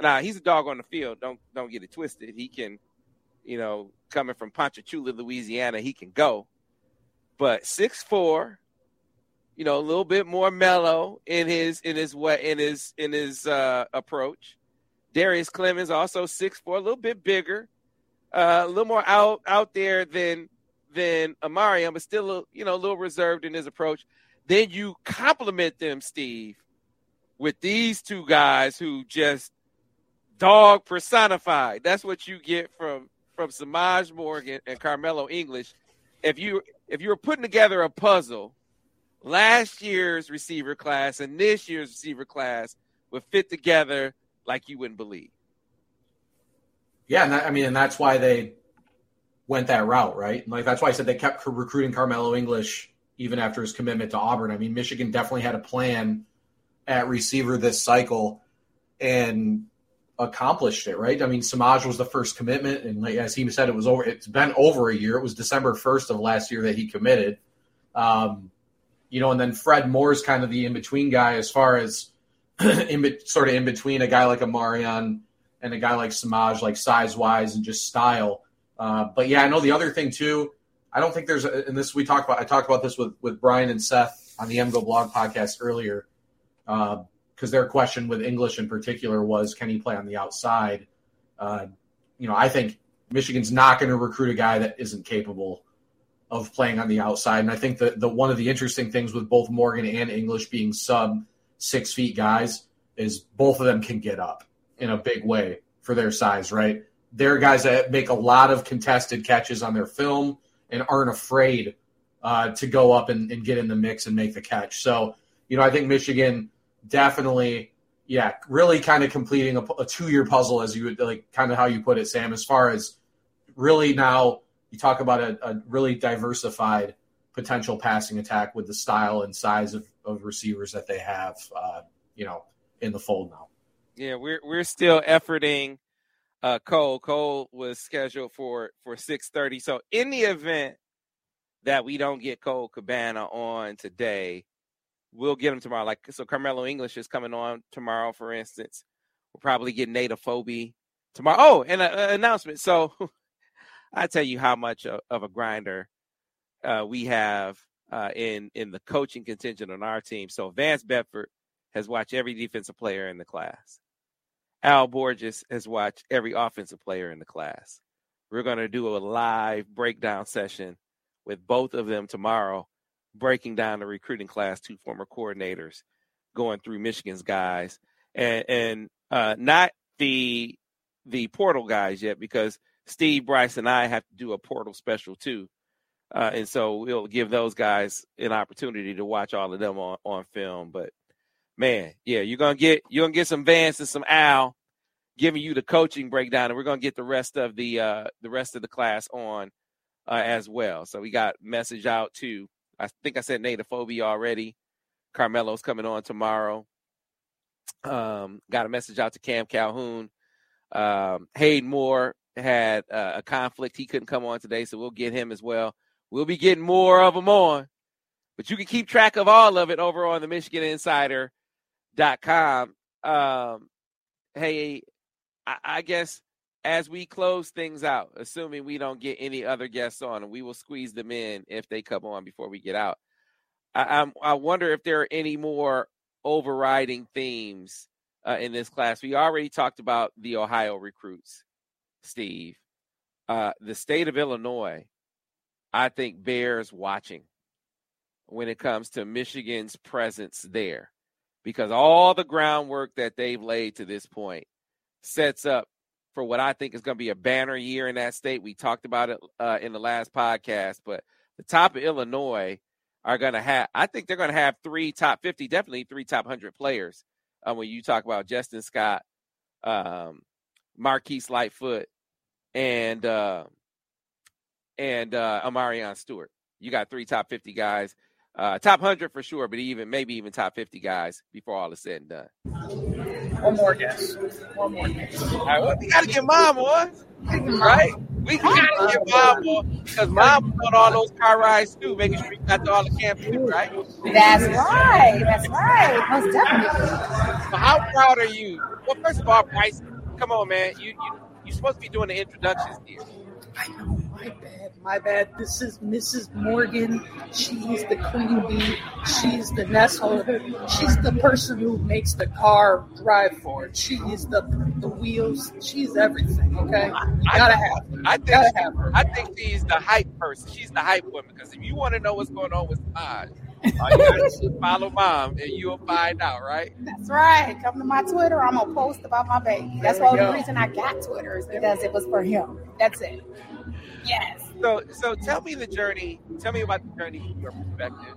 Now he's a dog on the field. Don't don't get it twisted. He can, you know, coming from Ponchatoula, Louisiana, he can go. But six four, you know, a little bit more mellow in his in his what in his in his uh, approach. Darrius Clemons also six four, a little bit bigger, uh, a little more out out there than than Amorion, but still, a, you know, a little reserved in his approach. Then you compliment them, Steve, with these two guys who just dog personified. That's what you get from from Semaj Morgan and Karmello English. If you if you were putting together a puzzle, last year's receiver class and this year's receiver class would fit together like you wouldn't believe. Yeah, and that, I mean, and that's why they went that route, right? Like that's why I said they kept recruiting Karmello English even after his commitment to Auburn. I mean, Michigan definitely had a plan at receiver this cycle and accomplished it, right? I mean, Samaj was the first commitment, and like, as he said, it was over. It's been over a year. It was December first of last year that he committed. Um, you know, and then Fred Moore's kind of the in between guy as far as [clears throat] in sort of in between a guy like Amorion and a guy like Semaj, like size wise and just style. Uh, but yeah, I know the other thing too. I don't think there's, a, and this we talked about. I talked about this with with Brian and Seth on the MGoBlog podcast earlier, because their question with English in particular was, can he play on the outside? Uh, you know, I think Michigan's not going to recruit a guy that isn't capable of playing on the outside. And I think that the one of the interesting things with both Morgan and English being sub six feet guys is both of them can get up in a big way for their size, right? They're guys that make a lot of contested catches on their film and aren't afraid uh, to go up and, and get in the mix and make the catch. So, you know, I think Michigan definitely, yeah, really kind of completing a, a two year puzzle, as you would like, kind of how you put it, Sam, as far as really now you talk about a, a really diversified potential passing attack with the style and size of, of receivers that they have, uh, you know, in the fold now. Yeah, we're we're still efforting uh Cole. Cole was scheduled for for 6:30. So in the event that we don't get Cole Cabana on today, we'll get him tomorrow. Like so Karmello English is coming on tomorrow, for instance. We'll probably get Nate Efobi tomorrow. Oh, and an announcement. So [laughs] I tell you how much of, of a grinder uh, we have uh, in in the coaching contingent on our team. So Vance Bedford has watched every defensive player in the class. Al Borges has watched every offensive player in the class. We're going to do a live breakdown session with both of them tomorrow, breaking down the recruiting class, two former coordinators going through Michigan's guys and and uh, not the the portal guys yet because Steve Brice and I have to do a portal special too. Uh, and so we'll give those guys an opportunity to watch all of them on, on film. But man, yeah, you're gonna get you're gonna get some Vance and some Al giving you the coaching breakdown, and we're gonna get the rest of the uh, the rest of the class on uh, as well. So we got message out to I think I said Nate Efobi already. Karmello's coming on tomorrow. Um, got a message out to Cam Calhoun. Um, Hayden Moore had uh, a conflict; he couldn't come on today, so we'll get him as well. We'll be getting more of them on, but you can keep track of all of it over on the MichiganInsider.com. Um, hey, I, I guess as we close things out, assuming we don't get any other guests on, and we will squeeze them in if they come on before we get out. I, I'm, I wonder if there are any more overriding themes uh, in this class. We already talked about the Ohio recruits, Steve. Uh, the state of Illinois, I think, bears watching when it comes to Michigan's presence there because all the groundwork that they've laid to this point sets up for what I think is going to be a banner year in that state. We talked about it uh, in the last podcast, but the top of Illinois are going to have, I think they're going to have three top 50, definitely three top 100 players. Uh, when you talk about Justin Scott, um, Marquise Lightfoot, and uh, and uh, Amarion Stewart. You got three top 50 guys. Uh, top 100 for sure, but even maybe even top 50 guys before all is said and done. One more guess. One more guess. All right, well, we got to get mom on, right? We got to get mom on because mom was on all those car rides too, making sure we got to all the camp too, right? That's right. That's right. Most definitely. So how proud are you? Well, first of all, Brice, come on, man. You you you're supposed to be doing the introductions here. I know. My bad. My bad. This is Mrs. Morgan. She's the queen bee. She's the nest holder. She's the person who makes the car drive forward. She is the the wheels. She's everything. Okay. I, Gotta have her. I think Gotta have her. I think she's the hype person. She's the hype woman because if you want to know what's going on with mom, all you got to follow mom and you'll find out, right? That's right. Come to my Twitter. I'm gonna post about my baby. That's There the only reason I got Twitter is because it was for him. That's it. Yes. So so tell me the journey. Tell me about the journey from your perspective.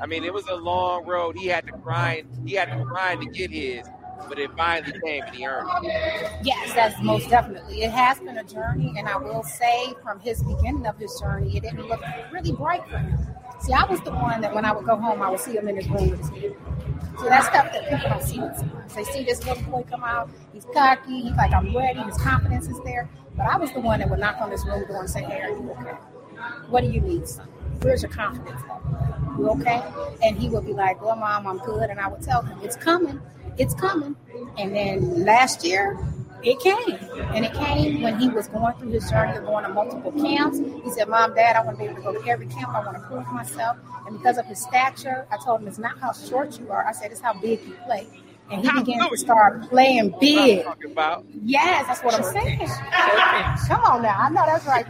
I mean, it was a long road. He had to grind. He had to grind to get his, but it finally came and he earned it. Yes, that's most definitely. It has been a journey, and I will say from his beginning of his journey, it didn't look really bright for him. See, I was the one that when I would go home, I would see him in his room with his head. So that's stuff that people don't see sometimes. They see this little boy come out, he's cocky, he's like, I'm ready, his confidence is there. But I was the one that would knock on his room door and say, Hey, are you okay? What do you need, son? Where's your confidence? You okay? And he would be like, Well, mom, I'm good. And I would tell him, It's coming, it's coming. And then last year, it came. And it came when he was going through his journey of going to multiple camps. He said, Mom, Dad, I want to be able to go to every camp. I want to prove myself. And because of his stature, I told him it's not how short you are. I said, it's how big you play. And he began to start playing big. Yes, that's what I'm saying. [laughs] Come on now. I know that's right,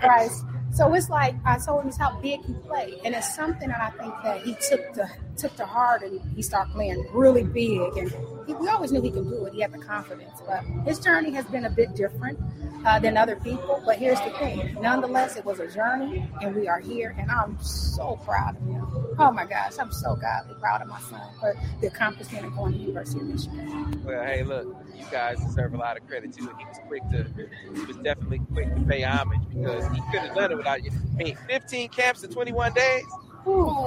Brice. So it's like I told him how big he played, and it's something that I think that he took to took to heart, and he started playing really big. And he, we always knew he could do it. He had the confidence, but his journey has been a bit different uh, than other people. But here's the thing: nonetheless, it was a journey, and we are here, and I'm so proud of him. Oh my gosh, I'm so godly proud of my son for the accomplishment of going to the University of Michigan. Well, hey, look, you guys deserve a lot of credit too. He was quick to, he was definitely quick to pay homage because he couldn't have done it without you. I mean, 15 camps in 21 days.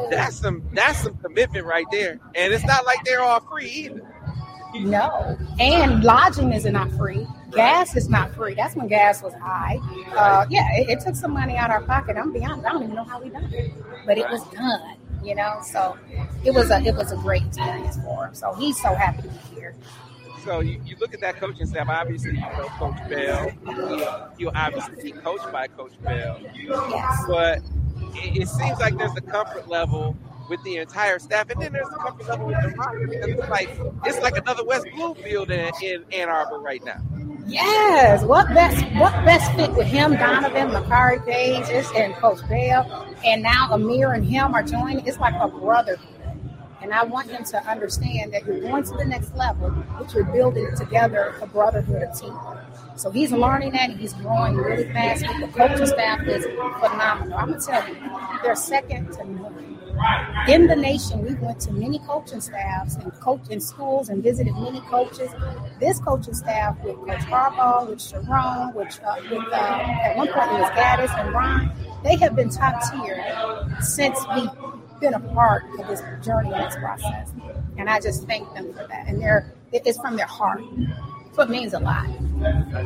That's some, that's some commitment right there. And it's not like they're all free either. No, and lodging is not free. Gas is not free. That's when gas was high. Uh, yeah, it, it took some money out of our pocket. I'm beyond. I don't even know how we done it, but it was done. You know, so it was a it was a great experience for him. So he's so happy to be here. So you, you look at that coaching staff. Obviously, you know Coach Bell. You, obviously be coached by Coach Bell. Yes. But it, seems like there's a comfort level with the entire staff, and then there's a comfort level with the roster because it's like it's like another West Bloomfield in, in Ann Arbor right now. Yes. What best what best fit with him, Donovan, Makari Paige, is and Coach Bell, and now Amir and him are joining. It's like a brotherhood. And I want him to understand that you're going to the next level, but you're building together a brotherhood, a team. So he's learning that and he's growing really fast. The coaching staff is phenomenal. I'm gonna tell you, they're second to none. In the nation, we went to many coaching staffs and coach in schools and visited many coaches. This coaching staff with Coach Harbaugh, with Sherrone, which uh, with uh, at one point it was Gaddis and Ron, they have been top tier since we've been a part of this journey and this process. And I just thank them for that. And they're, it's from their heart. So it means a lot.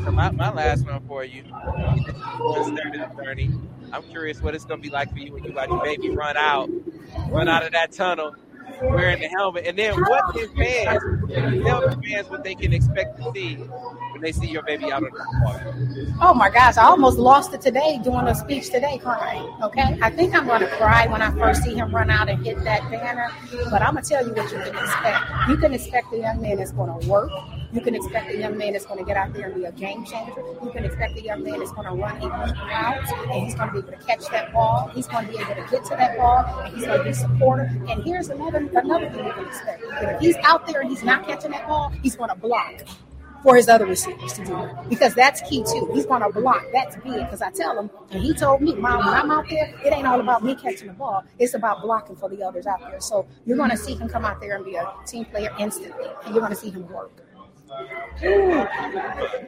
So my, my last one for you, third in the journey. I'm curious what it's going to be like for you when you watch your baby run out, run out of that tunnel, wearing the helmet. And then what can fans tell the fans what they can expect to see when they see your baby out on the? Oh my gosh, I almost lost it today doing a speech today crying. Okay. I think I'm gonna cry when I first see him run out and hit that banner. But I'm gonna tell you what you can expect. You can expect a young man that's gonna work. You can expect a young man that's going to get out there and be a game changer. You can expect a young man that's going to run elite routes and he's going to be able to catch that ball. He's going to be able to get to that ball and he's going to be supportive. And here's another another thing you can expect. If he's out there and he's not catching that ball, he's going to block for his other receivers to do it because that's key too. He's going to block. That's big because I tell him, and he told me, Mom, when I'm out there, it ain't all about me catching the ball. It's about blocking for the others out there. So you're going to see him come out there and be a team player instantly, and you're going to see him work.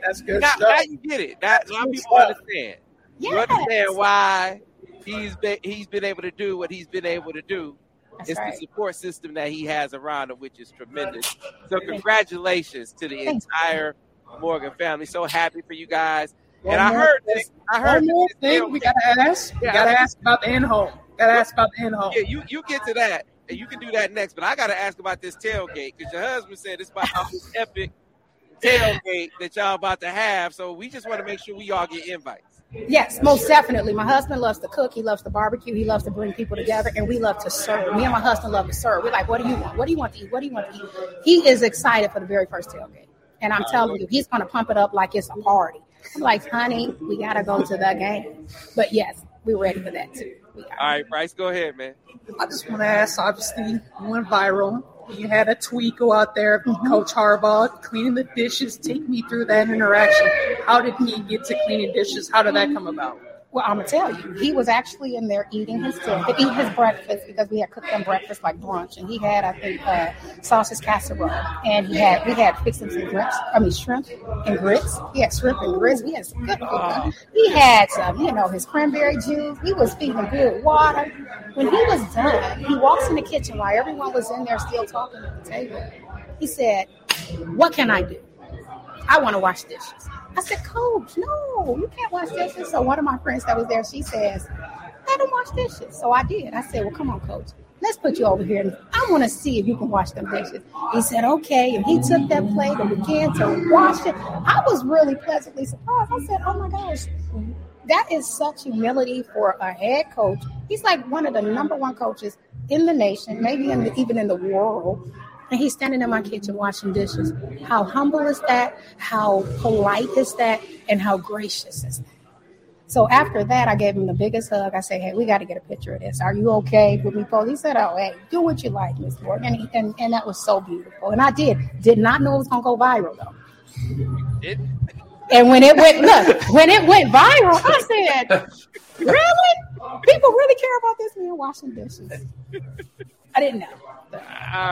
That's good Now, stuff. now you get it. Now, now people understand. You understand why he's been he's been able to do what he's been able to do. That's it's right. the support system that he has around him, which is tremendous. So congratulations to the entire Morgan family. So happy for you guys. One and I heard thing. this. I heard One more this thing we gotta ask. We Yeah, gotta ask about the in home. Gotta ask about the in home. Yeah, you you get to that, and you can do that next. But I got to ask about this tailgate because your husband said it's about this epic [laughs] tailgate that y'all about to have. So we just want to make sure we all get invites. Yes, most definitely. My husband loves to cook. He loves to barbecue. He loves to bring people together, and we love to serve. Me and my husband love to serve. We're like, what do you want? What do you want to eat? What do you want to eat? He is excited for the very first tailgate, and I'm telling you, he's going to pump it up like it's a party. I'm like, honey, we got to go to the game. But yes, we're ready for that too. All right, Brice, go ahead, man. I just want to ask. Obviously, you went viral. You had a tweet go out there, of Coach Harbaugh cleaning the dishes. Take me through that interaction. How did he get to cleaning dishes? How did that come about? Well, I'm gonna tell you, he was actually in there eating his dinner, eating his breakfast because we had cooked him breakfast like brunch, and he had, I think, uh, sausage casserole, and he had we had fixed him some grits, I mean shrimp and grits. He had shrimp and grits. We had some good food. He had some, you know, his cranberry juice. He was feeding good water. When he was done, he walks in the kitchen while everyone was in there still talking at the table. He said, "What can I do? I want to wash dishes." I said, Coach, no, you can't wash dishes. So one of my friends that was there, she says, let him wash dishes. So I did. I said, well, come on, Coach. Let's put you over here. I want to see if you can wash them dishes. He said, okay. And he took that plate and began to wash it. I was really pleasantly surprised. I said, oh my gosh, that is such humility for a head coach. He's like one of the number one coaches in the nation, maybe in the, even in the world. And he's standing in my kitchen washing dishes. How humble is that? How polite is that? And how gracious is that? So after that, I gave him the biggest hug. I said, "Hey, we got to get a picture of this. Are you okay with me Paul?" He said, "Oh, hey, do what you like, Miss Morgan." And, he, and and that was so beautiful. And I did did not know it was gonna go viral though. It, And when it went, look, when it went viral, I said, "Really? People really care about this man washing dishes?" I didn't know. All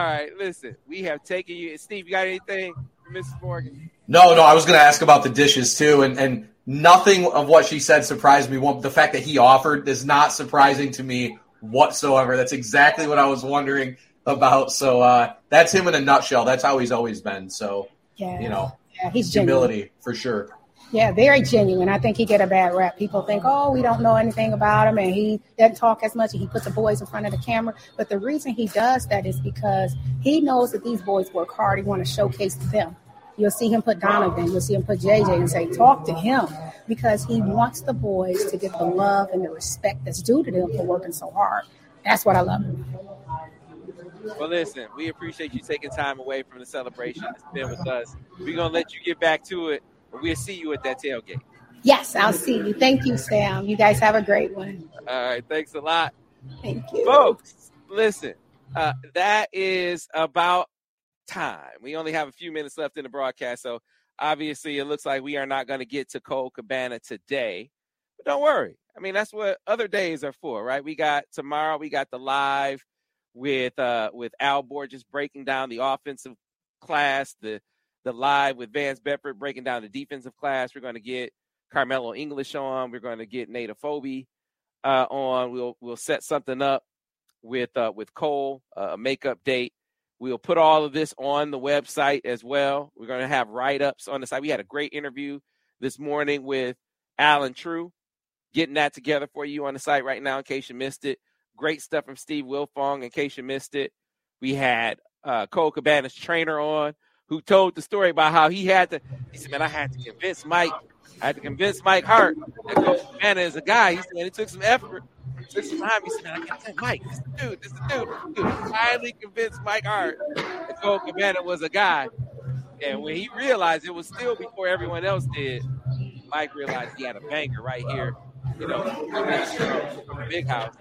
right, listen, we have taken you. Steve, you got anything, Mrs. Morgan? No, no, I was going to ask about the dishes too, and and nothing of what she said surprised me. One, the fact that he offered is not surprising to me whatsoever. That's exactly what I was wondering about. So uh, that's him in a nutshell. That's how he's always been. So Yeah, you know, yeah, he's genuine. humility for sure. Yeah, very genuine. I think he get a bad rap. People think, oh, we don't know anything about him, and he doesn't talk as much, and he puts the boys in front of the camera. But the reason he does that is because he knows that these boys work hard. He want to showcase them. You'll see him put Donovan, you'll see him put JJ, and say, talk to him, because he wants the boys to get the love and the respect that's due to them for working so hard. That's what I love. Well, listen, we appreciate you taking time away from the celebration to spend with us. We're gonna let you get back to it, but we'll see you at that tailgate. Yes, I'll see you. Thank you, Sam. You guys have a great one. All right, thanks a lot. Thank you. folks listen uh, that is about time we only have a few minutes left in the broadcast so obviously it looks like we are not going to get to Cole Cabana today but don't worry i mean that's what other days are for right we got tomorrow we got the live with uh with al borges breaking down the offensive class the the live with vance bedford breaking down the defensive class we're going to get karmello english on we're going to get nate Efobi uh, on. We'll we'll set something up with uh, with Cole, uh, a makeup date. We'll put all of this on the website as well. We're going to have write ups on the site. We had a great interview this morning with Allen Trieu, getting that together for you on the site right now in case you missed it. Great stuff from Steve Wiltfong in case you missed it. we had uh, Cole Cabana's trainer on, who told the story about how he had to. He said, "Man, I had to convince Mike. I had to convince Mike Hart that Cole Cabana is a guy." He said, "It took some effort." Took some time. He said, "Man, I to tell Mike, this dude, this dude." dude. He finally convinced Mike Hart that Cole Cabana was a guy, and when he realized it was still before everyone else did, Mike realized he had a banger right here, you know, from big house.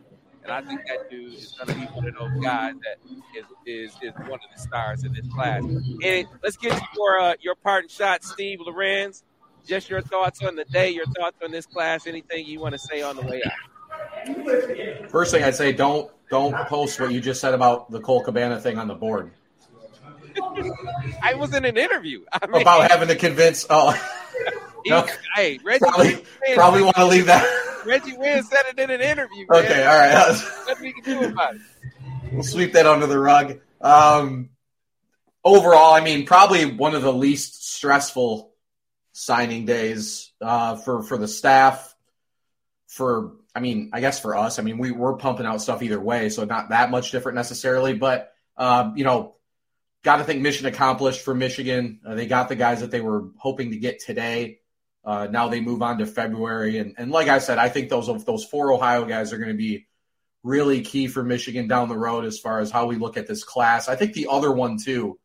And I think that dude is going to be one of those guys that is, is, is one of the stars in this class. And let's get your uh, your parting shot, Steve Lorenz. Just your thoughts on the day, your thoughts on this class, anything you want to say on the way out. First thing I'd say, don't don't post what you just said about the Cole Cabana thing on the board. [laughs] I was in an interview I mean, about having to convince. Oh, [laughs] no. hey, Reggie probably, probably want to leave that. Reggie Wynn said it in an interview. Man. Okay, all right. What we can do about it? We'll sweep that under the rug. Um, overall, I mean, probably one of the least stressful signing days uh, for for the staff. For I mean, I guess for us, I mean, we we're pumping out stuff either way, so not that much different necessarily. But uh, you know, got to think mission accomplished for Michigan. Uh, they got the guys that they were hoping to get today. Uh, now they move on to February, and and like I said, I think those those four Ohio guys are going to be really key for Michigan down the road as far as how we look at this class. I think the other one too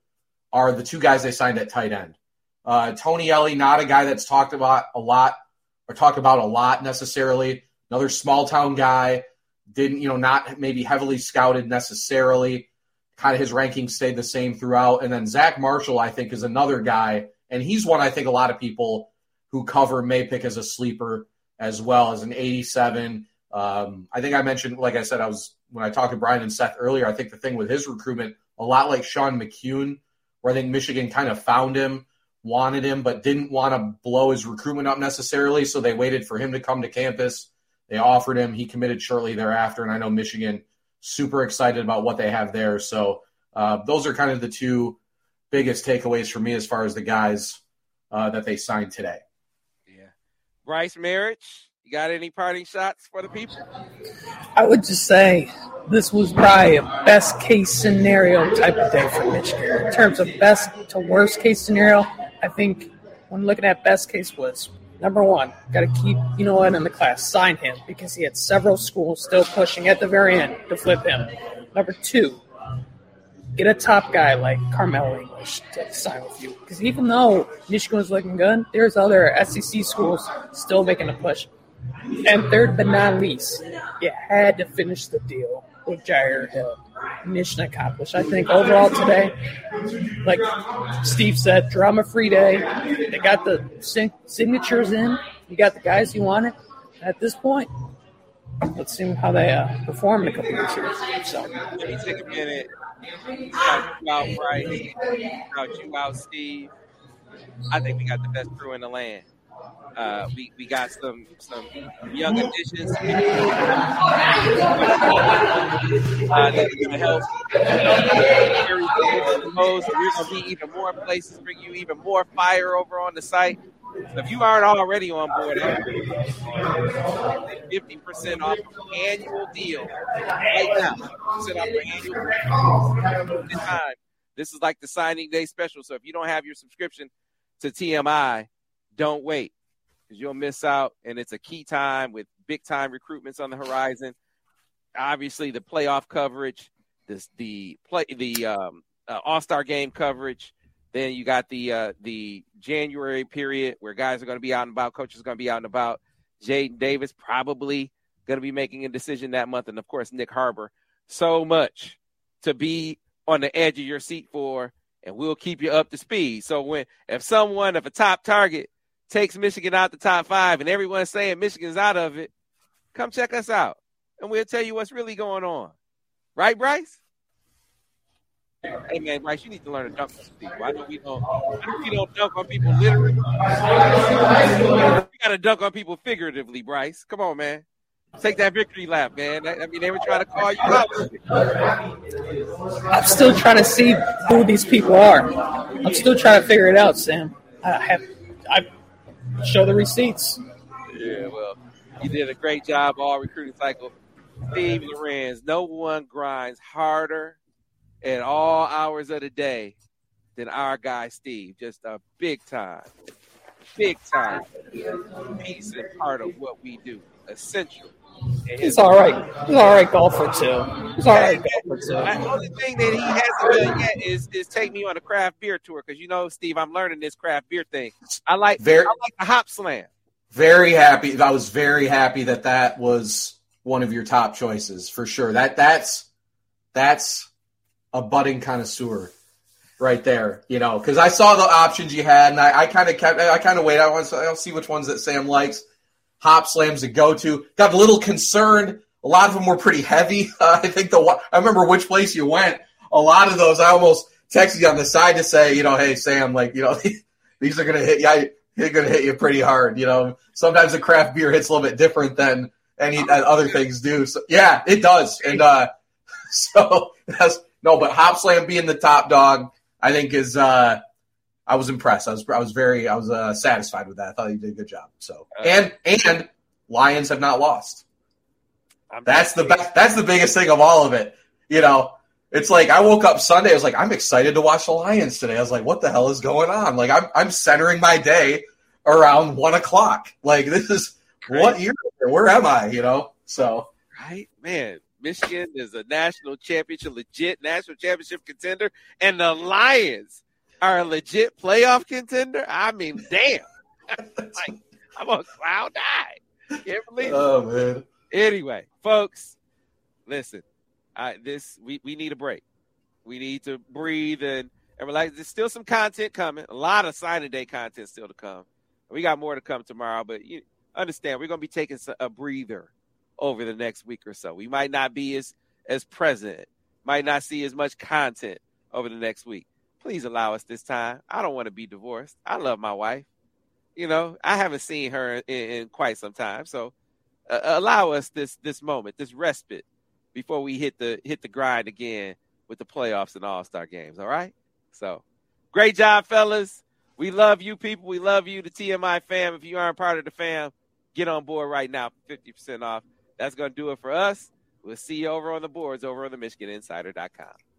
are the two guys they signed at tight end. Uh, Tony Ellie, not a guy that's talked about a lot or talked about a lot necessarily. Another small town guy, didn't you know not maybe heavily scouted necessarily. Kind of his ranking stayed the same throughout. And then Zach Marshall, I think, is another guy, and he's one I think a lot of people who cover may pick as a sleeper as well as an 87. Um, I think I mentioned, like I said, I was when I talked to Brian and Seth earlier. I think the thing with his recruitment, a lot like Sean McKeon, where I think Michigan kind of found him, wanted him, but didn't want to blow his recruitment up necessarily. So they waited for him to come to campus. They offered him. He committed shortly thereafter. And I know Michigan super excited about what they have there. So uh, those are kind of the two biggest takeaways for me as far as the guys uh, that they signed today. Brice Marich. You got any parting shots for the people? I would just say this was probably a best case scenario type of day for Michigan. In terms of best to worst case scenario, I think when looking at best case was number one, got to keep you know what in the class, sign him because he had several schools still pushing at the very end to flip him. Number two, get a top guy like Karmello English to sign with you because even though Michigan was looking good, there's other SEC schools still making a push. And third but not least, you had to finish the deal with Jyaire Hill. Mission accomplished. I think overall today, like Steve said, drama free day. They got the signatures in. You got the guys you wanted. At this point, let's see how they uh, perform in a couple of here. So take a minute. Shout out, Brice. Shout you out, Steve. I think we got the best crew in the land. Uh, we, we got some some young additions uh, that are going to help We're going to be even more places, bring you even more fire over on the site. If you aren't already on board, 50% off annual deal right now. Percent off annual this time. This is like the signing day special. So if you don't have your subscription to TMI, don't wait because you'll miss out. And it's a key time with big time recruitments on the horizon. Obviously, the playoff coverage, this the play the um, uh, All Star game coverage. Then you got the uh, the January period where guys are going to be out and about, coaches are going to be out and about. Jadyn Davis probably going to be making a decision that month, and of course Nick Harbor. So much to be on the edge of your seat for, and we'll keep you up to speed. So when if someone, if a top target takes Michigan out the top five and everyone's saying Michigan's out of it, come check us out and we'll tell you what's really going on. Right, Brice? Hey man, Brice, you need to learn to dunk on people. I know we don't. I know we don't dunk on people literally. We gotta dunk on people figuratively, Brice. Come on, man. Take that victory lap, man. I mean, they were trying to call you out. I'm still trying to see who these people are. I'm still trying to figure it out, Sam. I have, I show the receipts. Yeah, well, you did a great job all recruiting cycle. Steve Lorenz, no one grinds harder at all hours of the day than our guy Steve. Just a big time, big time piece and part of what we do. Essential. And He's all right. He's all right golfer too. He's all right golfer too. The only thing that he hasn't done yet is is take me on a craft beer tour because you know, Steve, I'm learning this craft beer thing. I like Very- I like the Hopslam. Very happy. I was very happy that that was one of your top choices for sure. That that's that's a budding connoisseur right there. You know, because I saw the options you had, and I, I kind of kept. I kind of wait. I want. to I'll see which ones that Sam likes. Hopslams to go to. Got a little concerned. A lot of them were pretty heavy. Uh, [laughs] I think the I remember which place you went. A lot of those, I almost texted you on the side to say, you know, hey Sam, like you know, [laughs] these are gonna hit you. They're gonna hit you pretty hard. You know, sometimes a craft beer hits a little bit different than any uh, other things do. So yeah, it does. And uh, [laughs] so that's no, but Hopslam being the top dog, I think is. Uh, I was impressed. I was I was very I was uh, satisfied with that. I thought you did a good job. So and and Lions have not lost. That's the best. That's the biggest thing of all of it. You know, it's like I woke up Sunday. I was like, I'm excited to watch the Lions today. I was like, what the hell is going on? Like I'm I'm centering my day around one o'clock. Like this is what year? Where am I? You know. So right, man. Michigan is a national championship, legit national championship contender, and the Lions are a legit playoff contender. I mean, damn, [laughs] like I'm on cloud nine. Can't believe it. Oh man. Anyway, folks, listen. I this we, we need a break. We need to breathe and, and relax. There's still some content coming. A lot of signing day content still to come. We got more to come tomorrow, but you understand we're gonna be taking a breather over the next week or so. We might not be as as present, might not see as much content over the next week. Please allow us this time. I don't want to be divorced. I love my wife. You know, I haven't seen her in, in quite some time, so uh, allow us this this moment, this respite before we hit the hit the grind again with the playoffs and All Star games. All right. So, great job, fellas. We love you, people. We love you, the TMI fam. If you aren't part of the fam, get on board right now, fifty percent off. That's gonna do it for us. We'll see you over on the boards over on the MichiganInsider.com.